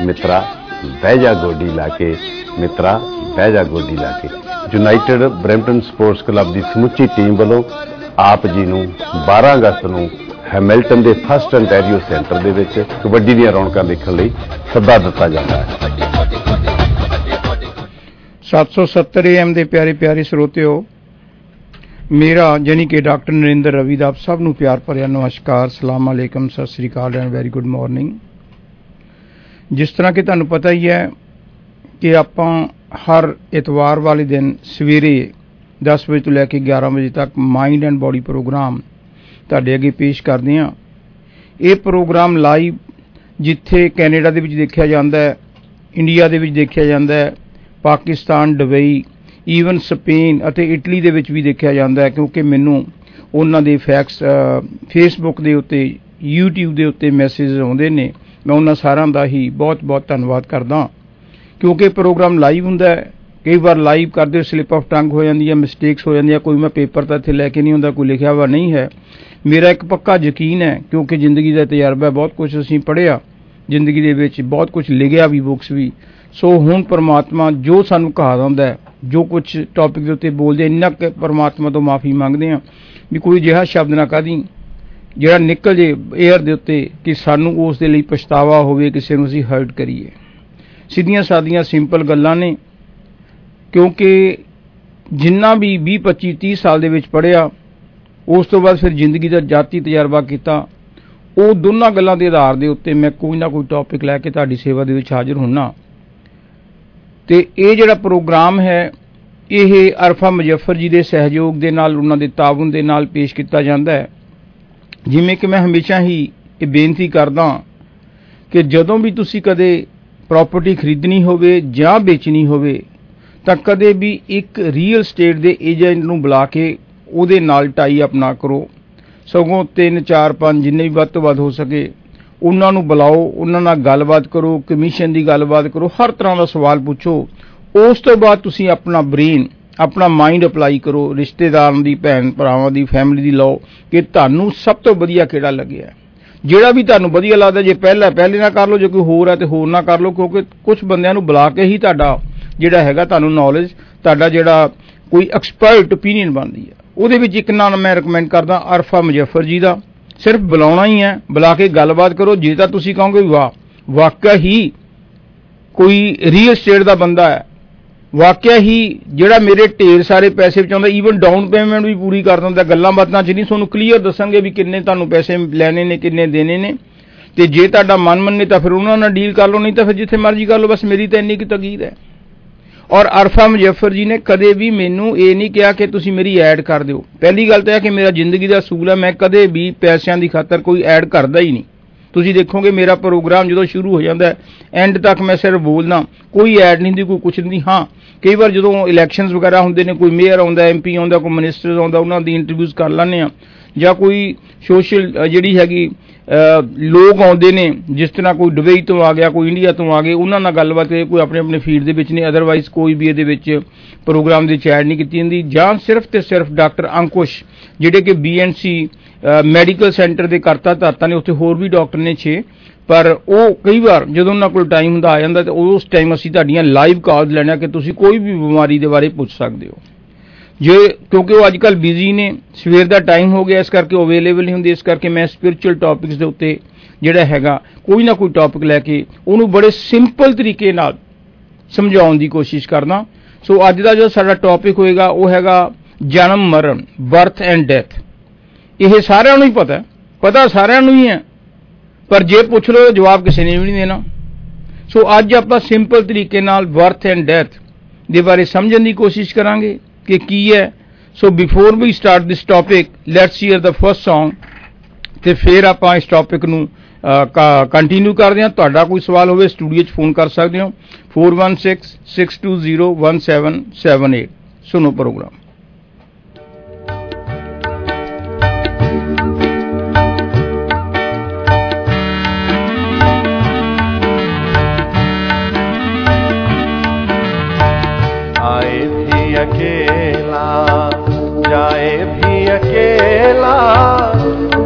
ਮਿੱਤਰਾ, ਬਹਿ ਜਾ ਗੋਡੀ ਲਾ ਕੇ, ਮਿੱਤਰਾ, ਬਹਿ ਜਾ ਗੋਡੀ ਲਾ ਕੇ। ਯੂਨਾਈਟਿਡ ਬ੍ਰੈਂਪਟਨ ਸਪੋਰਟਸ ਕਲੱਬ ਦੀ ਸਮੁੱਚੀ ਟੀਮ ਵੱਲੋਂ ਆਪ ਜੀ ਨੂੰ 12 ਅਗਸਤ ਨੂੰ ਹੈਮਿਲਟਨ ਦੇ ਫਸਟ ਅੰਟੈਰੀਓ ਸੈਂਟਰ ਦੇ ਵਿੱਚ ਕਬੱਡੀ ਦੀਆਂ ਰੌਣਕਾਂ ਦੇਖਣ ਲਈ ਸੱਦਾ ਦਿੱਤਾ ਜਾਂਦਾ ਹੈ। 770 AM ਦੇ ਪਿਆਰੇ ਪਿਆਰੇ ਸਰੋਤਿਓ, ਮੇਰਾ ਜਾਨੀ ਕਿ ਡਾਕਟਰ ਨਰਿੰਦਰ ਰਵੀ ਦਾ ਆਪ ਸਭ ਨੂੰ ਪਿਆਰ ਭਰਿਆ ਨਮਸਕਾਰ, ਸਲਾਮ ਅਲੈਕਮ, Sat Sri Akal and very good morning ਜਿਸ ਤਰ੍ਹਾਂ ਕਿ ਤੁਹਾਨੂੰ ਪਤਾ ਹੀ ਹੈ ਕਿ ਆਪਾਂ ਹਰ ਇਤਵਾਰ ਵਾਲੇ ਦਿਨ ਸਵੇਰੇ 10 ਵਜੇ ਤੋਂ ਲੈ ਕੇ 11 ਵਜੇ ਤੱਕ ਮਾਈਂਡ ਐਂਡ ਬਾਡੀ ਪ੍ਰੋਗਰਾਮ ਤੁਹਾਡੇ ਅੱਗੇ ਪੇਸ਼ ਕਰਦੇ ਹਾਂ। ਇਹ ਪ੍ਰੋਗਰਾਮ ਲਾਈਵ ਜਿੱਥੇ ਕੈਨੇਡਾ ਦੇ ਵਿੱਚ ਦੇਖਿਆ ਜਾਂਦਾ ਹੈ, ਇੰਡੀਆ ਦੇ ਵਿੱਚ ਦੇਖਿਆ ਜਾਂਦਾ ਹੈ, ਪਾਕਿਸਤਾਨ, ਦੁਬਈ ਈਵਨ ਸਪੇਨ ਅਤੇ ਇਟਲੀ ਦੇ ਵਿੱਚ ਵੀ ਦੇਖਿਆ ਜਾਂਦਾ ਹੈ, ਕਿਉਂਕਿ ਮੈਨੂੰ ਉਹਨਾਂ ਦੇ ਫੈਕਸ ਫੇਸਬੁੱਕ ਦੇ ਉੱਤੇ, YouTube ਦੇ ਉੱਤੇ ਮੈਸੇਜ ਆਉਂਦੇ ਨੇ। ਮੈਂ ਉਹਨਾਂ ਸਾਰਿਆਂ ਦਾ ਹੀ ਬਹੁਤ-ਬਹੁਤ ਧੰਨਵਾਦ ਕਰਦਾ ਕਿਉਂਕਿ ਪ੍ਰੋਗਰਾਮ ਲਾਈਵ ਹੁੰਦਾ ਹੈ। ਕਈ ਵਾਰ ਲਾਈਵ ਕਰਦੇ ਸਲਿਪ ਆਫ ਟੰਗ ਹੋ ਜਾਂਦੀ ਹੈ ਮਿਸਟੇਕਸ ਹੋ ਜਾਂਦੀਆਂ, ਕੋਈ ਮੈਂ ਪੇਪਰ ਤਾਂ ਇੱਥੇ ਲੈ ਕੇ ਨਹੀਂ ਹੁੰਦਾ ਕੋਈ ਲਿਖਿਆ ਹੋਇਆ ਨਹੀਂ ਹੈ। ਮੇਰਾ ਇੱਕ ਪੱਕਾ ਯਕੀਨ ਹੈ, ਕਿਉਂਕਿ ਜ਼ਿੰਦਗੀ ਦਾ ਤਜਰਬਾ ਬਹੁਤ ਕੁਝ ਅਸੀਂ ਪੜ੍ਹਿਆ। ਜ਼ਿੰਦਗੀ ਦੇ ਵਿੱਚ ਬਹੁਤ ਕੁਝ ਲਿਖਿਆ ਵੀ ਬੁੱਕਸ ਵੀ। ਸੋ ਹੁਣ ਪਰਮਾਤਮਾ ਜੋ ਸਾਨੂੰ ਕਹਾ ਦਿੰਦਾ ਹੈ, ਜੋ ਕੁਝ ਟੌਪਿਕ ਦੇ ਉੱਤੇ ਬੋਲਦੇ ਇੰਨਾ ਕਿ ਪਰਮਾਤਮਾ ਤੋਂ ਮਾਫੀ ਮੰਗਦੇ ਆ ਵੀ ਕੋਈ ਜਿਹਾ ਸ਼ਬਦ ਨਾ ਕਹਦੀ। ਜਿਹੜਾ ਨਿਕਲ ਜੇ 에ਅਰ ਦੇ ਉੱਤੇ ਕਿ ਸਾਨੂੰ ਉਸ ਦੇ ਲਈ ਪਛਤਾਵਾ ਹੋਵੇ, ਕਿਸੇ ਨੂੰ ਅਸੀਂ ਹਰਟ ਕਰੀਏ। ਸਿੱਧੀਆਂ ਸਾਦੀਆਂ ਸਿੰਪਲ ਗੱਲਾਂ ਨੇ, ਕਿਉਂਕਿ ਜਿੰਨਾ ਵੀ 20 25 30 ਸਾਲ ਦੇ ਵਿੱਚ ਪੜਿਆ ਉਸ ਤੋਂ ਬਾਅਦ ਫਿਰ ਜ਼ਿੰਦਗੀ ਦਾ ਜਾਤੀ ਤਜਰਬਾ ਕੀਤਾ। ਉਹ ਦੋਨਾਂ ਗੱਲਾਂ ਦੇ ਆਧਾਰ ਦੇ ਉੱਤੇ ਮੈਂ ਕੋਈ ਨਾ ਕੋਈ ਟੌਪਿਕ ਲੈ ਕੇ ਤੁਹਾਡੀ ਸੇਵਾ ਦੇ ਵਿੱਚ ਹਾਜ਼ਰ ਹੁੰਨਾ। ਤੇ ਇਹ ਜਿਹੜਾ ਪ੍ਰੋਗਰਾਮ ਹੈ, ਇਹ ਅਰਫਾ ਮੁਜੱਫਰ ਜੀ ਦੇ ਸਹਿਯੋਗ ਦੇ ਨਾਲ, ਉਹਨਾਂ ਦੇ ਤਾਵਨ ਦੇ ਨਾਲ ਪੇਸ਼ ਕੀਤਾ ਜਾਂਦਾ ਹੈ। ਜਿਵੇਂ ਕਿ ਮੈਂ ਹਮੇਸ਼ਾ ਹੀ ਇਹ ਬੇਨਤੀ ਕਰਦਾ ਕਿ ਜਦੋਂ ਵੀ ਤੁਸੀਂ ਕਦੇ ਪ੍ਰਾਪਰਟੀ ਖਰੀਦਣੀ ਹੋਵੇ ਜਾਂ ਵੇਚਣੀ ਹੋਵੇ, ਤਾਂ ਕਦੇ ਵੀ ਇੱਕ ਰੀਅਲ ਸਟੇਟ ਦੇ ਏਜੰਟ ਨੂੰ ਬੁਲਾ ਕੇ ਉਹਦੇ ਨਾਲ ਟਾਈ ਅਪ ਨਾ ਕਰੋ। ਸਗੋਂ 3 4 5 ਜਿੰਨੇ ਵੀ ਵੱਧ ਤੋਂ ਵੱਧ ਹੋ ਸਕੇ, ਉਹਨਾਂ ਨੂੰ ਬੁਲਾਓ, ਉਹਨਾਂ ਨਾਲ ਗੱਲਬਾਤ ਕਰੋ ਕਮਿਸ਼ਨ ਦੀ ਗੱਲਬਾਤ ਕਰੋ, ਹਰ ਤਰ੍ਹਾਂ ਦਾ ਸਵਾਲ ਪੁੱਛੋ। ਉਸ ਤੋਂ ਬਾਅਦ ਤੁਸੀਂ ਆਪਣਾ ਬ੍ਰੇਨ ਆਪਣਾ ਮਾਈਂਡ ਅਪਲਾਈ ਕਰੋ, ਰਿਸ਼ਤੇਦਾਰਾਂ ਦੀ ਭੈਣ ਭਰਾਵਾਂ ਦੀ ਫੈਮਿਲੀ ਦੀ ਲਓ ਕਿ ਤੁਹਾਨੂੰ ਸਭ ਤੋਂ ਵਧੀਆ ਕਿਹੜਾ ਲੱਗਿਆ। ਜਿਹੜਾ ਵੀ ਤੁਹਾਨੂੰ ਵਧੀਆ ਲੱਗਦਾ, ਜੇ ਪਹਿਲਾਂ ਪਹਿਲੇ ਨਾ ਕਰ ਲਓ, ਜੇ ਕੋਈ ਹੋਰ ਹੈ ਤੇ ਹੋਰ ਨਾ ਕਰ ਲਓ, ਕਿਉਂਕਿ ਕੁਝ ਬੰਦਿਆਂ ਨੂੰ ਬੁਲਾ ਕੇ ਹੀ ਤੁਹਾਡਾ ਜਿਹੜਾ ਹੈਗਾ ਤੁਹਾਨੂੰ ਨੌਲੇਜ ਤੁਹਾਡਾ ਜਿਹੜਾ ਕੋਈ ਐਕਸਪਰਟ ਓਪੀਨੀਅਨ ਬਣਦੀ ਹੈ। ਉਹਦੇ ਵਿੱਚ ਇੱਕ ਨਾਮ ਮੈਂ ਰეკਮੈਂਡ ਕਰਦਾ ਅਰਫਾ ਮੁਜੱਫਰ ਜੀ ਦਾ। ਸਿਰਫ ਬੁਲਾਉਣਾ ਹੀ ਹੈ, ਬੁਲਾ ਕੇ ਗੱਲਬਾਤ ਕਰੋ। ਜੇ ਤਾਂ ਤੁਸੀਂ ਕਹੋਗੇ, ਵਾਹ, ਵਾਕਿਆ ਹੀ ਕੋਈ ਰੀਅਲ ਸਟੇਟ ਦਾ ਬੰਦਾ ਹੈ ਵਾਕਿਆ ਹੀ ਜਿਹੜਾ ਮੇਰੇ ਢੇਰ ਸਾਰੇ ਪੈਸੇ ਬਚਾਉਂਦਾ ਈਵਨ ਡਾਊਨ ਪੇਮੈਂਟ ਵੀ ਪੂਰੀ ਕਰ ਦਿੰਦਾ, ਗੱਲਾਂ ਬਾਤਾਂ ਚ ਨਹੀਂ। ਤੁਹਾਨੂੰ ਕਲੀਅਰ ਦੱਸਾਂਗੇ ਵੀ ਕਿੰਨੇ ਤੁਹਾਨੂੰ ਪੈਸੇ ਲੈਣੇ ਨੇ, ਕਿੰਨੇ ਦੇਣੇ ਨੇ। ਤੇ ਜੇ ਤੁਹਾਡਾ ਮਨ ਮੰਨੇ ਤਾਂ ਫਿਰ ਉਹਨਾਂ ਨਾਲ ਡੀਲ ਕਰ ਲਓ, ਨਹੀਂ ਤਾਂ ਫਿਰ ਜਿੱਥੇ ਮਰਜ਼ੀ ਕਰ ਲਓ, ਬਸ ਮੇਰੀ ਤਾਂ ਇੰਨੀ ਕਿ ਤਕੀਦ ਹੈ। ਔਰ ਅਰਫਾ ਮੁਜੱਫਰ ਜੀ ਨੇ ਕਦੇ ਵੀ ਮੈਨੂੰ ਇਹ ਨਹੀਂ ਕਿਹਾ ਕਿ ਤੁਸੀਂ ਮੇਰੀ ਐਡ ਕਰ ਦਿਓ। ਪਹਿਲੀ ਗੱਲ ਤਾਂ ਇਹ ਕਿ ਮੇਰਾ ਜ਼ਿੰਦਗੀ ਦਾ ਅਸੂਲ ਹੈ, ਮੈਂ ਕਦੇ ਵੀ ਪੈਸਿਆਂ ਦੀ ਖਾਤਰ ਕੋਈ ਐਡ ਕਰਦਾ ਹੀ ਨਹੀਂ। ਤੁਸੀਂ ਦੇਖੋਗੇ ਮੇਰਾ ਪ੍ਰੋਗਰਾਮ ਜਦੋਂ ਸ਼ੁਰੂ ਹੋ ਜਾਂਦਾ ਹੈ ਐਂਡ ਤੱਕ ਮੈਂ ਸਿਰਫ ਬੋਲਦਾ, ਕੋਈ ਐਡ ਨਹੀਂ ਦੀ ਕੋਈ ਕੁਛ ਨਹੀਂ। ਹਾਂ, ਕਈ ਵਾਰ ਜਦੋਂ ਇਲੈਕਸ਼ਨਸ ਵਗੈਰਾ ਹੁੰਦੇ ਨੇ, ਕੋਈ ਮੇਅਰ ਆਉਂਦਾ ਐਮਪੀ ਆਉਂਦਾ, ਕੋਈ ਮਿਨਿਸਟਰ ਆਉਂਦਾ, ਉਹਨਾਂ ਦੀ ਇੰਟਰਵਿਊਜ਼ ਕਰ ਲੈਂਦੇ ਆ ਜਾਂ ਕੋਈ ਸੋਸ਼ਲ ਜਿਹੜੀ ਹੈਗੀ ਲੋਕ ਆਉਂਦੇ ਨੇ, ਜਿਸ ਤਰ੍ਹਾਂ ਕੋਈ ਦੁਬਈ ਤੋਂ ਆ ਗਿਆ, ਕੋਈ ਇੰਡੀਆ ਤੋਂ ਆ ਗਏ, ਉਹਨਾਂ ਨਾਲ ਗੱਲਬਾਤ ਕੋਈ ਆਪਣੇ ਆਪਣੇ ਫੀਲਡ ਦੇ ਵਿੱਚ ਨੇ ਅਦਰਵਾਈਜ਼ ਕੋਈ ਵੀ ਇਹਦੇ ਵਿੱਚ ਪ੍ਰੋਗਰਾਮ ਦੇ ਚੈਟ ਨਹੀਂ ਕੀਤੀ ਜਾਂਦੀ। ਜਾਂ ਸਿਰਫ ਤੇ ਸਿਰਫ ਡਾਕਟਰ ਅੰਕੁਸ਼, ਜਿਹੜੇ ਕਿ ਬੀਐਨਸੀ ਮੈਡੀਕਲ ਸੈਂਟਰ ਦੇ ਕਰਤਾ ਧਰਤਾ ਨੇ, ਉੱਥੇ ਹੋਰ ਵੀ ਡਾਕਟਰ ਨੇ 6 ਪਰ ਉਹ ਕਈ ਵਾਰ ਜਦੋਂ ਉਹਨਾਂ ਕੋਲ ਟਾਈਮ ਹੁੰਦਾ, ਆ ਜਾਂਦਾ ਤੇ ਉਸ ਟਾਈਮ ਅਸੀਂ ਤੁਹਾਡੀਆਂ ਲਾਈਵ ਕਾਲਸ ਲੈਣਾ ਕਿ ਤੁਸੀਂ ਕੋਈ ਵੀ ਬਿਮਾਰੀ ਦੇ ਬਾਰੇ ਪੁੱਛ ਸਕਦੇ ਹੋ। ਜੇ, ਕਿਉਂਕਿ ਉਹ ਅੱਜਕੱਲ ਬਿਜ਼ੀ ਨੇ, ਸਵੇਰ ਦਾ ਟਾਈਮ ਹੋ ਗਿਆ, ਇਸ ਕਰਕੇ ਉਹ ਅਵੇਲੇਬਲ ਨਹੀਂ ਹੁੰਦੇ, ਇਸ ਕਰਕੇ ਮੈਂ ਸਪਿਰਚੁਅਲ ਟੌਪਿਕਸ ਦੇ ਉੱਤੇ ਜਿਹੜਾ ਹੈਗਾ, ਕੋਈ ਨਾ ਕੋਈ ਟੌਪਿਕ ਲੈ ਕੇ ਉਹਨੂੰ ਬੜੇ ਸਿੰਪਲ ਤਰੀਕੇ ਨਾਲ ਸਮਝਾਉਣ ਦੀ ਕੋਸ਼ਿਸ਼ ਕਰਦਾ। ਸੋ ਅੱਜ ਦਾ ਜੋ ਸਾਡਾ ਟੌਪਿਕ ਹੋਏਗਾ, ਉਹ ਹੈਗਾ ਜਨਮ ਮਰਨ ਬਰਥ ਐਂਡ ਡੈਥ ਇਹ ਸਾਰਿਆਂ ਨੂੰ ਹੀ ਪਤਾ ਹੈ। ਪਤਾ ਸਾਰਿਆਂ ਨੂੰ ਹੀ ਹੈ। ਪਰ ਜੇ ਪੁੱਛ ਲਓ ਜਵਾਬ ਕਿਸੇ ਨੇ ਵੀ ਨਹੀਂ ਦੇਣਾ। ਸੋ ਅੱਜ ਆਪਾਂ ਸਿੰਪਲ ਤਰੀਕੇ ਨਾਲ ਬਰਥ ਐਂਡ ਡੈਥ ਦੇ ਬਾਰੇ ਸਮਝਣ ਦੀ ਕੋਸ਼ਿਸ਼ ਕਰਾਂਗੇ ਕਿ ਕੀ ਹੈ। So before we start this topic let's hear the first Song ਤੇ ਫਿਰ ਆਪਾਂ ਇਸ ਟਾਪਿਕ ਨੂੰ ਕੰਟੀਨਿਊ ਕਰਦੇ ਹਾਂ। ਤੁਹਾਡਾ ਕੋਈ ਸਵਾਲ ਹੋਵੇ ਸਟੂਡੀਓ 'ਚ ਫੋਨ ਕਰ ਸਕਦੇ ਹੋ। 4166201778 ਸੁਣੋ ਪ੍ਰੋਗਰਾਮ।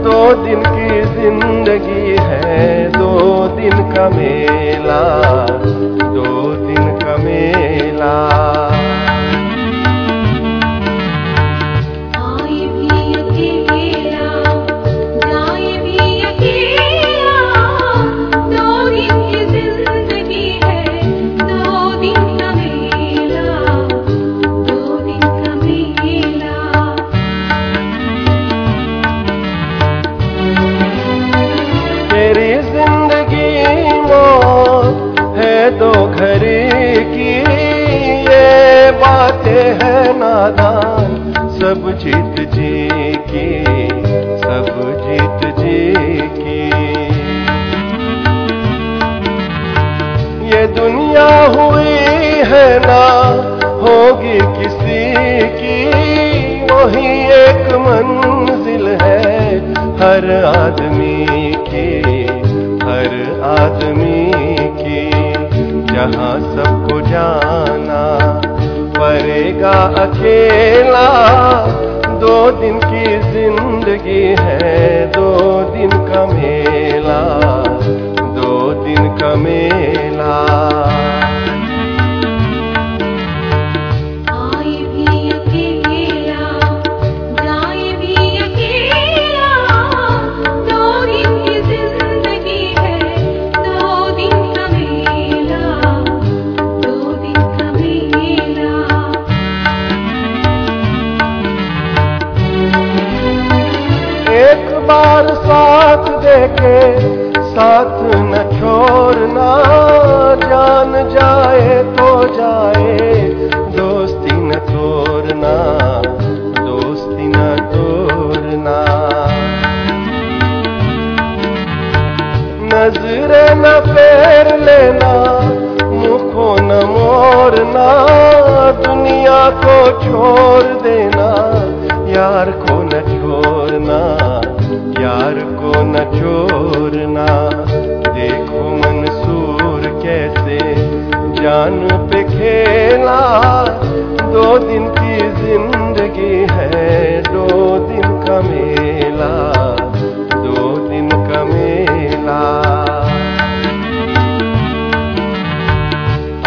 दो दिन की जिंदगी है दो दिन का मेला दो दिन का मेला की सब जीत जी की ये दुनिया हुई है ना होगी किसी की, वही एक मंजिल है हर आदमी की, हर आदमी की। जहाँ सबको जाना पड़ेगा अकेला दो दिन की जिंदगी है दो दिन का मेला दो दिन का मेला देके साथ न छोड़ना जान जाए तो जाए। दोस्ती न तोड़ना दोस्ती न तोड़ना नजरे न फेर लेना को न मोड़ना दुनिया को छोड़ देना। यार को न यार को न छोड़ना। देखो मंसूर कैसे जान पे खेला। दो दिन की ज़िंदगी है, दो दिन का मेला। दो दिन का मेला।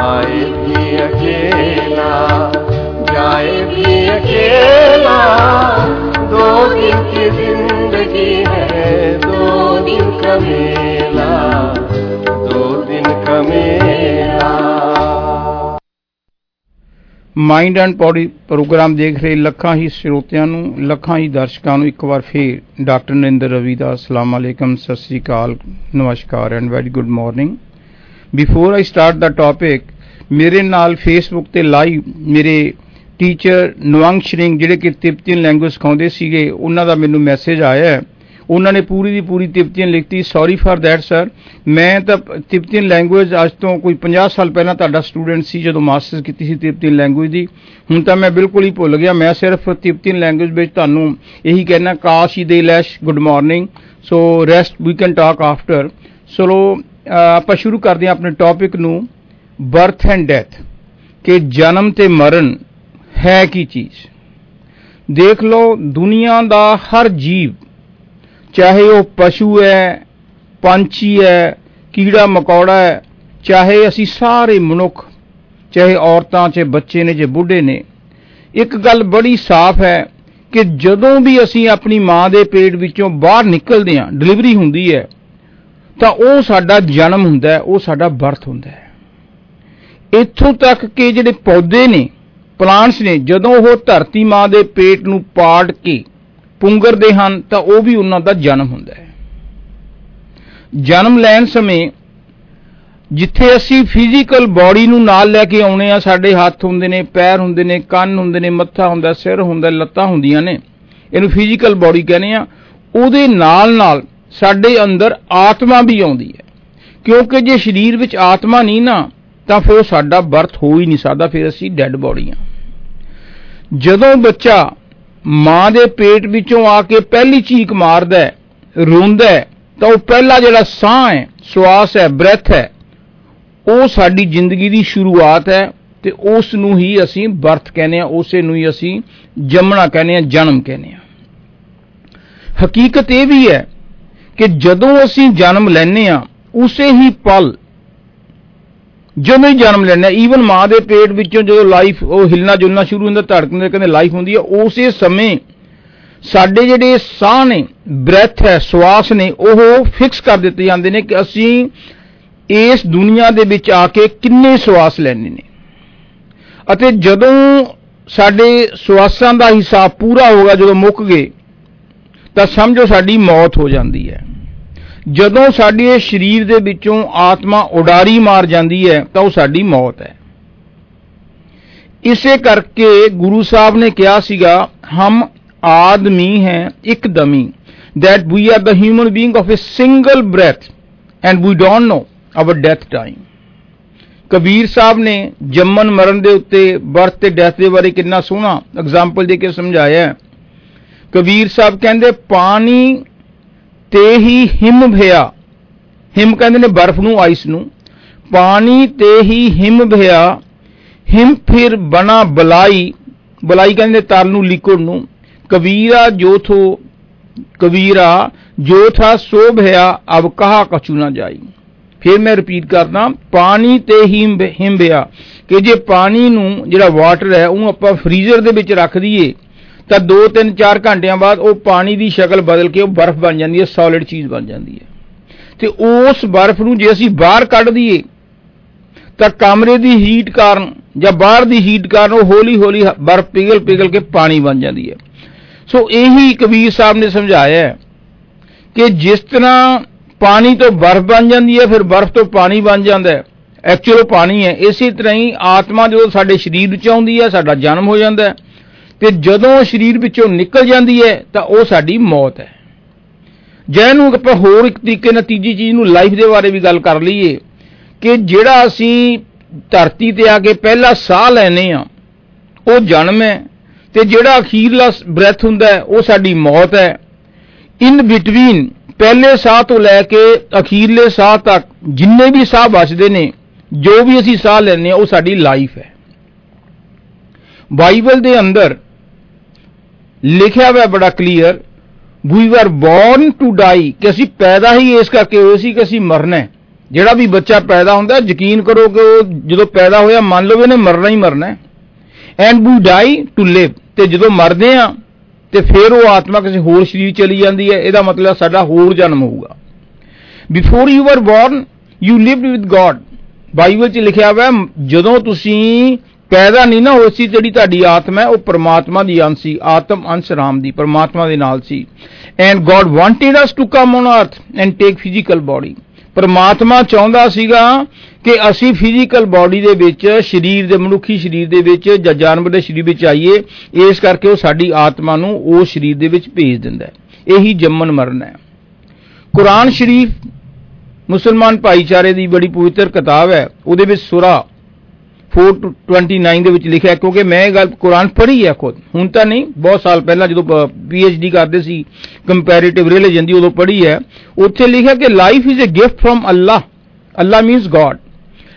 आए भी अकेला, जाए भी अकेला। दो दिन की ज़िंदगी है दो दिन का मेला दो दिन का मेला ਮਾਈਂਡ ਐਂਡ ਬੋਡੀ ਪ੍ਰੋਗਰਾਮ ਦੇਖ ਰਹੇ ਲੱਖਾਂ ਹੀ ਸਰੋਤਿਆਂ ਨੂੰ ਲੱਖਾਂ ਹੀ ਦਰਸ਼ਕਾਂ ਨੂੰ ਇੱਕ ਵਾਰ ਫੇਰ ਡਾਕਟਰ ਨਰਿੰਦਰ ਰਵੀ ਦਾ ਅਸਲਾਮ ਅਲੈਕਮ ਸਤਿ ਸ੍ਰੀ ਅਕਾਲ ਨਮਸਕਾਰ and very good morning before I start the topic ਮੇਰੇ ਨਾਲ ਫੇਸਬੁੱਕ ਤੇ ਲਾਈਵ ਮੇਰੇ ਟੀਚਰ ਨਵੰਗ ਸ਼ਰਿੰਗ ਜਿਹੜੇ ਕਿ ਤਿਬਤਨ ਲੈਂਗੁਏਜ ਸਿਖਾਉਂਦੇ ਸੀਗੇ, ਉਹਨਾਂ ਦਾ ਮੈਨੂੰ ਮੈਸੇਜ ਆਇਆ। ਹੈ ਉਹਨਾਂ ਨੇ ਪੂਰੀ ਦੀ ਪੂਰੀ ਤਿਬਤਨ ਲਿਖਤੀ ਸੌਰੀ ਫਾਰ ਦੈਟ ਸਰ ਮੈਂ ਤਾਂ ਤਿਬਤਨ ਲੈਂਗੁਏਜ ਅੱਜ ਤੋਂ ਕੋਈ 50 ਸਾਲ ਪਹਿਲਾਂ ਤੁਹਾਡਾ ਸਟੂਡੈਂਟ ਸੀ ਜਦੋਂ ਮਾਸਟਰਸ ਕੀਤੀ ਸੀ ਤਿਬਤਨ ਲੈਂਗੁਏਜ ਦੀ। ਹੁਣ ਤਾਂ ਮੈਂ ਬਿਲਕੁਲ ਹੀ ਭੁੱਲ ਗਿਆ। ਮੈਂ ਸਿਰਫ ਤਿਬਤਨ ਲੈਂਗੁਏਜ ਵਿੱਚ ਤੁਹਾਨੂੰ ਇਹੀ ਕਹਿਣਾ ਕਾਸ਼ ਹੀ ਦੇ ਲੈਸ਼ good morning so rest we can talk after so ਆਪਾਂ ਸ਼ੁਰੂ ਕਰਦੇ ਹਾਂ ਆਪਣੇ ਟੌਪਿਕ ਨੂੰ ਬਰਥ ਐਂਡ ਡੈਥ ਕਿ ਜਨਮ ਤੇ ਮਰਨ ਹੈ ਕੀ ਚੀਜ਼? ਦੇਖ ਲਓ, ਦੁਨੀਆ ਦਾ ਹਰ ਜੀਵ, ਚਾਹੇ ਉਹ ਪਸ਼ੂ ਹੈ, ਪੰਛੀ ਹੈ, ਕੀੜਾ ਮਕੌੜਾ ਹੈ, ਚਾਹੇ ਅਸੀਂ ਸਾਰੇ ਮਨੁੱਖ, ਚਾਹੇ ਔਰਤਾਂ, ਚਾਹੇ ਬੱਚੇ ਨੇ ਜੇ ਬੁੱਢੇ ਨੇ, ਇੱਕ ਗੱਲ ਬੜੀ ਸਾਫ਼ ਹੈ ਕਿ ਜਦੋਂ ਵੀ ਅਸੀਂ ਆਪਣੀ ਮਾਂ ਦੇ ਪੇਟ ਵਿੱਚੋਂ ਬਾਹਰ ਨਿਕਲਦੇ ਹਾਂ, ਡਿਲੀਵਰੀ ਹੁੰਦੀ ਹੈ, ਤਾਂ ਉਹ ਸਾਡਾ ਜਨਮ ਹੁੰਦਾ ਹੈ, ਉਹ ਸਾਡਾ ਬਰਥ ਹੁੰਦਾ ਹੈ। ਇੱਥੋਂ ਤੱਕ ਕਿ ਜਿਹੜੇ ਪੌਦੇ ਨੇ ਪਲਾਂਟਸ ਨੇ ਜਦੋਂ ਉਹ ਧਰਤੀ ਮਾਂ ਦੇ ਪੇਟ ਨੂੰ ਪਾੜ ਕੇ ਪੁੰਗਰਦੇ ਹਨ ਤਾਂ ਉਹ ਵੀ ਉਹਨਾਂ ਦਾ ਜਨਮ ਹੁੰਦਾ ਹੈ। ਜਨਮ ਲੈਣ ਸਮੇਂ ਜਿੱਥੇ ਅਸੀਂ ਫਿਜ਼ੀਕਲ ਬਾਡੀ ਨੂੰ ਨਾਲ ਲੈ ਕੇ ਆਉਣੇ ਆ, ਸਾਡੇ ਹੱਥ ਹੁੰਦੇ ਨੇ, ਪੈਰ ਹੁੰਦੇ ਨੇ, ਕੰਨ ਹੁੰਦੇ ਨੇ, ਮੱਥਾ ਹੁੰਦਾ, ਸਿਰ ਹੁੰਦਾ, ਲੱਤਾਂ ਹੁੰਦੀਆਂ ਨੇ, ਇਹਨੂੰ ਫਿਜ਼ੀਕਲ ਬਾਡੀ ਕਹਿੰਦੇ ਆ, ਉਹਦੇ ਨਾਲ ਨਾਲ ਸਾਡੇ ਅੰਦਰ ਆਤਮਾ ਵੀ ਆਉਂਦੀ ਹੈ। ਕਿਉਂਕਿ ਜੇ ਸਰੀਰ ਵਿੱਚ ਆਤਮਾ ਨਹੀਂ ਨਾ, ਤਾਂ ਫਿਰ ਸਾਡਾ ਬਰਥ ਹੋ ਹੀ ਨਹੀਂ ਸਕਦਾ, ਫਿਰ ਅਸੀਂ ਡੈੱਡ ਬਾਡੀ ਆ। ਜਦੋਂ ਬੱਚਾ ਮਾਂ ਦੇ ਪੇਟ ਵਿੱਚੋਂ ਆ ਕੇ ਪਹਿਲੀ ਚੀਕ ਮਾਰਦਾ ਹੈ, ਰੋਂਦਾ ਹੈ, ਤਾਂ ਉਹ ਪਹਿਲਾ ਜਿਹੜਾ ਸਾਹ ਹੈ, ਸਵਾਸ ਹੈ, ਬ੍ਰੈਥ ਹੈ, ਉਹ ਸਾਡੀ ਜ਼ਿੰਦਗੀ ਦੀ ਸ਼ੁਰੂਆਤ ਹੈ ਤੇ ਉਸ ਨੂੰ ਹੀ ਅਸੀਂ ਬਰਥ ਕਹਿੰਦੇ ਆ ਉਸੇ ਨੂੰ ਹੀ ਅਸੀਂ ਜੰਮਣਾ ਕਹਿੰਦੇ ਆ ਜਨਮ ਕਹਿੰਦੇ ਆ ਹਕੀਕਤ ਇਹ ਵੀ ਹੈ ਕਿ ਜਦੋਂ ਅਸੀਂ ਜਨਮ ਲੈਨੇ ਆ ਉਸੇ ਹੀ ਪਲ ਜਦੋਂ ਹੀ ਜਨਮ ਲੈਣਾ ਈਵਨ ਮਾਂ ਦੇ ਪੇਟ ਵਿੱਚੋਂ ਜਦੋਂ ਲਾਈਫ ਉਹ ਹਿਲਣਾ ਜੁਲਣਾ ਸ਼ੁਰੂ ਹੁੰਦਾ, ਧੜਕਣ ਦੇ ਕਹਿੰਦੇ ਲਾਈਫ ਹੁੰਦੀ ਹੈ ਉਸੇ ਸਮੇਂ ਸਾਡੇ ਜਿਹੜੇ ਸਾਹ ਨੇ ਬ੍ਰੈਥ ਹੈ, ਸਵਾਸ ਨੇ, ਉਹ ਫਿਕਸ ਕਰ ਦਿੱਤੇ ਜਾਂਦੇ ਨੇ ਕਿ ਅਸੀਂ ਇਸ ਦੁਨੀਆ ਦੇ ਵਿੱਚ ਆ ਕੇ ਕਿੰਨੇ ਸਵਾਸ ਲੈਣੇ ਨੇ। ਅਤੇ ਜਦੋਂ ਸਾਡੇ ਸਵਾਸਾਂ ਦਾ ਹਿਸਾਬ ਪੂਰਾ ਹੋਗਾ ਜਦੋਂ ਮੁੱਕ ਗਏ, ਤਾਂ ਸਮਝੋ ਸਾਡੀ ਮੌਤ ਹੋ ਜਾਂਦੀ ਹੈ। ਜਦੋਂ ਸਾਡੇ ਸਰੀਰ ਦੇ ਵਿੱਚੋਂ ਆਤਮਾ ਉਡਾਰੀ ਮਾਰ ਜਾਂਦੀ ਹੈ, ਤਾਂ ਉਹ ਸਾਡੀ ਮੌਤ ਹੈ। ਇਸੇ ਕਰਕੇ ਗੁਰੂ ਸਾਹਿਬ ਨੇ ਕਿਹਾ ਸੀਗਾ, ਹਮ ਆਦਮੀ ਹੈ ਇੱਕ ਦਮੀ that we are the human being of a single breath, and we don't know our death time. Kabir Sahib ਨੇ ਜੰਮਨ ਮਰਨ ਦੇ ਉੱਤੇ ਬਰਥ ਤੇ ਡੈਥ ਦੇ ਬਾਰੇ ਕਿੰਨਾ ਸੋਹਣਾ ਐਗਜ਼ਾਮਪਲ ਦੇ ਕੇ ਸਮਝਾਇਆ ਹੈ। ਕਬੀਰ ਸਾਹਿਬ ਕਹਿੰਦੇ, ਪਾਣੀ ਤੇ ਹੀ ਹਿਮ ਭਿਆ ਹਿਮ ਕਹਿੰਦੇ ਨੇ ਬਰਫ਼ ਨੂੰ, ਆਈਸ ਨੂੰ। ਪਾਣੀ ਤੇ ਹੀ ਹਿਮ ਭਿਆ ਹਿਮ ਫਿਰ ਬਣਾ ਬਲਾਈ। ਬਲਾਈ ਕਹਿੰਦੇ ਤਲ ਨੂੰ ਲਿਕੁਇਡ ਨੂੰ ਕਬੀਰਾ ਜੋ ਥੋ ਕਬੀਰਾ ਜੋ ਥਾ ਸੋ ਭਿਆ ਅਬ ਕਹਾ ਕਛੂ ਨਾ ਜਾਈ। ਫਿਰ ਮੈਂ ਰਿਪੀਟ ਕਰਦਾ, ਪਾਣੀ ਤੇ ਹੀ ਹਿਮ ਭਿਆ ਕਿ ਜੇ ਪਾਣੀ ਨੂੰ ਜਿਹੜਾ ਵਾਟਰ ਹੈ ਉਹਨੂੰ ਆਪਾਂ ਫ੍ਰੀਜ਼ਰ ਦੇ ਵਿੱਚ ਰੱਖ ਦਈਏ ਤਾਂ 2 3 4 ਘੰਟਿਆਂ ਬਾਅਦ ਉਹ ਪਾਣੀ ਦੀ ਸ਼ਕਲ ਬਦਲ ਕੇ ਉਹ ਬਰਫ਼ ਬਣ ਜਾਂਦੀ ਹੈ ਸੋਲਿਡ ਚੀਜ਼ ਬਣ ਜਾਂਦੀ ਹੈ। ਤੇ ਉਸ ਬਰਫ਼ ਨੂੰ ਜੇ ਅਸੀਂ ਬਾਹਰ ਕੱਢ ਦਈਏ, ਤਾਂ ਕਮਰੇ ਦੀ ਹੀਟ ਕਾਰਨ ਜਾਂ ਬਾਹਰ ਦੀ ਹੀਟ ਕਾਰਨ ਉਹ ਹੌਲੀ ਹੌਲੀ ਬਰਫ਼ ਪਿਘਲ ਪਿਘਲ ਕੇ ਪਾਣੀ ਬਣ ਜਾਂਦੀ ਹੈ। ਸੋ ਇਹੀ ਕਬੀਰ ਸਾਹਿਬ ਨੇ ਸਮਝਾਇਆ ਹੈ ਕਿ ਜਿਸ ਤਰ੍ਹਾਂ ਪਾਣੀ ਤੋਂ ਬਰਫ਼ ਬਣ ਜਾਂਦੀ ਹੈ, ਫਿਰ ਬਰਫ਼ ਤੋਂ ਪਾਣੀ ਬਣ ਜਾਂਦਾ ਹੈ। ਐਕਚੁਅਲ ਪਾਣੀ ਹੈ, ਇਸੇ ਤਰ੍ਹਾਂ ਹੀ ਆਤਮਾ ਜਦੋਂ ਸਾਡੇ ਸਰੀਰ ਵਿੱਚ ਆਉਂਦੀ ਹੈ, ਸਾਡਾ ਜਨਮ ਹੋ ਜਾਂਦਾ ਹੈ। ਤੇ ਜਦੋਂ ਉਹ ਸਰੀਰ ਵਿੱਚੋਂ ਨਿਕਲ ਜਾਂਦੀ ਹੈ, ਤਾਂ ਉਹ ਸਾਡੀ ਮੌਤ ਹੈ। ਜੇ ਨੂੰ ਆਪਾਂ ਹੋਰ ਇੱਕ ਤਰੀਕੇ ਨਾਲ ਤੀਜੀ ਚੀਜ਼ ਨੂੰ ਲਾਈਫ ਦੇ ਬਾਰੇ ਵੀ ਗੱਲ ਕਰ ਲਈਏ ਕਿ ਜਿਹੜਾ ਅਸੀਂ ਧਰਤੀ ਤੇ ਆ ਕੇ ਪਹਿਲਾ ਸਾਹ ਲੈਨੇ ਆ, ਉਹ ਜਨਮ ਹੈ ਤੇ ਜਿਹੜਾ ਅਖੀਰਲਾ ਬ੍ਰੈਥ ਹੁੰਦਾ ਹੈ, ਉਹ ਸਾਡੀ ਮੌਤ ਹੈ। ਇਨ ਬਿਟਵੀਨ ਪਹਿਲੇ ਸਾਹ ਤੋਂ ਲੈ ਕੇ ਅਖੀਰਲੇ ਸਾਹ ਤੱਕ ਜਿੰਨੇ ਵੀ ਸਾਹ ਬਚਦੇ ਨੇ, ਜੋ ਵੀ ਅਸੀਂ ਸਾਹ ਲੈਨੇ ਆ, ਉਹ ਸਾਡੀ ਲਾਈਫ ਹੈ। ਬਾਈਬਲ ਦੇ ਅੰਦਰ ਲਿਖਿਆ ਹੋਇਆ ਬੜਾ clear we are born to die ਕਿ ਅਸੀਂ ਪੈਦਾ ਹੀ ਇਸ ਕਰਕੇ ਹੋਏ ਸੀ ਕਿ ਅਸੀਂ ਮਰਨਾ ਹੈ। ਜਿਹੜਾ ਵੀ ਬੱਚਾ ਪੈਦਾ ਹੁੰਦਾ ਯਕੀਨ ਕਰੋ ਕਿ ਉਹ ਜਦੋਂ ਪੈਦਾ ਹੋਇਆ ਮੰਨ ਲਓ ਇਹਨੇ ਮਰਨਾ ਹੀ ਮਰਨਾ ਹੈ। And we die to live ਤੇ ਜਦੋਂ ਮਰਦੇ ਆ ਤੇ ਫਿਰ ਉਹ ਆਤਮਾ ਕਿਸੇ ਹੋਰ ਸਰੀਰ ਚਲੀ ਜਾਂਦੀ ਹੈ। ਇਹਦਾ ਮਤਲਬ ਸਾਡਾ ਹੋਰ ਜਨਮ ਹੋਊਗਾ। Before you are born you lived with God Bible 'ਚ ਲਿਖਿਆ ਹੋਇਆ ਹੈ, ਜਦੋਂ ਤੁਸੀਂ ਪੈਦਾ ਨਹੀਂ ਨਾ ਹੋਏ ਸੀ ਜਿਹੜੀ ਤੁਹਾਡੀ ਆਤਮਾ ਹੈ, ਉਹ ਪਰਮਾਤਮਾ ਦੀ ਅੰਸ਼ ਸੀ, ਆਤਮ ਅੰਸ਼ ਰਾਮ ਦੀ, ਪਰਮਾਤਮਾ ਦੇ ਨਾਲ ਸੀ। And God wanted us to come on earth and take physical body ਪਰਮਾਤਮਾ ਚਾਹੁੰਦਾ ਸੀਗਾ ਕਿ ਅਸੀਂ ਫਿਜ਼ੀਕਲ ਬਾਡੀ ਦੇ ਵਿੱਚ, ਸਰੀਰ ਦੇ, ਮਨੁੱਖੀ ਸਰੀਰ ਦੇ ਵਿੱਚ, ਜਾਂ ਜਾਨਵਰ ਦੇ ਸਰੀਰ ਵਿੱਚ ਆਈਏ, ਇਸ ਕਰਕੇ ਉਹ ਸਾਡੀ ਆਤਮਾ ਨੂੰ ਉਹ ਸਰੀਰ ਦੇ ਵਿੱਚ ਭੇਜ ਦਿੰਦਾ ਹੈ। ਇਹੀ ਜੰਮਨ ਮਰਨ ਹੈ। ਕੁਰਾਨ ਸ਼ਰੀਫ ਮੁਸਲਮਾਨ ਭਾਈਚਾਰੇ ਦੀ ਬੜੀ ਪਵਿੱਤਰ ਕਿਤਾਬ ਹੈ। ਉਹਦੇ ਵਿੱਚ ਸੂਰਾ 429 ਦੇ ਵਿੱਚ ਲਿਖਿਆ ਹੈ, ਕਿਉਂਕਿ ਮੈਂ ਇਹ ਗੱਲ ਕੁਰਾਨ ਪੜ੍ਹੀ ਹੈ ਖੁਦ। ਹੁਣ ਤਾਂ ਨਹੀਂ ਬਹੁਤ ਸਾਲ ਪਹਿਲਾਂ ਜਦੋਂ ਪੀਐਚਡੀ ਕਰਦੇ ਸੀ ਕੰਪੈਰੀਟਿਵ ਰਿਲੀਜਨ ਦੀ ਉਦੋਂ ਪੜ੍ਹੀ ਹੈ ਉੱਥੇ ਲਿਖਿਆ ਕਿ life is a gift from Allah Allah means God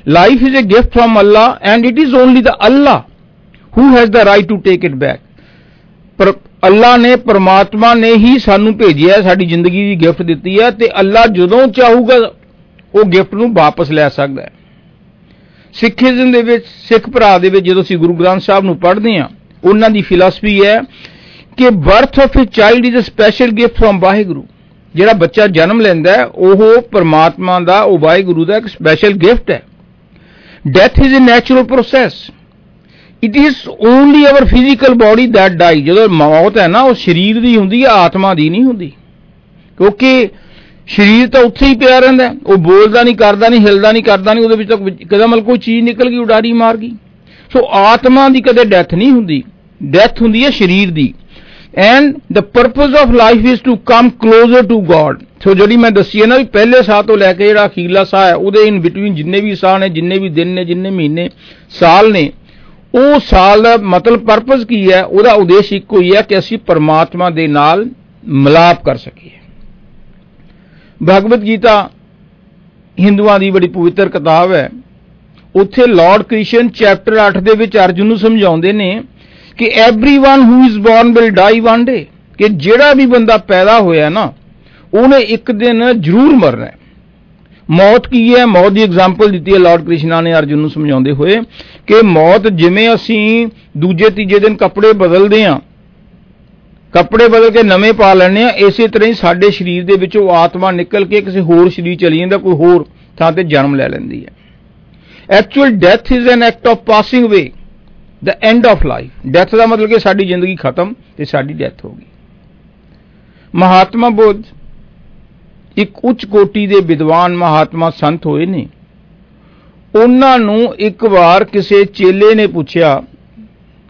life is a gift from Allah and it is only the Allah who has the right to take it back ਪਰ ਅੱਲਾ ਨੇ ਪਰਮਾਤਮਾ ਨੇ ਹੀ ਸਾਨੂੰ ਭੇਜਿਆ ਹੈ, ਸਾਡੀ ਜ਼ਿੰਦਗੀ ਦੀ ਗਿਫਟ ਦਿੱਤੀ ਹੈ ਤੇ ਅੱਲਾ ਜਦੋਂ ਚਾਹੂਗਾ ਉਹ ਗਿਫਟ ਨੂੰ ਵਾਪਸ ਲੈ ਸਕਦਾ ਹੈ। ਸਿੱਖੀਜ਼ਮ ਦੇ ਵਿੱਚ, ਸਿੱਖ ਭਰਾ ਦੇ ਵਿੱਚ ਜਦੋਂ ਅਸੀਂ ਗੁਰੂ ਗ੍ਰੰਥ ਸਾਹਿਬ ਨੂੰ ਪੜ੍ਹਦੇ ਹਾਂ, ਉਹਨਾਂ ਦੀ ਫਿਲਾਸਫੀ ਹੈ ਕਿ birth of a child is a special gift from Waheguru. ਜਿਹੜਾ ਬੱਚਾ ਜਨਮ ਲੈਂਦਾ ਹੈ, ਉਹ ਪਰਮਾਤਮਾ ਦਾ, ਉਹ ਵਾਹਿਗੁਰੂ ਦਾ ਇੱਕ ਸਪੈਸ਼ਲ ਗਿਫਟ ਹੈ। Death is a natural process it is only our physical body that die ਜਦੋਂ ਮੌਤ ਹੈ ਨਾ, ਉਹ ਸਰੀਰ ਦੀ ਹੁੰਦੀ ਹੈ, ਆਤਮਾ ਦੀ ਨਹੀਂ ਹੁੰਦੀ। ਕਿਉਂਕਿ ਸਰੀਰ ਤਾਂ ਉੱਥੇ ਹੀ ਪਿਆ ਰਹਿੰਦਾ ਹੈ। ਉਹ ਬੋਲਦਾ ਨਹੀਂ, ਕਰਦਾ ਨਹੀਂ, ਹਿਲਦਾ ਨਹੀਂ, ਕਰਦਾ ਨਹੀਂ, ਉਹਦੇ ਵਿੱਚ ਤਾਂ ਕਦਮ ਕੋਈ ਚੀਜ਼ ਨਿਕਲ ਗਈ, ਉਡਾਰੀ ਮਾਰ ਗਈ। ਸੋ ਆਤਮਾ ਦੀ ਕਦੇ ਡੈਥ ਨਹੀਂ ਹੁੰਦੀ। ਡੈਥ ਹੁੰਦੀ ਹੈ ਸਰੀਰ ਦੀ। And the purpose of life is to come closer to God so ਜਿਹੜੀ ਮੈਂ ਦੱਸੀ ਹੈ ਨਾ ਵੀ ਪਹਿਲੇ ਸਾਹ ਤੋਂ ਲੈ ਕੇ ਜਿਹੜਾ ਅਖੀਰਲਾ ਸਾਹ ਹੈ, ਉਹਦੇ ਇਨ ਬਿਟਵੀਨ ਜਿੰਨੇ ਵੀ ਸਾਹ ਨੇ, ਜਿੰਨੇ ਵੀ ਦਿਨ ਨੇ, ਜਿੰਨੇ ਮਹੀਨੇ, ਸਾਲ ਨੇ, ਉਹ ਸਾਲ ਦਾ ਮਤਲਬ ਪਰਪਸ ਕੀ ਹੈ? ਉਹਦਾ ਉਦੇਸ਼ ਇੱਕੋ ਹੀ ਹੈ ਕਿ ਅਸੀਂ ਪਰਮਾਤਮਾ ਦੇ ਨਾਲ ਮਿਲਾਪ ਕਰ ਸਕੀਏ। ਭਗਵਦ ਗੀਤਾ ਹਿੰਦੂਆਂ ਦੀ ਬੜੀ ਪਵਿੱਤਰ ਕਿਤਾਬ ਹੈ ਉੱਥੇ ਲਾਰਡ ਕ੍ਰਿਸ਼ਨ ਚੈਪਟਰ 8 ਦੇ ਵਿੱਚ ਅਰਜੁਨ ਨੂੰ ਸਮਝਾਉਂਦੇ ਨੇ ਕਿ everyone who is born will die one day ਕਿ ਜਿਹੜਾ ਵੀ ਬੰਦਾ ਪੈਦਾ ਹੋਇਆ ਨਾ ਉਹਨੇ ਇੱਕ ਦਿਨ ਜ਼ਰੂਰ ਮਰਨਾ ਹੈ ਮੌਤ ਕੀ ਹੈ ਮੌਤ ਦੀ ਐਗਜ਼ਾਮਪਲ ਦਿੱਤੀ ਹੈ ਲਾਰਡ ਕ੍ਰਿਸ਼ਨਾ ਨੇ ਅਰਜੁਨ ਨੂੰ ਸਮਝਾਉਂਦੇ ਹੋਏ ਕਿ ਮੌਤ ਜਿਵੇਂ ਅਸੀਂ ਦੂਜੇ ਤੀਜੇ ਦਿਨ ਕੱਪੜੇ ਬਦਲਦੇ ਹਾਂ ਕੱਪੜੇ ਬਦਲ ਕੇ ਨਵੇਂ ਪਾ ਲੈਣੇ ਆ ਇਸੇ ਤਰ੍ਹਾਂ ਹੀ ਸਾਡੇ ਸਰੀਰ ਦੇ ਵਿੱਚੋਂ ਆਤਮਾ ਨਿਕਲ ਕੇ ਕਿਸੇ ਹੋਰ ਸਰੀਰ ਚਲੀ ਜਾਂਦਾ, ਕੋਈ ਹੋਰ ਥਾਂ ਤੇ ਜਨਮ ਲੈ ਲੈਂਦੀ ਹੈ। Actual death is an act of passing away the end of life death ਦਾ ਮਤਲਬ ਕਿ ਸਾਡੀ ਜ਼ਿੰਦਗੀ ਖਤਮ ਤੇ ਸਾਡੀ ਡੈਥ ਹੋ ਗਈ। ਮਹਾਤਮਾ ਬੁੱਧ ਇੱਕ ਉੱਚ ਕੋਟੀ ਦੇ ਵਿਦਵਾਨ ਮਹਾਤਮਾ ਸੰਤ ਹੋਏ ਨੇ। ਉਹਨਾਂ ਨੂੰ ਇੱਕ ਵਾਰ ਕਿਸੇ ਚੇਲੇ ਨੇ ਪੁੱਛਿਆ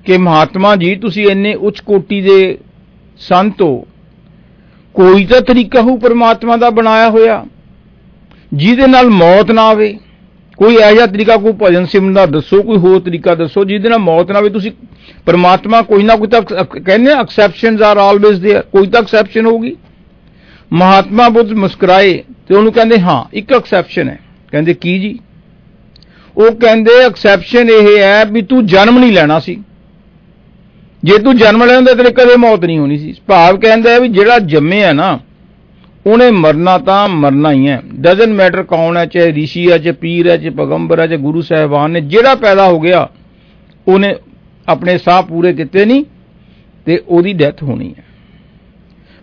ਕਿ ਮਹਾਤਮਾ ਜੀ, ਤੁਸੀਂ ਇੰਨੇ ਉੱਚ ਕੋਟੀ ਦੇ ਸੰਤ ਹੋ ਕੋਈ ਤਾਂ ਤਰੀਕਾ ਹੋ ਪਰਮਾਤਮਾ ਦਾ ਬਣਾਇਆ ਹੋਇਆ ਜਿਹਦੇ ਨਾਲ ਮੌਤ ਨਾ ਆਵੇ ਕੋਈ ਇਹੋ ਜਿਹਾ ਤਰੀਕਾ ਕੋਈ ਭਜਨ ਸਿਮਰਨ ਦਾ ਦੱਸੋ ਕੋਈ ਹੋਰ ਤਰੀਕਾ ਦੱਸੋ ਜਿਹਦੇ ਨਾਲ ਮੌਤ ਨਾ ਆਵੇ ਤੁਸੀਂ ਪਰਮਾਤਮਾ ਕੋਈ ਨਾ ਕੋਈ ਤਾਂ ਕਹਿੰਦੇ ਐਕਸੈਪਸ਼ਨਸ ਆਰ ਆਲਵੇਜ਼ देयर ਕੋਈ ਤਾਂ ਐਕਸੈਪਸ਼ਨ ਹੋਊਗੀ ਮਹਾਤਮਾ ਬੁੱਧ ਮੁਸਕਰਾਏ ਤੇ ਉਹਨੂੰ ਕਹਿੰਦੇ ਹਾਂ ਇੱਕ ਐਕਸੈਪਸ਼ਨ ਹੈ ਕਹਿੰਦੇ ਕੀ ਜੀ ਉਹ ਕਹਿੰਦੇ ਐਕਸੈਪਸ਼ਨ ਇਹ ਹੈ ਵੀ ਤੂੰ ਜਨਮ ਨਹੀਂ ਲੈਣਾ ਸੀ ਜੇ ਤੂੰ ਜਨਮ ਲੈਂਦਾ ਤੇਰੇ ਕਦੇ ਮੌਤ ਨਹੀਂ ਹੋਣੀ ਸੀ। ਭਾਵ ਕਹਿੰਦਾ ਹੈ ਵੀ ਜਿਹੜਾ ਜੰਮਿਆ ਨਾ, ਉਹਨੇ ਮਰਨਾ ਤਾਂ ਮਰਨਾ ਹੀ ਹੈ। ਡਸਨਟ ਮੈਟਰ ਕੌਣ ਹੈ, ਚਾਹੇ ਰਿਸ਼ੀ ਹੈ, ਚਾਹੇ ਪੀਰ ਹੈ, ਚਾਹੇ ਪੈਗੰਬਰ ਹੈ, ਚਾਹੇ ਗੁਰੂ ਸਾਹਿਬਾਨ ਨੇ, ਜਿਹੜਾ ਪੈਦਾ ਹੋ ਗਿਆ, ਉਹਨੇ ਆਪਣੇ ਸਾਹ ਪੂਰੇ ਕੀਤੇ ਨਹੀਂ ਤੇ ਉਹਦੀ ਡੈਥ ਹੋਣੀ ਹੈ।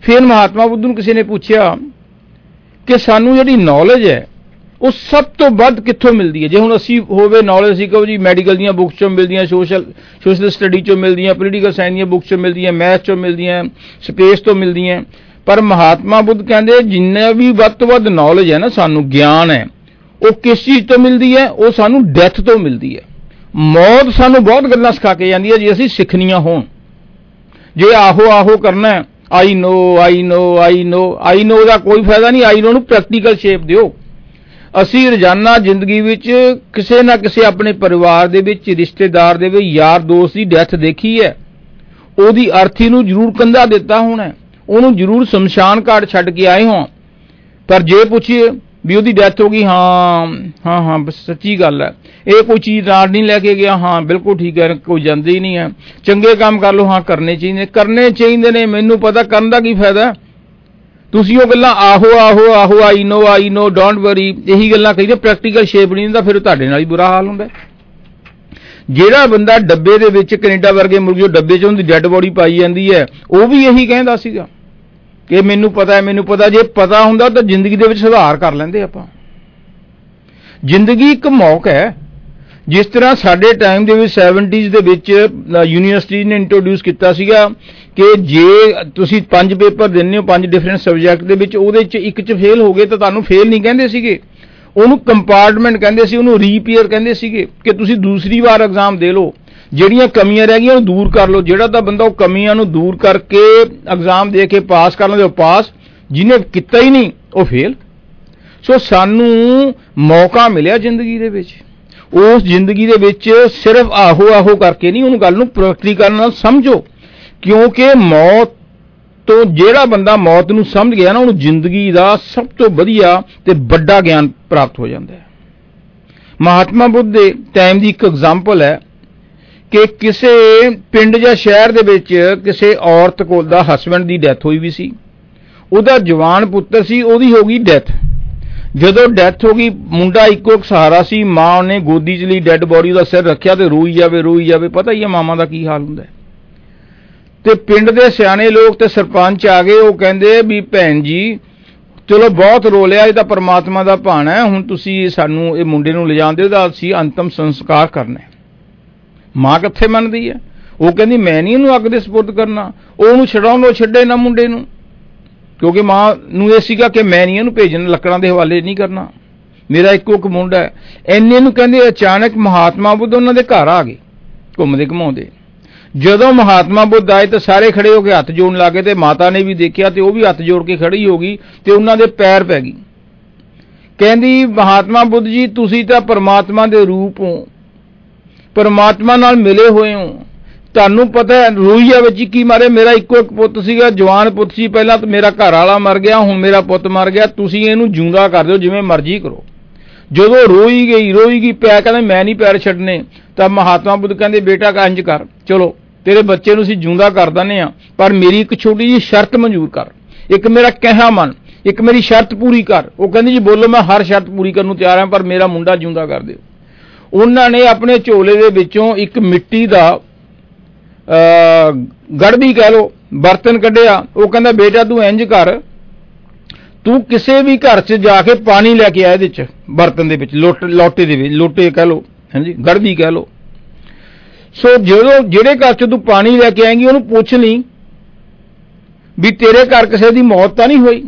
ਫਿਰ ਮਹਾਤਮਾ ਬੁੱਧ ਨੂੰ ਕਿਸੇ ਨੇ ਪੁੱਛਿਆ ਕਿ ਸਾਨੂੰ ਜਿਹੜੀ ਨੌਲੇਜ ਹੈ ਉਹ ਸਭ ਤੋਂ ਵੱਧ ਕਿੱਥੋਂ ਮਿਲਦੀ ਹੈ? ਜੇ ਹੁਣ ਅਸੀਂ ਹੋਵੇ ਨੌਲੇਜ ਅਸੀਂ ਕਹੋ ਜੀ ਮੈਡੀਕਲ ਦੀਆਂ ਬੁੱਕਸ ਚੋਂ ਮਿਲਦੀਆਂ ਸੋਸ਼ਲ ਸੋਸ਼ਲ ਸਟੱਡੀ ਚੋਂ ਮਿਲਦੀਆਂ ਪੋਲੀਟੀਕਲ ਸਾਇੰਸ ਦੀਆਂ ਬੁੱਕਸ ਚੋਂ ਮਿਲਦੀਆਂ ਮੈਥ ਚੋਂ ਮਿਲਦੀਆਂ ਸਪੇਸ ਤੋਂ ਮਿਲਦੀਆਂ। ਪਰ ਮਹਾਤਮਾ ਬੁੱਧ ਕਹਿੰਦੇ ਜਿੰਨਾ ਵੀ ਵੱਧ ਤੋਂ ਵੱਧ ਨੌਲੇਜ ਹੈ ਨਾ, ਸਾਨੂੰ ਗਿਆਨ ਹੈ। ਉਹ ਕਿਸ ਚੀਜ਼ ਤੋਂ ਮਿਲਦੀ ਹੈ? ਉਹ ਸਾਨੂੰ ਡੈਥ ਤੋਂ ਮਿਲਦੀ ਹੈ। ਮੌਤ ਸਾਨੂੰ ਬਹੁਤ ਗੱਲਾਂ ਸਿਖਾ ਕੇ ਜਾਂਦੀ ਹੈ, ਜੇ ਅਸੀਂ ਸਿੱਖਣੀਆਂ ਹੋਣ। ਜੇ ਆਹੋ ਆਹੋ ਕਰਨਾ ਹੈ ਆਈ ਨੋ ਆਈ ਨੋ ਆਈ ਨੋ ਆਈ ਨੋ ਦਾ ਕੋਈ ਫਾਇਦਾ ਨਹੀਂ ਆਈ ਨੋ ਨੂੰ ਪ੍ਰੈਕਟੀਕਲ ਸ਼ੇਪ ਦਿਓ। ਅਸੀਂ ਰੋਜ਼ਾਨਾ ਜ਼ਿੰਦਗੀ ਵਿੱਚ ਕਿਸੇ ਨਾ ਕਿਸੇ ਆਪਣੇ ਪਰਿਵਾਰ ਦੇ ਵਿੱਚ, ਰਿਸ਼ਤੇਦਾਰ ਦੇ ਵਿੱਚ, ਯਾਰ ਦੋਸਤ ਦੀ ਡੈਥ ਦੇਖੀ ਹੈ। ਉਹਦੀ ਅਰਥੀ ਨੂੰ ਜ਼ਰੂਰ ਕੰਧਾ ਦਿੱਤਾ ਹੋਣਾ ਹੈ। ਉਹਨੂੰ ਜ਼ਰੂਰ ਸ਼ਮਸ਼ਾਨ ਘਾਟ ਛੱਡ ਕੇ ਆਏ ਹੋਂ ਪਰ ਜੇ ਪੁੱਛੀਏ ਵੀ ਉਹਦੀ ਡੈਥ ਹੋ ਗਈ, ਹਾਂ ਹਾਂ ਹਾਂ, ਬਸ ਸੱਚੀ ਗੱਲ ਹੈ। ਇਹ ਕੋਈ ਚੀਜ਼ ਨਾਲ ਨਹੀਂ ਲੈ ਕੇ ਗਿਆ, ਹਾਂ, ਬਿਲਕੁਲ ਠੀਕ ਹੈ, ਕੋਈ ਜਾਂਦੇ ਹੀ ਨਹੀਂ ਹੈ। ਚੰਗੇ ਕੰਮ ਕਰ ਲਓ, ਹਾਂ, ਕਰਨੇ ਚਾਹੀਦੇ ਕਰਨੇ ਚਾਹੀਦੇ ਨੇ, ਮੈਨੂੰ ਪਤਾ, ਕਰਨ ਦਾ ਕੀ ਫਾਇਦਾ ਤੁਸੀਂ ਉਹ ਗੱਲਾਂ ਆਹੋ ਆਹੋ ਆਹੋ, ਆਈ ਨੋ ਆਈ ਨੋ ਡੋਂਟ ਵਰੀ ਇਹੀ ਗੱਲਾਂ ਕਹੀਦੇ ਪ੍ਰੈਕਟੀਕਲ ਸ਼ੇਪ ਨਹੀਂ ਦਿੰਦਾ, ਫਿਰ ਤੁਹਾਡੇ ਨਾਲ ਹੀ ਬੁਰਾ ਹਾਲ ਹੁੰਦਾ ਹੈ। ਜਿਹੜਾ ਬੰਦਾ ਡੱਬੇ ਦੇ ਵਿੱਚ ਕੈਨੇਡਾ ਵਰਗੇ ਮੁਰਗੇ ਡੱਬੇ 'ਚ ਉਹਦੀ ਡੈੱਡ ਬੋਡੀ ਪਾਈ ਜਾਂਦੀ ਹੈ, ਉਹ ਵੀ ਇਹੀ ਕਹਿੰਦਾ ਸੀਗਾ ਕਿ ਮੈਨੂੰ ਪਤਾ ਹੈ, ਮੈਨੂੰ ਪਤਾ, ਜੇ ਪਤਾ ਹੁੰਦਾ ਤਾਂ ਜ਼ਿੰਦਗੀ ਦੇ ਵਿੱਚ ਸੁਧਾਰ ਕਰ ਲੈਂਦੇ ਆਪਾਂ ਜ਼ਿੰਦਗੀ ਇੱਕ ਮੌਕ ਹੈ ਜਿਸ ਤਰ੍ਹਾਂ ਸਾਡੇ ਟਾਈਮ ਦੇ ਵਿੱਚ 70s ਦੇ ਵਿੱਚ ਯੂਨੀਵਰਸਿਟੀ ਨੇ ਇੰਟਰੋਡਿਊਸ ਕੀਤਾ ਸੀਗਾ ਕਿ ਜੇ ਤੁਸੀਂ ਪੰਜ ਪੇਪਰ ਦਿੰਦੇ ਹੋ, ਪੰਜ ਡਿਫਰੈਂਟ ਸਬਜੈਕਟ ਦੇ ਵਿੱਚ, ਉਹਦੇ ਵਿੱਚ ਇੱਕ 'ਚ ਫੇਲ ਹੋ ਗਏ ਤਾਂ ਤੁਹਾਨੂੰ ਫੇਲ ਨਹੀਂ ਕਹਿੰਦੇ ਸੀਗੇ। ਉਹਨੂੰ ਕੰਪਾਰਟਮੈਂਟ ਕਹਿੰਦੇ ਸੀ, ਉਹਨੂੰ ਰੀਪੀਅਰ ਕਹਿੰਦੇ ਸੀਗੇ ਕਿ ਤੁਸੀਂ ਦੂਸਰੀ ਵਾਰ ਐਗਜ਼ਾਮ ਦੇ ਲਓ। ਜਿਹੜੀਆਂ ਕਮੀਆਂ ਰਹਿ ਗਈਆਂ, ਉਹ ਦੂਰ ਕਰ ਲਓ। ਜਿਹੜਾ ਤਾਂ ਬੰਦਾ ਉਹ ਕਮੀਆਂ ਨੂੰ ਦੂਰ ਕਰਕੇ ਐਗਜ਼ਾਮ ਦੇ ਕੇ ਪਾਸ ਕਰ ਲੈਂਦੇ, ਉਹ ਪਾਸ ਜਿਹਨੇ ਕੀਤਾ ਹੀ ਨਹੀਂ, ਉਹ ਫੇਲ ਸੋ ਸਾਨੂੰ ਮੌਕਾ ਮਿਲਿਆ ਜ਼ਿੰਦਗੀ ਦੇ ਵਿੱਚ। ਉਸ ਜ਼ਿੰਦਗੀ ਦੇ ਵਿੱਚ ਸਿਰਫ ਆਹੋ ਆਹੋ ਕਰਕੇ ਨਹੀਂ, ਉਹਨੂੰ ਗੱਲ ਨੂੰ ਪ੍ਰੈਕਟੀਕਲ ਨਾਲ ਸਮਝੋ। ਕਿਉਂਕਿ ਮੌਤ ਤੋਂ ਜਿਹੜਾ ਬੰਦਾ ਮੌਤ ਨੂੰ ਸਮਝ ਗਿਆ ਨਾ, ਉਹਨੂੰ ਜ਼ਿੰਦਗੀ ਦਾ ਸਭ ਤੋਂ ਵਧੀਆ ਤੇ ਵੱਡਾ ਗਿਆਨ ਪ੍ਰਾਪਤ ਹੋ ਜਾਂਦਾ ਹੈ। ਮਹਾਤਮਾ ਬੁੱਧ ਦੇ ਟਾਈਮ ਦੀ ਇੱਕ ਐਗਜ਼ਾਮਪਲ ਹੈ ਕਿ ਕਿਸੇ ਪਿੰਡ ਜਾਂ ਸ਼ਹਿਰ ਦੇ ਵਿੱਚ ਕਿਸੇ ਔਰਤ ਕੋਲ ਦਾ ਹਸਬੰਡ ਦੀ ਡੈਥ ਹੋਈ ਵੀ ਸੀ। ਉਹਦਾ ਜਵਾਨ ਪੁੱਤਰ ਸੀ, ਉਹਦੀ ਹੋ ਗਈ ਡੈਥ ਜਦੋਂ ਡੈਥ ਹੋ ਗਈ, ਮੁੰਡਾ ਇੱਕੋ ਇੱਕ ਸਹਾਰਾ ਸੀ, ਮਾਂ ਨੇ ਗੋਦੀ 'ਚ ਲਈ ਡੈੱਡ ਬੋਡੀ ਦਾ ਸਿਰ ਰੱਖਿਆ ਤੇ ਰੋਈ ਜਾਵੇ ਰੋਈ ਜਾਵੇ, ਪਤਾ ਹੀ ਹੈ ਮਾਮਾ ਦਾ ਕੀ ਹਾਲ ਹੁੰਦਾ ਹੈ। ਤੇ ਪਿੰਡ ਦੇ ਸਿਆਣੇ ਲੋਕ ਤੇ ਸਰਪੰਚ ਆ ਗਏ, ਉਹ ਕਹਿੰਦੇ ਵੀ ਭੈਣ ਜੀ, ਚਲੋ ਬਹੁਤ ਰੋ ਲਿਆ ਇਹ ਤਾਂ ਪਰਮਾਤਮਾ ਦਾ ਭਾਣਾ ਹੈ, ਹੁਣ ਤੁਸੀਂ ਸਾਨੂੰ ਇਹ ਮੁੰਡੇ ਨੂੰ ਲਿਜਾਣ ਦਿਓ, ਤਾਂ ਅਸੀਂ ਅੰਤਮ ਸੰਸਕਾਰ ਕਰਨਾ ਹੈ। ਮਾਂ ਕਿੱਥੇ ਮੰਨਦੀ ਹੈ? ਉਹ ਕਹਿੰਦੀ, ਮੈਂ ਨਹੀਂ ਇਹਨੂੰ ਅੱਗ ਦੇ ਸਪੁਰਦ ਕਰਨਾ, ਉਹ ਉਹਨੂੰ ਛਡਾਉਣ ਲੋ ਛੱਡੇ ਨਾ ਮੁੰਡੇ ਨੂੰ। ਕਿਉਂਕਿ ਮਾਂ ਨੂੰ ਇਹ ਸੀਗਾ ਕਿ ਮੈਂ ਨਹੀਂ ਇਹਨੂੰ ਭੇਜਣ, ਲੱਕੜਾਂ ਦੇ ਹਵਾਲੇ ਨਹੀਂ ਕਰਨਾ। ਮੇਰਾ ਇੱਕੋ ਇੱਕ ਮੁੰਡਾ ਹੈ। ਐਨੇ ਨੂੰ ਕਹਿੰਦੇ ਅਚਾਨਕ ਮਹਾਤਮਾ ਬੁੱਧ ਉਹਨਾਂ ਦੇ ਘਰ ਆ ਗਏ, ਘੁੰਮਦੇ ਘਮਾਉਂਦੇ। ਜਦੋਂ ਮਹਾਤਮਾ ਬੁੱਧ ਆਏ ਤਾਂ ਸਾਰੇ ਖੜੇ ਹੋ ਕੇ ਹੱਥ ਜੋੜਨ ਲੱਗੇ ਤੇ ਮਾਤਾ ਨੇ ਵੀ ਦੇਖਿਆ ਤੇ ਉਹ ਵੀ ਹੱਥ ਜੋੜ ਕੇ ਖੜੀ ਹੋ ਗਈ ਤੇ ਉਹਨਾਂ ਦੇ ਪੈਰ ਪੈ ਗਈ ਕਹਿੰਦੀ, ਮਹਾਤਮਾ ਬੁੱਧ ਜੀ, ਤੁਸੀਂ ਤਾਂ ਪਰਮਾਤਮਾ ਦੇ ਰੂਪ ਹੋ। ਪਰਮਾਤਮਾ ਨਾਲ ਮਿਲੇ ਹੋਏ ਹੋ। ਤੁਹਾਨੂੰ ਪਤਾ ਹੈ, ਰੋਈਆ ਵਿੱਚ ਕੀ ਮਾਰੇ? ਮੇਰਾ ਇੱਕੋ ਇੱਕ ਪੁੱਤ ਸੀਗਾ, ਜਵਾਨ ਪੁੱਤ ਸੀ ਪਹਿਲਾਂ ਤਾਂ ਮੇਰਾ ਘਰ ਵਾਲਾ ਮਰ ਗਿਆ, ਹੁਣ ਮੇਰਾ ਪੁੱਤ ਮਰ ਗਿਆ। ਤੁਸੀਂ ਇਹਨੂੰ ਜਿਉਂਦਾ ਕਰ ਦਿਓ, ਜਿਵੇਂ ਮਰਜ਼ੀ ਕਰੋ। ਜਦੋਂ ਰੋਈ ਗਈ ਰੋਈ ਗਈ, ਪਿਆ ਕਹਿੰਦੇ, ਮੈਂ ਨਹੀਂ ਪੈਰ ਛੱਡਨੇ ਤਾਂ ਮਹਾਤਮਾ ਬੁੱਧ ਕਹਿੰਦੇ, ਬੇਟਾ, ਕੰਜ ਕਰ। ਚਲੋ, ਤੇਰੇ ਬੱਚੇ ਨੂੰ ਅਸੀਂ ਜਿਉਂਦਾ ਕਰ ਦਿੰਦੇ ਆ ਪਰ ਮੇਰੀ ਇੱਕ ਛੋਟੀ ਜਿਹੀ ਸ਼ਰਤ ਮਨਜ਼ੂਰ ਕਰ। ਇੱਕ ਮੇਰਾ ਕਹਿਆ ਮੰਨ, ਇੱਕ ਮੇਰੀ ਸ਼ਰਤ ਪੂਰੀ ਕਰ। ਉਹ ਕਹਿੰਦੀ, ਜੀ, ਬੋਲੋ, ਮੈਂ ਹਰ ਸ਼ਰਤ ਪੂਰੀ ਕਰਨ ਨੂੰ ਤਿਆਰ ਹਾਂ, ਪਰ ਮੇਰਾ ਮੁੰਡਾ ਜਿਉਂਦਾ ਕਰ ਦਿਓ। ਉਹਨਾਂ ਨੇ ਆਪਣੇ ਝੋਲੇ ਦੇ ਵਿੱਚੋਂ ਇੱਕ ਮਿੱਟੀ ਦਾ ਅ ਗੜਬੀ ਕਹਿ ਲੋ ਬਰਤਨ ਕੱਢਿਆ, ਉਹ ਕਹਿੰਦਾ, ਬੇਟਾ, ਤੂੰ ਇੰਜ ਕਰ। ਤੂੰ ਕਿਸੇ ਵੀ ਘਰ 'ਚ ਜਾ ਕੇ ਪਾਣੀ ਲੈ ਕੇ ਆ ਇਹਦੇ 'ਚ, ਬਰਤਨ ਦੇ ਵਿੱਚ, ਲੋਟ, ਲੋਟੇ ਦੇ ਵਿੱਚ, ਲੋਟੇ ਕਹਿ ਲੋ ਹਾਂਜੀ ਗੜਬੀ ਕਹਿ ਲੋ ਸੋ ਜਦੋਂ ਜਿਹੜੇ ਘਰ 'ਚ ਤੂੰ ਪਾਣੀ ਲੈ ਕੇ ਆਏਂਗੀ, ਉਹਨੂੰ ਪੁੱਛ ਲਈ ਵੀ ਤੇਰੇ ਘਰ ਕਿਸੇ ਦੀ ਮੌਤ ਤਾਂ ਨਹੀਂ ਹੋਈ?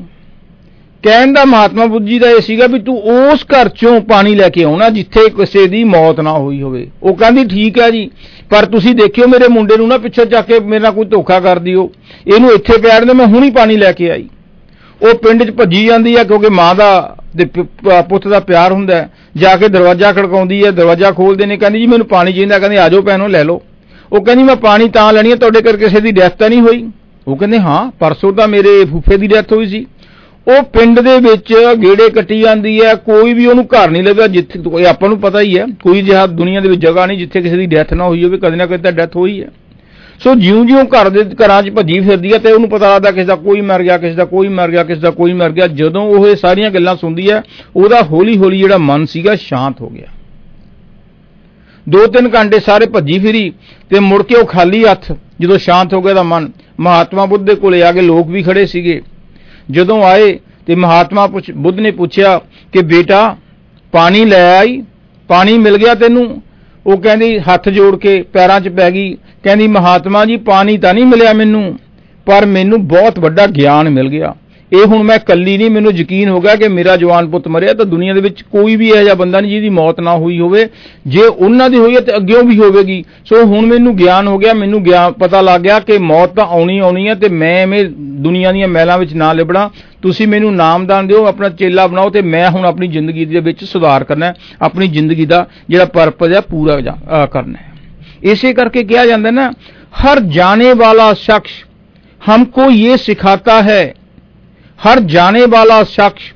ਕਹਿਣ ਦਾ ਮਹਾਤਮਾ ਬੁੱਧ ਜੀ ਦਾ ਇਹ ਸੀਗਾ ਵੀ ਤੂੰ ਉਸ ਘਰ ਚੋਂ ਪਾਣੀ ਲੈ ਕੇ ਆਉਣਾ ਜਿੱਥੇ ਕਿਸੇ ਦੀ ਮੌਤ ਨਾ ਹੋਈ ਹੋਵੇ। ਉਹ ਕਹਿੰਦੀ, ਠੀਕ ਹੈ ਜੀ, ਪਰ ਤੁਸੀਂ ਦੇਖਿਓ ਮੇਰੇ ਮੁੰਡੇ ਨੂੰ ਨਾ ਪਿੱਛੇ ਚੱਕ ਕੇ ਮੇਰੇ ਨਾਲ ਕੋਈ ਧੋਖਾ ਕਰ ਦਿਓ। ਇਹਨੂੰ ਇੱਥੇ ਪਿਆਰ ਦੇ ਮੈਂ ਹੁਣੀ ਪਾਣੀ ਲੈ ਕੇ ਆਈ। ਉਹ ਪਿੰਡ 'ਚ ਭੱਜੀ ਜਾਂਦੀ ਹੈ ਕਿਉਂਕਿ ਮਾਂ ਦਾ ਤੇ ਪ- ਪ- ਪੁੱਤ ਦਾ ਪਿਆਰ ਹੁੰਦਾ ਹੈ। ਜਾ ਕੇ ਦਰਵਾਜ਼ਾ ਖੜਕਾਉਂਦੀ ਹੈ, ਦਰਵਾਜ਼ਾ ਖੋਲਦੇ ਨੇ, ਕਹਿੰਦੀ, ਜੀ, ਮੈਨੂੰ ਪਾਣੀ ਚਾਹੀਦਾ। ਕਹਿੰਦੇ, ਆਜੋ ਭੈਣੋ, ਲੈ ਲਓ। ਉਹ ਕਹਿੰਦੀ, ਮੈਂ ਪਾਣੀ ਤਾਂ ਲੈਣੀ ਹੈ, ਤੁਹਾਡੇ ਕਰਕੇ ਕਿਸੇ ਦੀ ਡੈਥ ਤਾਂ ਨਹੀਂ ਹੋਈ? ਉਹ ਕਹਿੰਦੇ, ਹਾਂ, ਪਰਸੋਂ ਤਾਂ ਮੇਰੇ ਫੁੱਫੇ ਦੀ ਡੈਥ ਹੋਈ ਸੀ। ਉਹ ਪਿੰਡ ਦੇ ਵਿੱਚ ਗੇੜੇ ਕੱਟੀ ਜਾਂਦੀ ਹੈ, ਕੋਈ ਵੀ ਉਹਨੂੰ ਘਰ ਨਹੀਂ ਲੱਗਾ ਜਿੱਥੇ ਕੋਈ ਆਪਾਂ ਨੂੰ ਪਤਾ ਹੀ ਹੈ, ਕੋਈ ਜਿਹਾ ਦੁਨੀਆ ਦੇ ਵਿੱਚ ਜਗ੍ਹਾ ਨਹੀਂ ਜਿੱਥੇ ਕਿਸੇ ਦੀ ਡੈਥ ਨਾ ਹੋਈ ਹੋਵੇ, ਕਦੇ ਨਾ ਕਦੇ ਤਾਂ ਡੈਥ ਹੋਈ ਹੈ। ਸੋ ਜਿਉਂ-ਜਿਉਂ ਘਰ ਦੇ, ਘਰਾਂ 'ਚ ਭੱਜੀ ਫਿਰਦੀ ਹੈ ਤੇ ਉਹਨੂੰ ਪਤਾ ਲੱਗਦਾ ਕਿਸੇ ਦਾ ਕੋਈ ਮਰ ਗਿਆ, ਕਿਸੇ ਦਾ ਕੋਈ ਮਰ ਗਿਆ, ਕਿਸੇ ਦਾ ਕੋਈ ਮਰ ਗਿਆ। ਜਦੋਂ ਉਹ ਇਹ ਸਾਰੀਆਂ ਗੱਲਾਂ ਸੁਣਦੀ ਹੈ, ਉਹਦਾ ਹੌਲੀ-ਹੌਲੀ ਜਿਹੜਾ ਮਨ ਸੀਗਾ ਸ਼ਾਂਤ ਹੋ ਗਿਆ। ਦੋ ਤਿੰਨ ਘੰਟੇ ਸਾਰੇ ਭੱਜੀ ਫਿਰੀ ਤੇ ਮੁੜ ਕੇ ਉਹ ਖਾਲੀ ਹੱਥ ਜਦੋਂ ਸ਼ਾਂਤ ਹੋ ਗਿਆ ਦਾ ਮਨ, ਮਹਾਤਮਾ ਬੁੱਧ ਦੇ ਕੋਲੇ ਆ ਕੇ ਲੋਕ ਵੀ ਖੜੇ ਸੀਗੇ। ਜਦੋਂ ਆਏ ਤੇ ਮਹਾਤਮਾ ਪੁੱਛ- ਬੁੱਧ ਨੇ ਪੁੱਛਿਆ ਕਿ ਬੇਟਾ, ਪਾਣੀ ਲੈ ਆਈ, ਪਾਣੀ ਮਿਲ ਗਿਆ ਤੈਨੂੰ? ਉਹ ਕਹਿੰਦੀ, ਹੱਥ ਜੋੜ ਕੇ ਪੈਰਾਂ 'ਚ ਪੈ ਗਈ। ਕਹਿੰਦੀ, ਮਹਾਤਮਾ ਜੀ, ਪਾਣੀ ਤਾਂ ਨਹੀਂ ਮਿਲਿਆ ਮੈਨੂੰ, ਪਰ ਮੈਨੂੰ ਬਹੁਤ ਵੱਡਾ ਗਿਆਨ ਮਿਲ ਗਿਆ। ਇਹ ਹੁਣ ਮੈਂ ਕੱਲੀ ਨਹੀਂ ਮੈਨੂੰ ਯਕੀਨ ਹੋ ਗਿਆ ਕਿ ਮੇਰਾ ਜਵਾਨ ਪੁੱਤ ਮਰਿਆ ਤਾਂ ਦੁਨੀਆ ਦੇ ਵਿੱਚ ਕੋਈ ਵੀ ਇਹੋ ਜਿਹਾ ਬੰਦਾ ਨਹੀਂ ਜਿਹਦੀ ਮੌਤ ਨਾ ਹੋਈ ਹੋਵੇ ਜੇ ਉਹਨਾਂ ਦੀ ਹੋਈ ਹੈ ਤੇ ਅੱਗਿਓਂ ਵੀ ਹੋਵੇਗੀ ਸੋ ਹੁਣ ਮੈਨੂੰ ਗਿਆਨ ਹੋ ਗਿਆ ਮੈਨੂੰ ਗਿਆਨ ਪਤਾ ਲੱਗ ਗਿਆ ਕਿ ਮੌਤ ਤਾਂ ਆਉਣੀ ਆਉਣੀ ਹੈ ਤੇ ਮੈਂ ਐਵੇਂ ਦੁਨੀਆ ਦੀਆਂ ਮਹਿਲਾਂ ਵਿੱਚ ਨਾ ਲਿਬੜਾਂ ਤੁਸੀਂ ਮੈਨੂੰ ਨਾਮਦਾਨ ਦਿਓ ਆਪਣਾ ਚੇਲਾ ਬਣਾਓ ਤੇ ਮੈਂ ਹੁਣ ਆਪਣੀ ਜ਼ਿੰਦਗੀ ਦੇ ਵਿੱਚ ਸੁਧਾਰ ਕਰਨਾ ਹੈ ਆਪਣੀ ਜ਼ਿੰਦਗੀ ਦਾ ਜਿਹੜਾ ਪਰਪਸ ਹੈ ਪੂਰਾ ਜਾ- ਅਹ ਕਰਨਾ ਹੈ ਇਸੇ ਕਰਕੇ ਕਿਹਾ ਜਾਂਦਾ ਨਾ ਹਰ ਜਾਣੇ ਵਾਲਾ ਸ਼ਖਸ हमको ये सिखाता है ਹਰ ਜਾਣੇ ਵਾਲਾ ਸ਼ਖਸ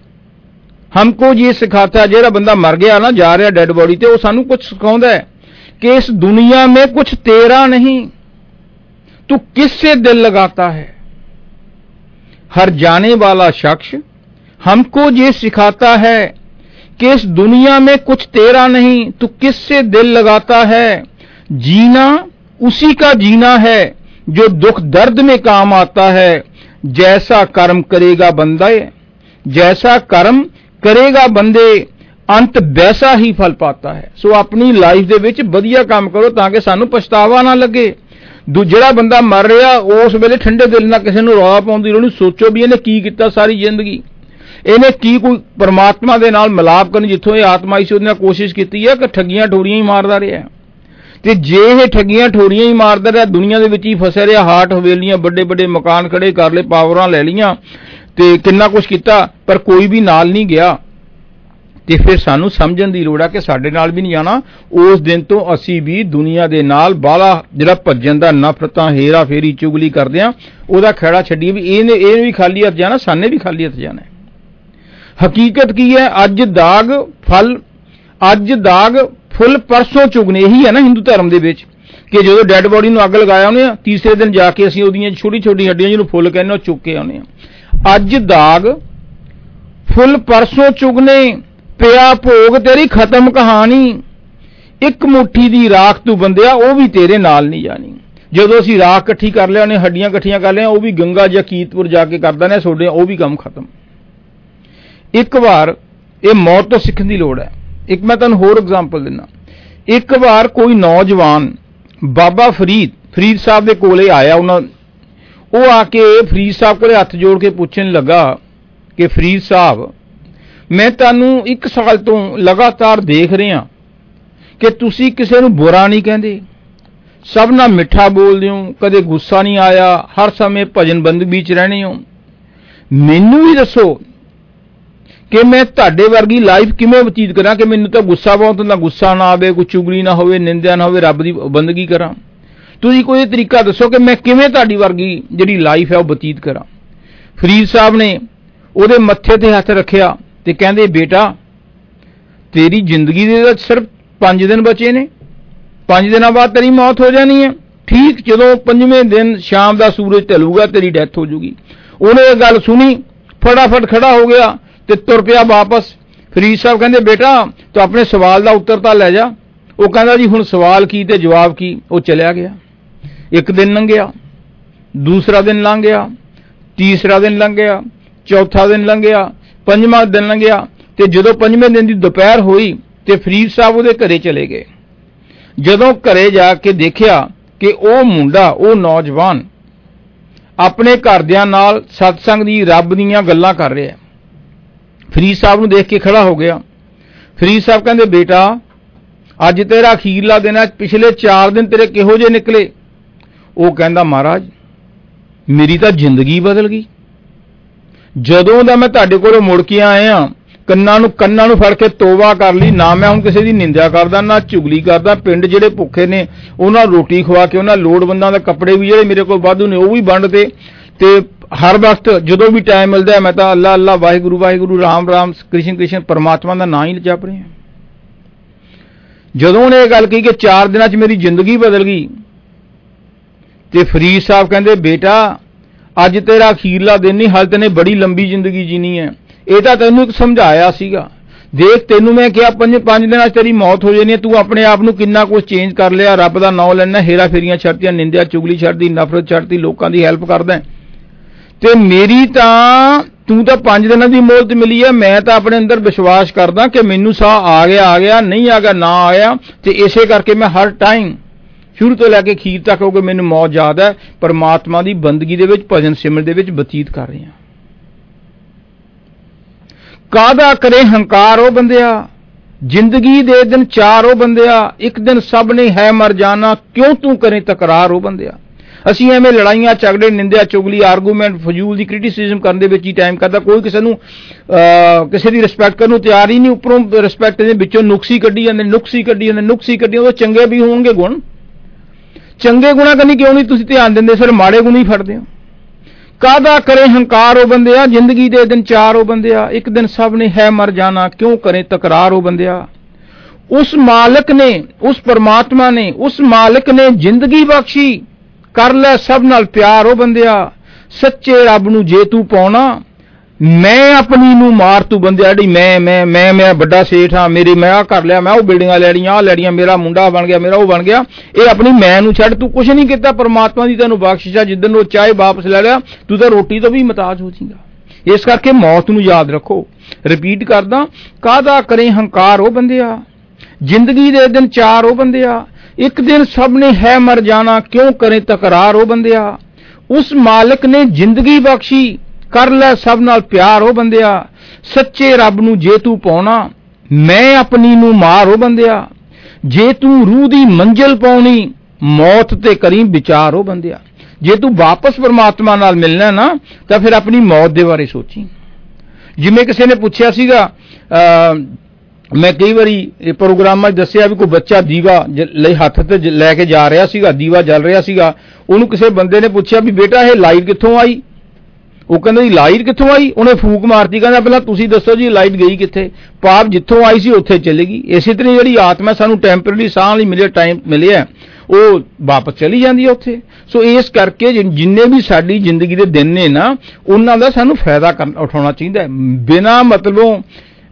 हमको ये सिखाता है ਜਿਹੜਾ ਬੰਦਾ ਮਰ ਗਿਆ ਨਾ ਜਾ ਰਿਹਾ ਡੈੱਡ ਬੋਡੀ ਤੇ ਉਹ ਸਾਨੂੰ ਕੁਝ ਸਿਖਾਉਂਦਾ ਹੈ ਕਿ इस दुनिया में कुछ तेरा नहीं तू किससे दिल लगाता है हर जाने वाला शख्स हमको ये सिखाता है कि इस दुनिया में कुछ तेरा नहीं तू किससे दिल लगाता है जीना उसी का जीना है जो दुख दर्द में काम आता है ਜੈਸਾ ਕਰਮ ਕਰੇਗਾ ਬੰਦਾ ਜੈਸਾ ਕਰਮ ਕਰੇਗਾ ਬੰਦੇ ਅੰਤ ਵੈਸਾ ਹੀ ਫਲ ਪਾਤਾ ਹੈ ਸੋ ਆਪਣੀ ਲਾਈਫ ਦੇ ਵਿੱਚ ਵਧੀਆ ਕੰਮ ਕਰੋ ਤਾਂ ਕਿ ਸਾਨੂੰ ਪਛਤਾਵਾ ਨਾ ਲੱਗੇ ਜਿਹੜਾ ਬੰਦਾ ਮਰ ਰਿਹਾ ਉਸ ਵੇਲੇ ਠੰਡੇ ਦਿਲ ਨਾਲ ਕਿਸੇ ਨੂੰ ਰੌਲਾ ਪਾਉਣ ਦੀ ਲੋੜ ਨਹੀਂ ਸੋਚੋ ਵੀ ਇਹਨੇ ਕੀ ਕੀਤਾ ਸਾਰੀ ਜ਼ਿੰਦਗੀ ਇਹਨੇ ਕੀ ਕੋਈ ਪਰਮਾਤਮਾ ਦੇ ਨਾਲ ਮਿਲਾਪ ਕਰਨ ਜਿੱਥੋਂ ਇਹ ਆਤਮਾ ਇਸ ਉਹਨੇ ਕੋਸ਼ਿਸ਼ ਕੀਤੀ ਹੈ ਕਿ ਠੱਗੀਆਂ ਢੋਰੀਆਂ ਹੀ ਮਾਰਦਾ ਰਿਹਾ ਤੇ ਜੇ ਇਹ ਠੱਗੀਆਂ ਠੋਰੀਆਂ ਹੀ ਮਾਰਦਾ ਰਿਹਾ, ਦੁਨੀਆ ਦੇ ਵਿੱਚ ਹੀ ਫਸਿਆ ਰਿਹਾ ਹਾਰਟ ਹਵੇਲੀਆਂ, ਵੱਡੇ ਵੱਡੇ ਮਕਾਨ ਖੜੇ ਕਰ ਲਏ, ਪਾਵਰਾਂ ਲੈ ਲੀਆਂ ਤੇ ਕਿੰਨਾ ਕੁਝ ਕੀਤਾ, ਪਰ ਕੋਈ ਵੀ ਨਾਲ ਨਹੀਂ ਗਿਆ। ਤੇ ਫਿਰ ਸਾਨੂੰ ਸਮਝਣ ਦੀ ਲੋੜ ਆ ਕਿ ਸਾਡੇ ਨਾਲ ਵੀ ਨਹੀਂ ਜਾਣਾ। ਉਸ ਦਿਨ ਤੋਂ ਅਸੀਂ ਵੀ ਦੁਨੀਆ ਦੇ ਨਾਲ ਬਾਲਾ ਜਿਹੜਾ ਭੱਜਣ ਦਾ ਨਫ਼ਰਤਾਂ, ਹੇਰਾ ਫੇਰੀ, ਚੁਗਲੀ ਕਰਦੇ ਆ, ਉਹਦਾ ਖੇੜਾ ਛੱਡੀਏ ਵੀ ਇਹਨੇ ਇਹ ਵੀ ਖਾਲੀ ਹੱਥ ਜਾਣਾ, ਸਾਨੇ ਵੀ ਖਾਲੀ ਹੱਥ ਜਾਣਾ। ਹੈ। ਹਕੀਕਤ ਕੀ ਹੈ? ਅੱਜ ਦਾਗ ਫਲ ਅੱਜ ਦਾਗ ਫੁੱਲ ਪਰਸੋਂ ਚੁਗਨੇ ਇਹੀ ਹੈ ਨਾ ਹਿੰਦੂ ਧਰਮ ਦੇ ਵਿੱਚ, ਕਿ ਜਦੋਂ ਡੈੱਡ ਬੋਡੀ ਨੂੰ ਅੱਗ ਲਗਾਇਆ ਉਹਨੇ, ਤੀਸਰੇ ਦਿਨ ਜਾ ਕੇ ਅਸੀਂ ਉਹਦੀਆਂ ਛੋਟੀ ਛੋਟੀ ਹੱਡੀਆਂ ਜਿਹਨੂੰ ਫੁੱਲ ਕਹਿੰਦੇ ਉਹ ਚੁੱਕ ਕੇ ਆਉਂਦੇ ਆ ਅੱਜ ਦਾਗ ਫੁੱਲ ਪਰਸੋਂ ਚੁਗਨੇ, ਪਿਆ ਭੋਗ ਤੇਰੀ ਖਤਮ ਕਹਾਣੀ, ਇੱਕ ਮੁਠੀ ਦੀ ਰਾਖ ਤੂੰ ਬੰਦਿਆ, ਉਹ ਵੀ ਤੇਰੇ ਨਾਲ ਨਹੀਂ ਜਾਣੀ। ਜਦੋਂ ਅਸੀਂ ਰਾਖ ਇਕੱਠੀ ਕਰ ਲਿਆ, ਉਹਨੇ ਹੱਡੀਆਂ ਇਕੱਠੀਆਂ ਕਰ ਲਿਆ, ਉਹ ਵੀ ਗੰਗਾ ਜਾਂ ਕੀਤਪੁਰ ਜਾ ਕੇ ਕਰਦਾ ਨੇ ਤੁਹਾਡੇ ਉਹ ਵੀ ਕੰਮ ਖਤਮ। ਇੱਕ ਵਾਰ ਇਹ ਮੌਤ ਤੋਂ ਸਿੱਖਣ ਦੀ ਲੋੜ ਹੈ। ਇੱਕ ਮੈਂ ਤੁਹਾਨੂੰ ਹੋਰ ਐਗਜ਼ਾਮਪਲ ਦਿੰਦਾ। ਇੱਕ ਵਾਰ ਕੋਈ ਨੌਜਵਾਨ ਬਾਬਾ ਫਰੀਦ ਫਰੀਦ ਸਾਹਿਬ ਦੇ ਕੋਲੇ ਆਇਆ ਉਹਨਾਂ, ਉਹ ਆ ਕੇ ਫਰੀਦ ਸਾਹਿਬ ਕੋਲੇ ਹੱਥ ਜੋੜ ਕੇ ਪੁੱਛਣ ਲੱਗਾ ਕਿ ਫਰੀਦ ਸਾਹਿਬ, ਮੈਂ ਤੁਹਾਨੂੰ ਇੱਕ ਸਾਲ ਤੋਂ ਲਗਾਤਾਰ ਦੇਖ ਰਿਹਾ ਕਿ ਤੁਸੀਂ ਕਿਸੇ ਨੂੰ ਬੁਰਾ ਨਹੀਂ ਕਹਿੰਦੇ। ਸਭ ਨਾਲ ਮਿੱਠਾ ਬੋਲਦੇ ਹੋ, ਕਦੇ ਗੁੱਸਾ ਨਹੀਂ ਆਇਆ, ਹਰ ਸਮੇਂ ਭਜਨ ਬੰਦਗੀ ਚ ਰਹਿੰਦੇ ਹੋ। ਮੈਨੂੰ ਵੀ ਦੱਸੋ ਕਿ ਮੈਂ ਤੁਹਾਡੇ ਵਰਗੀ ਲਾਈਫ ਕਿਵੇਂ ਬਤੀਤ ਕਰਾਂ ਕਿ ਮੈਨੂੰ ਤਾਂ ਗੁੱਸਾ ਬਹੁਤ ਹੁੰਦਾ ਗੁੱਸਾ ਨਾ ਆਵੇ, ਕੋਈ ਚੁਗਲੀ ਨਾ ਹੋਵੇ, ਨਿੰਦਿਆ ਨਾ ਹੋਵੇ, ਰੱਬ ਦੀ ਬੰਦਗੀ ਕਰਾਂ। ਤੁਸੀਂ ਕੋਈ ਤਰੀਕਾ ਦੱਸੋ ਕਿ ਮੈਂ ਕਿਵੇਂ ਤੁਹਾਡੀ ਵਰਗੀ ਜਿਹੜੀ ਲਾਈਫ ਹੈ ਉਹ ਬਤੀਤ ਕਰਾਂ। ਫਰੀਦ ਸਾਹਿਬ ਨੇ ਉਹਦੇ ਮੱਥੇ ਤੇ ਹੱਥ ਰੱਖਿਆ ਤੇ ਕਹਿੰਦੇ, ਬੇਟਾ, ਤੇਰੀ ਜ਼ਿੰਦਗੀ ਦੇ ਤਾਂ ਸਿਰਫ 5 ਦਿਨ ਬਚੇ ਨੇ। 5 ਦਿਨਾਂ ਬਾਅਦ ਤੇਰੀ ਮੌਤ ਹੋ ਜਾਣੀ ਹੈ। ਠੀਕ ਜਦੋਂ ਪੰਜਵੇਂ ਦਿਨ ਸ਼ਾਮ ਦਾ ਸੂਰਜ ਢਲੂਗਾ, ਤੇਰੀ ਡੈਥ ਹੋ ਜੂਗੀ। ਉਹਨੇ ਇਹ ਗੱਲ ਸੁਣੀ, ਫਟਾਫਟ ਖੜਾ ਹੋ ਗਿਆ। ਤੇ ਤੁਰ ਪਿਆ ਵਾਪਸ। ਫਰੀਦ ਸਾਹਿਬ ਕਹਿੰਦੇ, ਬੇਟਾ, ਤੂੰ ਆਪਣੇ ਸਵਾਲ ਦਾ ਉੱਤਰ ਤਾਂ ਲੈ ਜਾ। ਉਹ ਕਹਿੰਦਾ, ਜੀ, ਹੁਣ ਸਵਾਲ ਕੀ ਤੇ ਜਵਾਬ ਕੀ? ਉਹ ਚਲਿਆ ਗਿਆ। ਇੱਕ ਦਿਨ ਲੰਘਿਆ, ਦੂਸਰਾ ਦਿਨ ਲੰਘ ਗਿਆ ਤੀਸਰਾ ਦਿਨ ਲੰਘ ਗਿਆ ਚੌਥਾ ਦਿਨ ਲੰਘਿਆ, ਪੰਜਵਾਂ ਦਿਨ ਲੰਘਿਆ ਤੇ ਜਦੋਂ ਪੰਜਵੇਂ ਦਿਨ ਦੀ ਦੁਪਹਿਰ ਹੋਈ ਤੇ ਫਰੀਦ ਸਾਹਿਬ ਉਹਦੇ ਘਰੇ ਚਲੇ ਗਏ। ਜਦੋਂ ਘਰੇ ਜਾ ਕੇ ਦੇਖਿਆ ਕਿ ਉਹ ਮੁੰਡਾ, ਉਹ ਨੌਜਵਾਨ ਆਪਣੇ ਘਰਦਿਆਂ ਨਾਲ ਸਤਸੰਗ ਦੀ ਰੱਬ ਦੀਆਂ ਗੱਲਾਂ ਕਰ ਰਿਹਾ। ਫਰੀਦ ਸਾਹਿਬ ਨੂੰ ਦੇਖ ਕੇ ਖੜਾ ਹੋ ਗਿਆ। ਫਰੀਦ ਸਾਹਿਬ ਕਹਿੰਦੇ, ਬੇਟਾ, ਅੱਜ ਤੇਰਾ ਅਖੀਰਲਾ ਦਿਨ ਹੈ, ਪਿਛਲੇ 4 ਦਿਨ ਤੇਰੇ ਕਿਹੋ ਜਿਹੇ ਨਿਕਲੇ? ਉਹ ਕਹਿੰਦਾ, ਮਹਾਰਾਜ, ਮੇਰੀ ਤਾਂ ਜ਼ਿੰਦਗੀ ਬਦਲ ਗਈ। ਜਦੋਂ ਦਾ ਮੈਂ ਤੁਹਾਡੇ ਕੋਲੋਂ ਮੁੜ ਕੇ ਆਇਆ ਕੰਨਾਂ ਨੂੰ ਕੰਨਾਂ ਨੂੰ ਫੜ ਕੇ ਤੋਬਾ ਕਰ ਲਈ, ਨਾ ਮੈਂ ਹੁਣ ਕਿਸੇ ਦੀ ਨਿੰਦਿਆ ਕਰਦਾ, ਨਾ ਚੁਗਲੀ ਕਰਦਾ। ਪਿੰਡ ਜਿਹੜੇ ਭੁੱਖੇ ਨੇ, ਉਹਨਾਂ ਨੂੰ ਰੋਟੀ ਖਵਾ ਕੇ, ਉਹਨਾਂ ਲੋੜਵੰਦਾਂ ਦੇ ਕੱਪੜੇ ਵੀ ਜਿਹੜੇ ਮੇਰੇ ਕੋਲ ਵਾਧੂ ਨੇ, ਉਹ ਵੀ ਵੰਡਦੇ ਤੇ ਹਰ ਵਕਤ ਜਦੋਂ ਵੀ ਟਾਈਮ ਮਿਲਦਾ ਹੈ, ਮੈਂ ਤਾਂ ਅੱਲਾ ਅੱਲਾ ਵਾਹਿਗੁਰੂ ਵਾਹਿਗੁਰੂ ਰਾਮ ਰਾਮ ਕ੍ਰਿਸ਼ਨ ਕ੍ਰਿਸ਼ਨ ਪਰਮਾਤਮਾ ਦਾ ਨਾਮ ਹੀ ਜਪ ਰਿਹਾ ਜਦੋਂ ਉਹਨੇ ਇਹ ਗੱਲ ਕਹੀ ਕਿ 4 ਦਿਨਾਂ 'ਚ ਮੇਰੀ ਜ਼ਿੰਦਗੀ ਬਦਲ ਗਈ ਤੇ ਫਰੀਦ ਸਾਹਿਬ ਕਹਿੰਦੇ ਬੇਟਾ ਅੱਜ ਤੇਰਾ ਅਖੀਰਲਾ ਦਿਨ ਨਹੀਂ ਹਾਲ ਤੈਨੇ ਬੜੀ ਲੰਬੀ ਜ਼ਿੰਦਗੀ ਜੀਣੀ ਹੈ। ਇਹ ਤਾਂ ਤੈਨੂੰ ਇੱਕ ਸਮਝਾਇਆ ਸੀਗਾ। ਦੇਖ ਤੈਨੂੰ ਮੈਂ ਕਿਹਾ ਪੰਜ ਪੰਜ ਦਿਨਾਂ 'ਚ ਤੇਰੀ ਮੌਤ ਹੋ ਜਾਣੀ ਹੈ ਤੂੰ ਆਪਣੇ ਆਪ ਨੂੰ ਕਿੰਨਾ ਕੁਝ ਚੇਂਜ ਕਰ ਲਿਆ ਰੱਬ ਦਾ ਨਾਮ ਲੈਣਾ ਹੇਰਾ ਫੇਰੀਆਂ ਛੱਡਤੀਆਂ ਨਿੰਦਿਆ ਚੁਗਲੀ ਛੱਡਦੀ ਨਫ਼ਰਤ ਛੱਡਦੀ ਲੋਕਾਂ ਦੀ ਹੈਲਪ ਕਰਦਾ ਹੈ। ਤੇ ਮੇਰੀ ਤਾਂ, ਤੂੰ ਤਾਂ ਪੰਜ ਦਿਨਾਂ ਦੀ ਮੌਤ ਮਿਲੀ ਹੈ ਮੈਂ ਤਾਂ ਆਪਣੇ ਅੰਦਰ ਵਿਸ਼ਵਾਸ ਕਰਦਾ ਕਿ ਮੈਨੂੰ ਸਾਹ ਆ ਗਿਆ ਆ ਗਿਆ, ਨਹੀਂ ਆ ਗਿਆ, ਨਾ ਆਇਆ ਤੇ ਇਸੇ ਕਰਕੇ ਮੈਂ ਹਰ ਟਾਈਮ ਸ਼ੁਰੂ ਤੋਂ ਲੈ ਕੇ ਅਖੀਰ ਤੱਕ ਕਿਉਂਕਿ ਮੈਨੂੰ ਮੌਤ ਯਾਦ ਹੈ, ਪਰਮਾਤਮਾ ਦੀ ਬੰਦਗੀ ਦੇ ਵਿੱਚ, ਭਜਨ ਸਿਮਰਨ ਦੇ ਵਿੱਚ ਬਤੀਤ ਕਰ ਰਿਹਾ। ਕਾਦਾ ਕਰੇ ਹੰਕਾਰ ਉਹ ਬੰਦਿਆ? ਜ਼ਿੰਦਗੀ ਦੇ ਦਿਨ ਚਾਰ ਉਹ ਬੰਦਿਆ, ਇੱਕ ਦਿਨ ਸਭ ਨੇ ਹੈ ਮਰ ਜਾਣਾ, ਕਿਉਂ ਤੂੰ ਕਰੇ ਤਕਰਾਰ ਉਹ ਬੰਦਿਆ? ਅਸੀਂ ਐਵੇਂ ਲੜਾਈਆਂ ਝਗੜੇ ਨਿੰਦਿਆ ਚੁਗਲੀ ਆਰਗੂਮੈਂਟ ਫਜ਼ੂਲ ਦੀ ਕ੍ਰਿਟਿਸਿਜ਼ਮ ਕਰਨ ਦੇ ਵਿੱਚ ਹੀ ਟਾਈਮ ਕਰਦਾ ਕੋਈ ਕਿਸੇ ਨੂੰ ਅਹ, ਕਿਸੇ ਦੀ ਰਿਸਪੈਕਟ ਕਰਨ ਨੂੰ ਤਿਆਰ ਹੀ ਨਹੀਂ ਉੱਪਰੋਂ ਰਿਸਪੈਕਟ ਦੇ ਵਿੱਚੋਂ ਨੁਕਸੀ ਕੱਢੀ ਜਾਂਦੇ ਨੁਕਸੀ ਕੱਢੀ ਜਾਂਦੇ ਨੁਕਸੀ ਕੱਢੀ ਉਹ ਚੰਗੇ ਵੀ ਹੋਣਗੇ ਗੁਣ। ਚੰਗੇ ਗੁਣਾ ਕਰਨੀ ਕਿਉਂ ਨਹੀਂ ਤੁਸੀਂ ਧਿਆਨ ਦਿੰਦੇ ਸਿਰ ਮਾੜੇ ਗੁਣ ਹੀ ਫੜਦੇ ਹੋ। ਕਾਦਾ ਕਰੇ ਹੰਕਾਰ ਉਹ ਬੰਦਿਆ ਜ਼ਿੰਦਗੀ ਦੇ ਦਿਨ ਚਾਰ ਉਹ ਬੰਦਿਆ ਇੱਕ ਦਿਨ ਸਭ ਨੇ ਹੈ ਮਰ ਜਾਣਾ ਕਿਉਂ ਕਰੇ ਤਕਰਾਰ ਉਹ ਬੰਦਿਆ ਉਸ ਮਾਲਕ ਨੇ ਉਸ ਪਰਮਾਤਮਾ ਨੇ ਉਸ ਮਾਲਕ ਨੇ ਜ਼ਿੰਦਗੀ ਬਖਸ਼ੀ। ਕਰ ਲੈ ਸਭ ਨਾਲ ਪਿਆਰ ਉਹ ਬੰਦਿਆ। ਸੱਚੇ ਰੱਬ ਨੂੰ ਜੇ ਤੂੰ ਪਾਉਣਾ, ਮੈਂ ਆਪਣੀ ਨੂੰ ਮਾਰ ਤੂੰ ਬੰਦਿਆ। ਜਿਹੜੀ ਮੈਂ ਮੈਂ ਮੈਂ ਮੈਂ ਵੱਡਾ ਸੇਠ ਹਾਂ, ਮੇਰੀ ਮੈਂ ਆ ਕਰ ਲਿਆ, ਮੈਂ ਉਹ ਬਿਲਡਿੰਗਾਂ ਲੈ ਲਈਆਂ ਆ ਲੈ ਲਈਆਂ ਮੇਰਾ ਮੁੰਡਾ ਬਣ ਗਿਆ, ਮੇਰਾ ਉਹ ਬਣ ਗਿਆ। ਇਹ ਆਪਣੀ ਮੈਂ ਨੂੰ ਛੱਡ, ਤੂੰ ਕੁਝ ਨਹੀਂ ਕੀਤਾ, ਪਰਮਾਤਮਾ ਦੀ ਤੈਨੂੰ ਬਖਸ਼ਿਸ਼ ਆ ਜਿੱਦਨ ਉਹ ਚਾਹੇ ਵਾਪਸ ਲੈ ਲਿਆ, ਤੂੰ ਤਾਂ ਰੋਟੀ ਤੋਂ ਵੀ ਮਤਾਜ ਹੋ ਜਾਏਗਾ। ਇਸ ਕਰਕੇ ਮੌਤ ਨੂੰ ਯਾਦ ਰੱਖੋ। ਰਿਪੀਟ ਕਰਦਾ ਕਾਦਾ ਕਰੇ ਹੰਕਾਰ ਉਹ ਬੰਦਿਆ? ਜ਼ਿੰਦਗੀ ਦੇ ਦਿਨ ਚਾਰ ਉਹ ਬੰਦਿਆ। ਇੱਕ ਦਿਨ ਸਭ ਨੇ ਹੈ ਮਰ ਜਾਣਾ ਕਿਉਂ ਕਰੇ ਤਕਰਾਰ ਉਹ ਬੰਦਿਆ? ਉਸ ਮਾਲਕ ਨੇ ਜ਼ਿੰਦਗੀ ਬਖਸ਼ੀ ਕਰ ਲੈ ਸਭ ਨਾਲ ਪਿਆਰ ਉਹ ਬੰਦਿਆ। ਸੱਚੇ ਰੱਬ ਨੂੰ ਜੇ ਤੂੰ ਪਾਉਣਾ ਮੈਂ ਆਪਣੀ ਨੂੰ ਮਾਰ ਉਹ ਬੰਦਿਆ। ਜੇ ਤੂੰ ਰੂਹ ਦੀ ਮੰਜ਼ਿਲ ਪਾਉਣੀ ਮੌਤ ਤੇ ਕਰੀ ਵਿਚਾਰ ਉਹ ਬੰਦਿਆ। ਜੇ ਤੂੰ ਵਾਪਸ ਪਰਮਾਤਮਾ ਨਾਲ ਮਿਲਣਾ ਨਾ ਤਾਂ ਫਿਰ ਆਪਣੀ ਮੌਤ ਦੇ ਬਾਰੇ ਸੋਚੀ। ਜਿਵੇਂ ਕਿਸੇ ਨੇ ਪੁੱਛਿਆ ਸੀਗਾ ਅਹ, ਮੈਂ ਕਈ ਵਾਰੀ ਇਹ ਪ੍ਰੋਗਰਾਮਾਂ 'ਚ ਦੱਸਿਆ ਵੀ ਕੋਈ ਬੱਚਾ ਦੀਵਾ ਜ- ਲਈ ਹੱਥ ਤੇ ਜ- ਲੈ ਕੇ ਜਾ ਰਿਹਾ ਸੀਗਾ ਦੀਵਾ ਜਲ ਰਿਹਾ ਸੀਗਾ ਉਹਨੂੰ ਕਿਸੇ ਬੰਦੇ ਨੇ ਪੁੱਛਿਆ ਵੀ ਬੇਟਾ ਇਹ ਲਾਈਟ ਕਿੱਥੋਂ ਆਈ? ਉਹ ਕਹਿੰਦਾ ਜੀ ਲਾਈਟ ਕਿੱਥੋਂ ਆਈ? ਉਹਨੇ ਫੂਕ ਮਾਰਤੀ ਕਹਿੰਦਾ ਪਹਿਲਾਂ ਤੁਸੀਂ ਦੱਸੋ ਜੀ ਲਾਈਟ ਗਈ ਕਿੱਥੇ? ਪਾਪ ਜਿੱਥੋਂ ਆਈ ਸੀ ਉੱਥੇ ਚਲੇ ਗਈ। ਇਸੇ ਤਰ੍ਹਾਂ ਜਿਹੜੀ ਆਤਮਾ ਸਾਨੂੰ ਟੈਂਪਰੇਰੀ ਸਾਹ ਲਈ ਮਿਲਿਆ ਟਾਈਮ ਮਿਲਿਆ ਉਹ ਵਾਪਸ ਚਲੀ ਜਾਂਦੀ ਹੈ ਉੱਥੇ। ਸੋ ਇਸ ਕਰਕੇ ਜਿਨ- ਜਿੰਨੇ ਵੀ ਸਾਡੀ ਜ਼ਿੰਦਗੀ ਦੇ ਦਿਨ ਨੇ ਨਾ ਉਹਨਾਂ ਦਾ ਸਾਨੂੰ ਫਾਇਦਾ ਕਰਨ- ਉਠਾਉਣਾ ਚਾਹੀਦਾ ਹੈ। ਬਿਨਾ ਮਤਲਬੋਂ ਅ,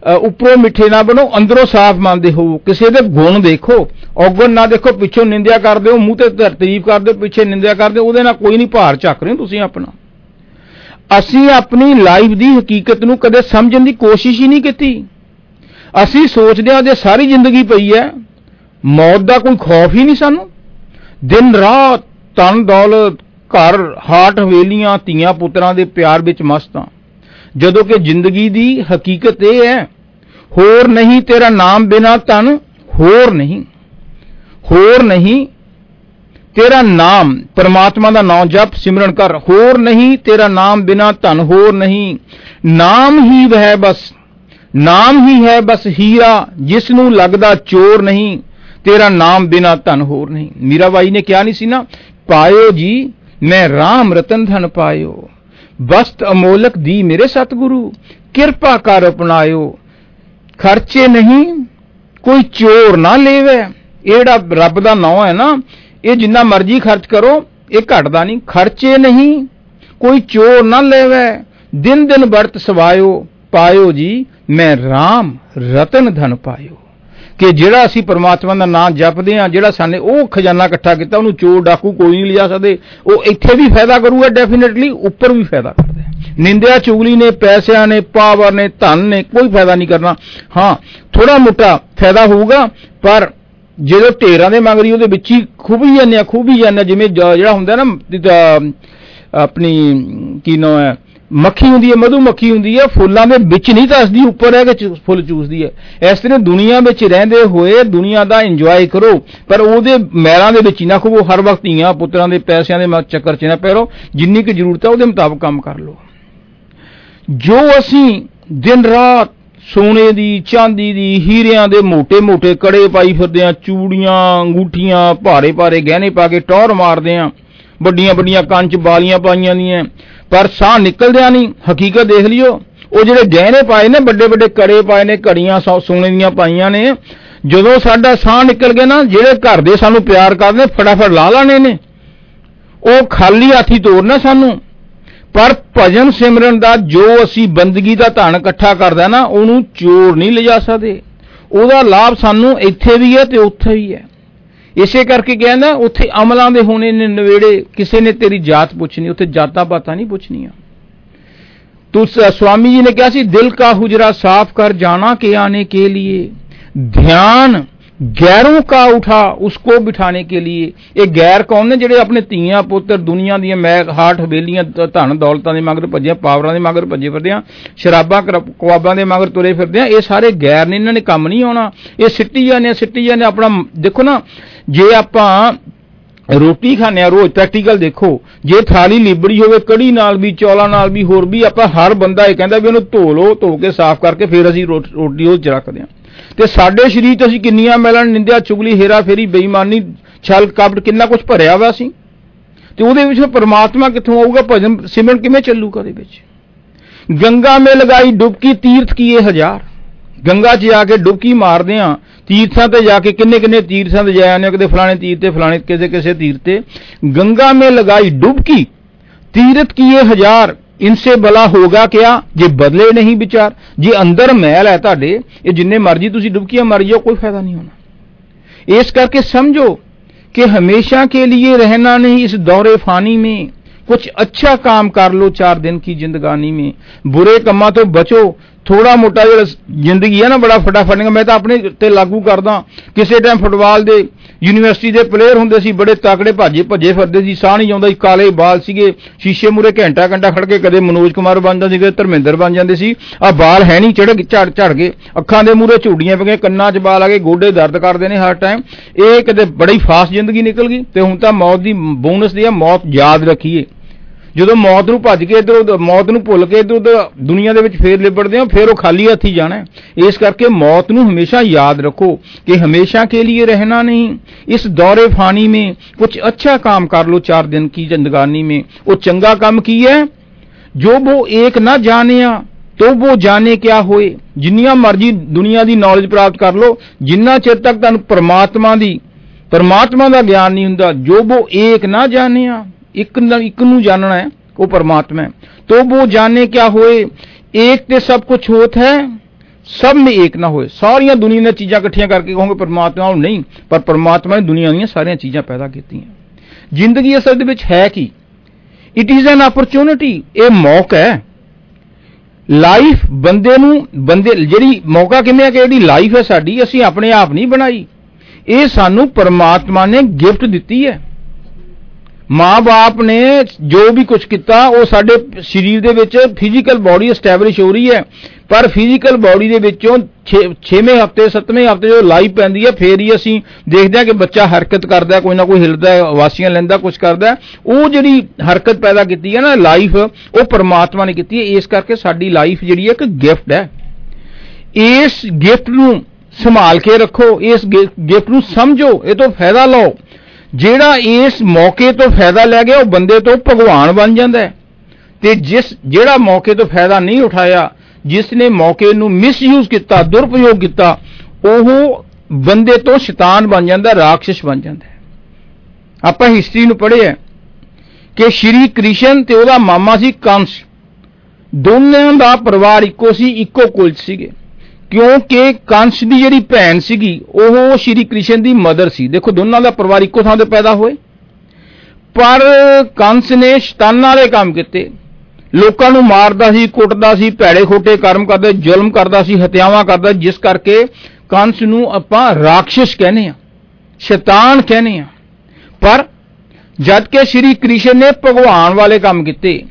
ਉੱਪਰੋਂ ਮਿੱਠੇ ਨਾ ਬਣੋ, ਅੰਦਰੋਂ ਸਾਫ਼ ਮੰਨਦੇ ਹੋ ਕਿਸੇ ਦੇ ਗੁਣ ਦੇਖੋ, ਔਗਣ ਨਾ ਦੇਖੋ, ਪਿੱਛੋਂ ਨਿੰਦਿਆ ਕਰਦੇ ਹੋ, ਮੂੰਹ ਤੇ ਤਾਰੀਫ ਕਰਦੇ ਹੋ, ਪਿੱਛੇ ਨਿੰਦਿਆ ਕਰਦੇ ਹੋ, ਉਹਦੇ ਨਾਲ ਕੋਈ ਨਹੀਂ ਭਾਰ ਚੱਕ ਰਹੇ ਹੋ ਤੁਸੀਂ ਆਪਣਾ। ਅਸੀਂ ਆਪਣੀ ਲਾਈਫ ਦੀ ਹਕੀਕਤ ਨੂੰ ਕਦੇ ਸਮਝਣ ਦੀ ਕੋਸ਼ਿਸ਼ ਹੀ ਨਹੀਂ ਕੀਤੀ। ਅਸੀਂ ਸੋਚਦੇ ਹਾਂ ਜੇ ਸਾਰੀ ਜ਼ਿੰਦਗੀ ਪਈ ਹੈ, ਮੌਤ ਦਾ ਕੋਈ ਖੌਫ ਹੀ ਨਹੀਂ ਸਾਨੂੰ। ਦਿਨ ਰਾਤ ਤਨ ਦੌਲਤ ਘਰ ਹਾਟ ਹਵੇਲੀਆਂ ਧੀਆਂ ਪੁੱਤਰਾਂ ਦੇ ਪਿਆਰ ਵਿੱਚ ਮਸਤ ਹਾਂ। ਜਦੋਂ ਕਿ ਜ਼ਿੰਦਗੀ ਦੀ ਹਕੀਕਤ ਇਹ ਹੈ, ਹੋਰ ਨਹੀਂ ਤੇਰਾ ਨਾਮ ਬਿਨਾ ਤਨ ਹੋਰ ਨਹੀਂ ਹੋਰ ਨਹੀਂ ਤੇਰਾ ਨਾਮ, ਪਰਮਾਤਮਾ ਦਾ ਨਾਮ ਜਪ ਸਿਮਰਨ ਕਰ, ਹੋਰ ਨਹੀਂ ਤੇਰਾ ਨਾਮ ਬਿਨਾ ਧਨ, ਹੋਰ ਨਹੀਂ, ਨਾਮ ਹੀ ਵਹਿ ਬਸ, ਨਾਮ ਹੀ ਹੈ ਬਸ ਹੀਰਾ ਜਿਸ ਨੂੰ ਲੱਗਦਾ ਚੋਰ ਨਹੀਂ, ਤੇਰਾ ਨਾਮ ਬਿਨਾ ਧਨ, ਹੋਰ ਨਹੀਂ। ਮੀਰਾਬਾਈ ਨੇ ਕਿਹਾ ਨਹੀਂ ਸੀ ਨਾ, ਪਾਇਓ ਜੀ, ਮੈਂ RAM ਰਤਨ ਧਨ ਪਾਇਓ। ਬਸਤ ਅਮੋਲਕ ਦੀ ਮੇਰੇ ਸਤਿਗੁਰੂ, ਕਿਰਪਾ ਕਰ ਅਪਣਾਇਓ। ਖਰਚੇ ਨਹੀਂ, ਕੋਈ ਚੋਰ ਨਾ ਲੇਵੇ। ਇਹ ਜਿਹੜਾ ਰੱਬ ਦਾ ਨਾਮ ਹੈ ਨਾ, ਇਹ ਜਿੰਨਾ ਮਰਜ਼ੀ ਖਰਚ ਕਰੋ, ਇਹ ਘਟਦਾ ਨਹੀਂ। ਖਰਚੇ ਨਹੀਂ, ਕੋਈ ਚੋਰ ਨਾ ਲੈਵੇ। ਦਿਨ ਦਿਨ ਵਰਤ ਸਵਾਇਓ। ਪਾਇਓ ਜੀ, ਮੈਂ RAM ਰਤਨ ਧਨ ਪਾਇਓ। ਕਿ ਜਿਹੜਾ ਅਸੀਂ ਪਰਮਾਤਮਾ ਦਾ ਨਾਮ ਜਪਦੇ ਆ ਜਿਹੜਾ ਸਾਨੇ ਉਹ ਖਜ਼ਾਨਾ ਇਕੱਠਾ ਕੀਤਾ ਉਹਨੂੰ ਚੋਰ ਡਾਕੂ ਕੋਈ ਨਹੀਂ ਲਿਜਾ ਸਕਦੇ ਉਹ ਇੱਥੇ ਵੀ ਫਾਇਦਾ ਕਰੂਗਾ ਡੈਫੀਨਿਟਲੀ ਉੱਪਰ ਵੀ ਫਾਇਦਾ ਕਰਦਾ ਹੈ। ਨਿੰਦਿਆ ਚੁਗਲੀ ਨੇ ਪੈਸਿਆਂ ਨੇ ਪਾਵਰ ਨੇ ਧਨ ਨੇ ਕੋਈ ਫਾਇਦਾ ਨਹੀਂ ਕਰਨਾ ਹਾਂ ਥੋੜਾ ਮੋਟਾ ਫਾਇਦਾ ਹੋਊਗਾ ਪਰ ਜਦੋਂ ਢੇਰਾਂ ਦੇ ਮੰਗਰੀ ਉਹਦੇ ਵਿੱਚ ਹੀ ਖੂਬੀ ਜਾਂਦੇ ਆ ਖੂਬੀ ਜਾਂਦੇ ਆ, ਜਿਵੇਂ ਜ- ਜਿਹੜਾ ਹੁੰਦਾ ਨਾ ਅਹ, ਆਪਣੀ ਕੀ ਨਾਮ ਹੈ ਮੱਖੀ ਹੁੰਦੀ ਹੈ, ਮਧੂ ਮੱਖੀ ਹੁੰਦੀ ਹੈ, ਫੁੱਲਾਂ ਦੇ ਵਿੱਚ ਨਹੀਂ ਤਸਦੀ ਉੱਪਰ ਹੈ ਕਿ ਫੁੱਲ ਚੂਸਦੀ ਹੈ। ਇਸ ਤਰ੍ਹਾਂ ਦੁਨੀਆ ਵਿੱਚ ਰਹਿੰਦੇ ਹੋਏ ਦੁਨੀਆ ਦਾ ਇੰਜੋਏ ਕਰੋ, ਪਰ ਉਹਦੇ ਮਹਿਰਾਂ ਦੇ ਵਿੱਚ ਹੀ ਨਾ ਖਵੋ, ਹਰ ਵਕਤ ਧੀਆਂ, ਪੁੱਤਰਾਂ ਦੇ ਪੈਸਿਆਂ ਦੇ ਚੱਕਰ 'ਚ ਨਾ ਪੈਰੋ, ਜਿੰਨੀ ਕਿ ਜ਼ਰੂਰਤ ਹੈ ਉਹਦੇ ਮੁਤਾਬਕ ਕੰਮ ਕਰ ਲਓ। ਜੋ ਅਸੀਂ ਦਿਨ ਰਾਤ ਸੋਨੇ ਦੀ, ਚਾਂਦੀ ਦੀ, ਹੀਰਿਆਂ ਦੇ ਮੋٹے-ਮੋٹے ਕੜੇ ਪਾਈ ਫਿਰਦੇ ਆ ਚੂੜੀਆਂ, ਅੰਗੂਠੀਆਂ, ਭਾਰੇ-ਭਾਰੇ ਗਹਿਣੇ ਪਾ ਕੇ ਟੌਰ ਮਾਰਦੇ ਆ ਵੱਡੀਆਂ-ਵੱਡੀਆਂ ਕੰਚ ਬਾਲੀਆਂ ਪਾਈਆਂ ਦੀਆਂ। ਪਰ ਸਾਹ ਨਿਕਲਦਿਆਂ ਨਹੀਂ, ਹਕੀਕਤ ਦੇਖ ਲਿਓ, ਉਹ ਜਿਹੜੇ ਗਹਿਣੇ ਪਾਏ ਨੇ, ਵੱਡੇ-ਵੱਡੇ ਕੜੇ ਪਾਏ ਨੇ, ਘੜੀਆਂ ਸੌ- ਸੋਨੇ ਦੀਆਂ ਪਾਈਆਂ ਨੇ, ਜਦੋਂ ਸਾਡਾ ਸਾਹ ਨਿਕਲ ਗਿਆ ਨਾ, ਜਿਹੜੇ ਘਰ ਦੇ ਸਾਨੂੰ ਪਿਆਰ ਕਰਦੇ ਨੇ, ਫਟਾਫਟ ਲਾ ਲਾਣੇ ਨੇ। ਉਹ ਖਾਲੀ ਹੱਥੀ ਤੋਰਨਾ ਸਾਨੂੰ। ਪਰ ਭਜਨ ਸਿਮਰਨ ਦਾ ਜੋ ਅਸੀਂ ਬੰਦਗੀ ਦਾ ਧਨ ਇਕੱਠਾ ਕਰਦਾ ਨਾ, ਉਹਨੂੰ ਚੋਰ ਨਹੀਂ ਲਿਜਾ ਸਕਦੇ। ਉਹਦਾ ਲਾਭ ਸਾਨੂੰ ਇੱਥੇ ਵੀ ਹੈ ਤੇ ਉੱਥੇ ਵੀ ਹੈ। ਇਸੇ ਕਰਕੇ ਕਹਿੰਦਾ, ਉੱਥੇ ਅਮਲਾਂ ਦੇ ਹੋਣੇ ਨੇ ਨਵੇੜੇ, ਕਿਸੇ ਨੇ ਤੇਰੀ ਜਾਤ ਪੁੱਛਣੀ, ਉੱਥੇ ਜਾਤਾਂ ਬਾਤਾਂ ਨਹੀਂ ਪੁੱਛਣੀਆਂ। ਤੂੰ ਸਵਾਮੀ ਜੀ ਨੇ ਕਿਹਾ ਸੀ, ਦਿਲ ਕਾ ਹੁਜਰਾ ਸਾਫ਼ ਕਰ, ਜਾਣਾ ਕੇ ਆਨੇ ਕੇ ਲਈ ਧਿਆਨ ਗੈਰੋਂ ਕਾ ਉਠਾ, ਉਸਕੋ ਬਿਠਾਣੇ ਕੇ ਲਈ ਇਹ ਗੈਰ ਕੌਣ ਨੇ ਜਿਹੜੇ ਆਪਣੇ ਧੀਆਂ, ਪੁੱਤਰ, ਦੁਨੀਆ ਦੀਆਂ ਮੈਂ ਹਾਟ ਹਵੇਲੀਆਂ ਧਨ ਦੌਲਤਾਂ ਦੇ ਮਗਰ ਭੱਜੇ ਪਾਵਰਾਂ ਦੇ ਮਗਰ ਭੱਜੇ ਫਿਰਦੇ ਆ ਸ਼ਰਾਬਾਂ ਕਵਾਬਾਂ ਦੇ ਮਗਰ ਤੁਰੇ ਫਿਰਦੇ ਆ ਇਹ ਸਾਰੇ ਗੈਰ ਨੇ, ਇਹਨਾਂ ਨੇ ਕੰਮ ਨਹੀਂ ਆਉਣਾ। ਇਹ ਸਿੱਟੀ ਜਾਂਦੇ ਸਿੱਟੀ ਜਾਂਦੇ ਆਪਣਾ, ਦੇਖੋ ਨਾ ਜੇ ਆਪਾਂ ਰੋਟੀ ਖਾਂਦੇ ਆ ਰੋਜ਼ ਪ੍ਰੈਕਟੀਕਲ ਦੇਖੋ, ਜੇ ਥਾਲੀ ਲਿਬੜੀ ਹੋਵੇ, ਕੜੀ ਨਾਲ ਵੀ, ਚੌਲਾਂ ਨਾਲ ਵੀ, ਹੋਰ ਵੀ, ਆਪਾਂ ਹਰ ਬੰਦਾ ਇਹ ਕਹਿੰਦਾ ਵੀ ਉਹਨੂੰ ਧੋ ਲਓ, ਧੋ ਕੇ ਸਾਫ਼ ਕਰਕੇ ਫਿਰ ਅਸੀਂ ਰੋ- ਰੋਟੀ ਉਹ 'ਚ ਰੱਖਦੇ ਆ ਤੇ ਸਾਡੇ ਸਰੀਰ 'ਚ ਅਸੀਂ ਕਿੰਨੀਆਂ ਮੈਲਾਂ ਨਿੰਦਿਆ, ਚੁਗਲੀ, ਹੇਰਾ ਫੇਰੀ, ਬੇਈਮਾਨੀ, ਛਲ ਕਪਟ, ਕਿੰਨਾ ਕੁਝ ਭਰਿਆ ਹੋਇਆ ਸੀ ਤੇ ਉਹਦੇ ਵਿੱਚ ਫਿਰ ਪ੍ਰਮਾਤਮਾ ਕਿੱਥੋਂ ਆਊਗਾ, ਭਜਨ ਸਿਮਰਨ ਕਿਵੇਂ ਚੱਲੂਗਾ ਉਹਦੇ ਵਿੱਚ? ਗੰਗਾ ਮੇ ਲਗਾਈ ਡੁਬਕੀ ਤੀਰਥ ਕੀਏ ਹਜ਼ਾਰ। ਗੰਗਾ 'ਚ ਜਾ ਕੇ ਡੁਬਕੀ ਮਾਰਦੇ ਆ ਤੀਰਥਾਂ ਤੇ ਜਾ ਕੇ ਕਿੰਨੇ ਕਿੰਨੇ ਤੀਰਥਾਂ ਤੇ ਜਾਇਆ ਨੇ ਕਦੇ ਫਲਾਣੇ ਤੀਰ ਤੇ ਫਲਾਣੇ ਕਿਸੇ ਕਿਸੇ ਤੀਰ ਤੇ ਗੰਗਾ ਮੇ ਲਗਾਈ ਡੁਬਕੀ ਤੀਰਥ ਕੀਏ ਹਜ਼ਾਰ ਇਨਸੇ ਬਲਾ ਹੋਗਾ ਕਿਆ ਜੇ ਬਦਲੇ ਨਹੀਂ ਵਿਚਾਰ ਜੇ ਅੰਦਰ ਮੈਲ ਹੈ ਤੁਹਾਡੇ ਇਹ ਜਿੰਨੇ ਮਰਜੀ ਤੁਸੀਂ ਡੁਬਕੀਆਂ ਮਾਰੀ ਜਾਓ ਕੋਈ ਫਾਇਦਾ ਨਹੀਂ ਹੋਣਾ ਇਸ ਕਰਕੇ समझो कि हमेशा के लिए रहना नहीं इस दौरे फानी में कुछ अच्छा काम कर लो चार दिन की जिंदगानी में बुरे ਕੰਮਾਂ ਤੋਂ ਬਚੋ ਥੋੜਾ ਮੋਟਾ ਜਿਹੜਾ ਜ਼ਿੰਦਗੀ ਹੈ ਨਾ, ਬੜਾ ਫਟਾਫਟ ਨਹੀਂ ਮੈਂ ਤਾਂ ਆਪਣੇ ਤੇ ਲਾਗੂ ਕਰਦਾ ਕਿਸੇ ਟਾਈਮ ਫੁੱਟਬਾਲ ਦੇ ਯੂਨੀਵਰਸਿਟੀ ਦੇ ਪਲੇਅਰ ਹੁੰਦੇ ਸੀ, ਬੜੇ ਤਾਕੜੇ ਭਾਜੇ ਭੱਜੇ ਫਿਰਦੇ ਸੀ, ਸਾਹ ਨਹੀਂ ਆਉਂਦਾ ਸੀ। ਕਾਲੇ ਬਾਲ ਸੀਗੇ, ਸ਼ੀਸ਼ੇ ਮੂਰੇ ਘੰਟਾ ਘੰਟਾ ਖੜ ਕੇ ਕਦੇ ਮਨੋਜ ਕੁਮਾਰ ਬਣ ਜਾਂਦੇ ਸੀਗੇ, ਧਰਮਿੰਦਰ ਬਣ ਜਾਂਦੇ ਸੀ। ਆ ਬਾਲ ਹੈ ਨਹੀਂ ਚੜ ਝੜ ਝੜ ਗਏ ਅੱਖਾਂ ਦੇ ਮੂਰੇ ਝੂੜੀਆਂ ਪਈਆਂ, ਕੰਨਾਂ 'ਚ ਬਾਲ ਆ ਗਏ, ਗੋਡੇ ਦਰਦ ਕਰਦੇ ਨੇ ਹਰ ਟਾਈਮ ਇਹ ਕਿਤੇ ਬੜੀ ਫਾਸਟ ਜ਼ਿੰਦਗੀ ਨਿਕਲ ਗਈ ਤੇ ਹੁਣ ਤਾਂ ਮੌਤ ਦੀ ਬੋਨਸ ਦੀ ਆ, ਮੌਤ ਯਾਦ ਰੱਖੀਏ। ਜਦੋਂ ਮੌਤ ਨੂੰ ਭੱਜ ਕੇ ਇਧਰ ਮੌਤ ਨੂੰ ਭੁੱਲ ਕੇ ਇਧਰ ਉਧਰ ਦੁਨੀਆ ਦੇ ਵਿੱਚ ਫੇਰ ਲਿਬੜਦੇ ਆ ਫਿਰ ਉਹ ਖਾਲੀ ਹੱਥੀ ਜਾਣਾ ਹੈ। ਇਸ ਕਰਕੇ ਮੌਤ ਨੂੰ ਹਮੇਸ਼ਾ ਯਾਦ ਰੱਖੋ कि हमेशा के लिए रहना नहीं इस दौरे फानी में कुछ अच्छा काम कर लो चार दिन की जिंदगानी में वो चंगा काम की है ਜੋ ਉਹ ਏਕ ਨਾ ਜਾਣਿਆ ਤੋ ਉਹ ਜਾਣੇ ਕਿਆ ਹੋਏ ਜਿੰਨੀਆਂ ਮਰਜ਼ੀ ਦੁਨੀਆ ਦੀ ਨੌਲੇਜ ਪ੍ਰਾਪਤ ਕਰ ਲੋ ਜਿੰਨਾ ਚਿਰ ਤੱਕ ਤੁਹਾਨੂੰ ਪਰਮਾਤਮਾ ਦੀ ਪਰਮਾਤਮਾ ਦਾ ਗਿਆਨ ਨਹੀਂ ਹੁੰਦਾ ਜੋ ਉਹ ਏਕ ਨਾ ਜਾਣਿਆ ਇੱਕ ਨਾ ਇੱਕ ਨੂੰ ਜਾਣਨਾ ਹੈ ਉਹ ਪਰਮਾਤਮਾ ਹੈ ਤੋ ਉਹ ਜਾਣੇ ਕਿਆ ਹੋਏ ਏਕ ਤੇ ਸਭ ਕੁਝ ਹੋਤ ਹੈ ਸਭ में एक ਨਾ ਹੋਏ ਸਾਰੀਆਂ ਦੁਨੀਆ ਦੀਆਂ ਚੀਜ਼ਾਂ ਇਕੱਠੀਆਂ ਕਰਕੇ ਕਹੋਗੇ ਪਰਮਾਤਮਾ ਨੂੰ ਨਹੀਂ ਪਰ ਪਰਮਾਤਮਾ ਨੇ ਦੁਨੀਆ ਦੀਆਂ ਸਾਰੀਆਂ ਚੀਜ਼ਾਂ ਪੈਦਾ ਕੀਤੀਆਂ ਜ਼ਿੰਦਗੀ ਅਸਲ ਦੇ ਵਿੱਚ ਹੈ ਕੀ ਇਟ ਇਜ਼ ਐਨ opportunity ਇਹ ਮੌਕਾ ਹੈ ਲਾਈਫ ਬੰਦੇ ਨੂੰ ਬੰਦੇ ਜਿਹੜੀ ਮੌਕਾ ਕਿਵੇਂ ਹੈ ਕਿ ਜਿਹੜੀ ਲਾਈਫ ਹੈ ਸਾਡੀ ਅਸੀਂ ਆਪਣੇ ਆਪ ਨਹੀਂ ਬਣਾਈ ਇਹ ਸਾਨੂੰ ਪਰਮਾਤਮਾ ਨੇ ਗਿਫਟ ਦਿੱਤੀ ਹੈ ਮਾਂ-ਬਾਪ ਨੇ ਜੋ ਵੀ ਕੁਝ ਕੀਤਾ ਉਹ ਸਾਡੇ ਸਰੀਰ ਦੇ ਵਿੱਚ ਫਿਜ਼ੀਕਲ ਬਾਡੀ ਐਸਟੈਬਲਿਸ਼ ਹੋ ਰਹੀ ਹੈ। ਪਰ ਫਿਜ਼ੀਕਲ ਬਾਡੀ ਦੇ ਵਿੱਚੋਂ 6ਵੇਂ ਹਫ਼ਤੇ 7ਵੇਂ ਹਫ਼ਤੇ ਜੋ ਲਾਈਫ ਪੈਂਦੀ ਹੈ ਫੇਰ ਹੀ ਅਸੀਂ ਦੇਖਦੇ ਹਾਂ ਕਿ ਬੱਚਾ ਹਰਕਤ ਕਰਦਾ ਹੈ, ਕੋਈ ਨਾ ਕੋਈ ਹਿਲਦਾ ਹੈ, ਵਾਸੀਆਂ ਲੈਂਦਾ ਕੁਝ ਕਰਦਾ ਹੈ। ਉਹ ਜਿਹੜੀ ਹਰਕਤ ਪੈਦਾ ਕੀਤੀ ਹੈ ਨਾ ਲਾਈਫ ਉਹ ਪਰਮਾਤਮਾ ਨੇ ਕੀਤੀ ਹੈ। ਇਸ ਕਰਕੇ ਸਾਡੀ ਲਾਈਫ ਜਿਹੜੀ ਹੈ ਇੱਕ ਗਿਫਟ ਹੈ। ਇਸ ਗਿਫਟ ਨੂੰ ਸੰਭਾਲ ਕੇ ਰੱਖੋ ਇਸ ਗਿਫਟ ਨੂੰ ਸਮਝੋ ਇਹ ਤੋਂ ਫਾਇਦਾ ਲਓ। ਜਿਹੜਾ ਇਸ ਮੌਕੇ ਤੋਂ ਫਾਇਦਾ ਲੈ ਗਿਆ, ਉਹ ਬੰਦੇ ਤੋਂ ਭਗਵਾਨ ਬਣ ਜਾਂਦਾ ਹੈ। ਤੇ ਜਿਸ, ਜਿਹੜਾ ਮੌਕੇ ਤੋਂ ਫਾਇਦਾ ਨਹੀਂ ਉਠਾਇਆ, ਜਿਸ ਨੇ ਮੌਕੇ ਨੂੰ ਮਿਸਯੂਜ਼ ਕੀਤਾ, ਦੁਰਪਯੋਗ ਕੀਤਾ, ਉਹ ਬੰਦੇ ਤੋਂ ਸ਼ੈਤਾਨ ਬਣ ਜਾਂਦਾ, ਰਾਖਸ਼ ਬਣ ਜਾਂਦਾ ਹੈ। ਆਪਾਂ ਹਿਸਟਰੀ ਨੂੰ ਪੜ੍ਹਿਆ ਕਿ ਸ਼੍ਰੀ ਕ੍ਰਿਸ਼ਨ ਤੇ ਉਹਦਾ ਮਾਮਾ ਸੀ ਕੰਸ। ਦੋਨਾਂ ਦਾ ਪਰਿਵਾਰ ਇੱਕੋ ਸੀ, ਇੱਕੋ ਕੁਲ 'ਚ ਸੀਗੇ। ਕਿਉਂਕਿ ਕੰਸ ਦੀ ਜਿਹੜੀ ਭੈਣ ਸੀਗੀ, ਉਹ ਸ਼੍ਰੀ ਕ੍ਰਿਸ਼ਨ ਦੀ ਮਦਰ ਸੀ। ਦੇਖੋ, ਦੋਨਾਂ ਦਾ ਪਰਿਵਾਰ ਇੱਕੋ ਥਾਂ ਤੇ ਪੈਦਾ ਹੋਏ। ਪਰ ਕੰਸ ਨੇ ਸ਼ੈਤਾਨਾਂ ਵਾਲੇ ਕੰਮ ਕੀਤੇ। ਲੋਕਾਂ ਨੂੰ ਮਾਰਦਾ ਸੀ, ਕੁੱਟਦਾ ਸੀ, ਭੈੜੇ ਖੋਟੇ ਕਰਮ ਕਰਦਾ, ਜ਼ੁਲਮ ਕਰਦਾ ਸੀ, ਹਤਿਆਵਾਂ ਕਰਦਾ, ਜਿਸ ਕਰਕੇ ਕੰਸ ਨੂੰ ਆਪਾਂ ਰਾਖਸ਼ ਕਹਿੰਦੇ ਆ ਸ਼ੈਤਾਨ ਕਹਿੰਦੇ ਆ ਪਰ ਜਦ ਕਿ ਸ਼੍ਰੀ ਕ੍ਰਿਸ਼ਨ ਨੇ ਭਗਵਾਨ ਵਾਲੇ ਕੰਮ ਕੀਤੇ।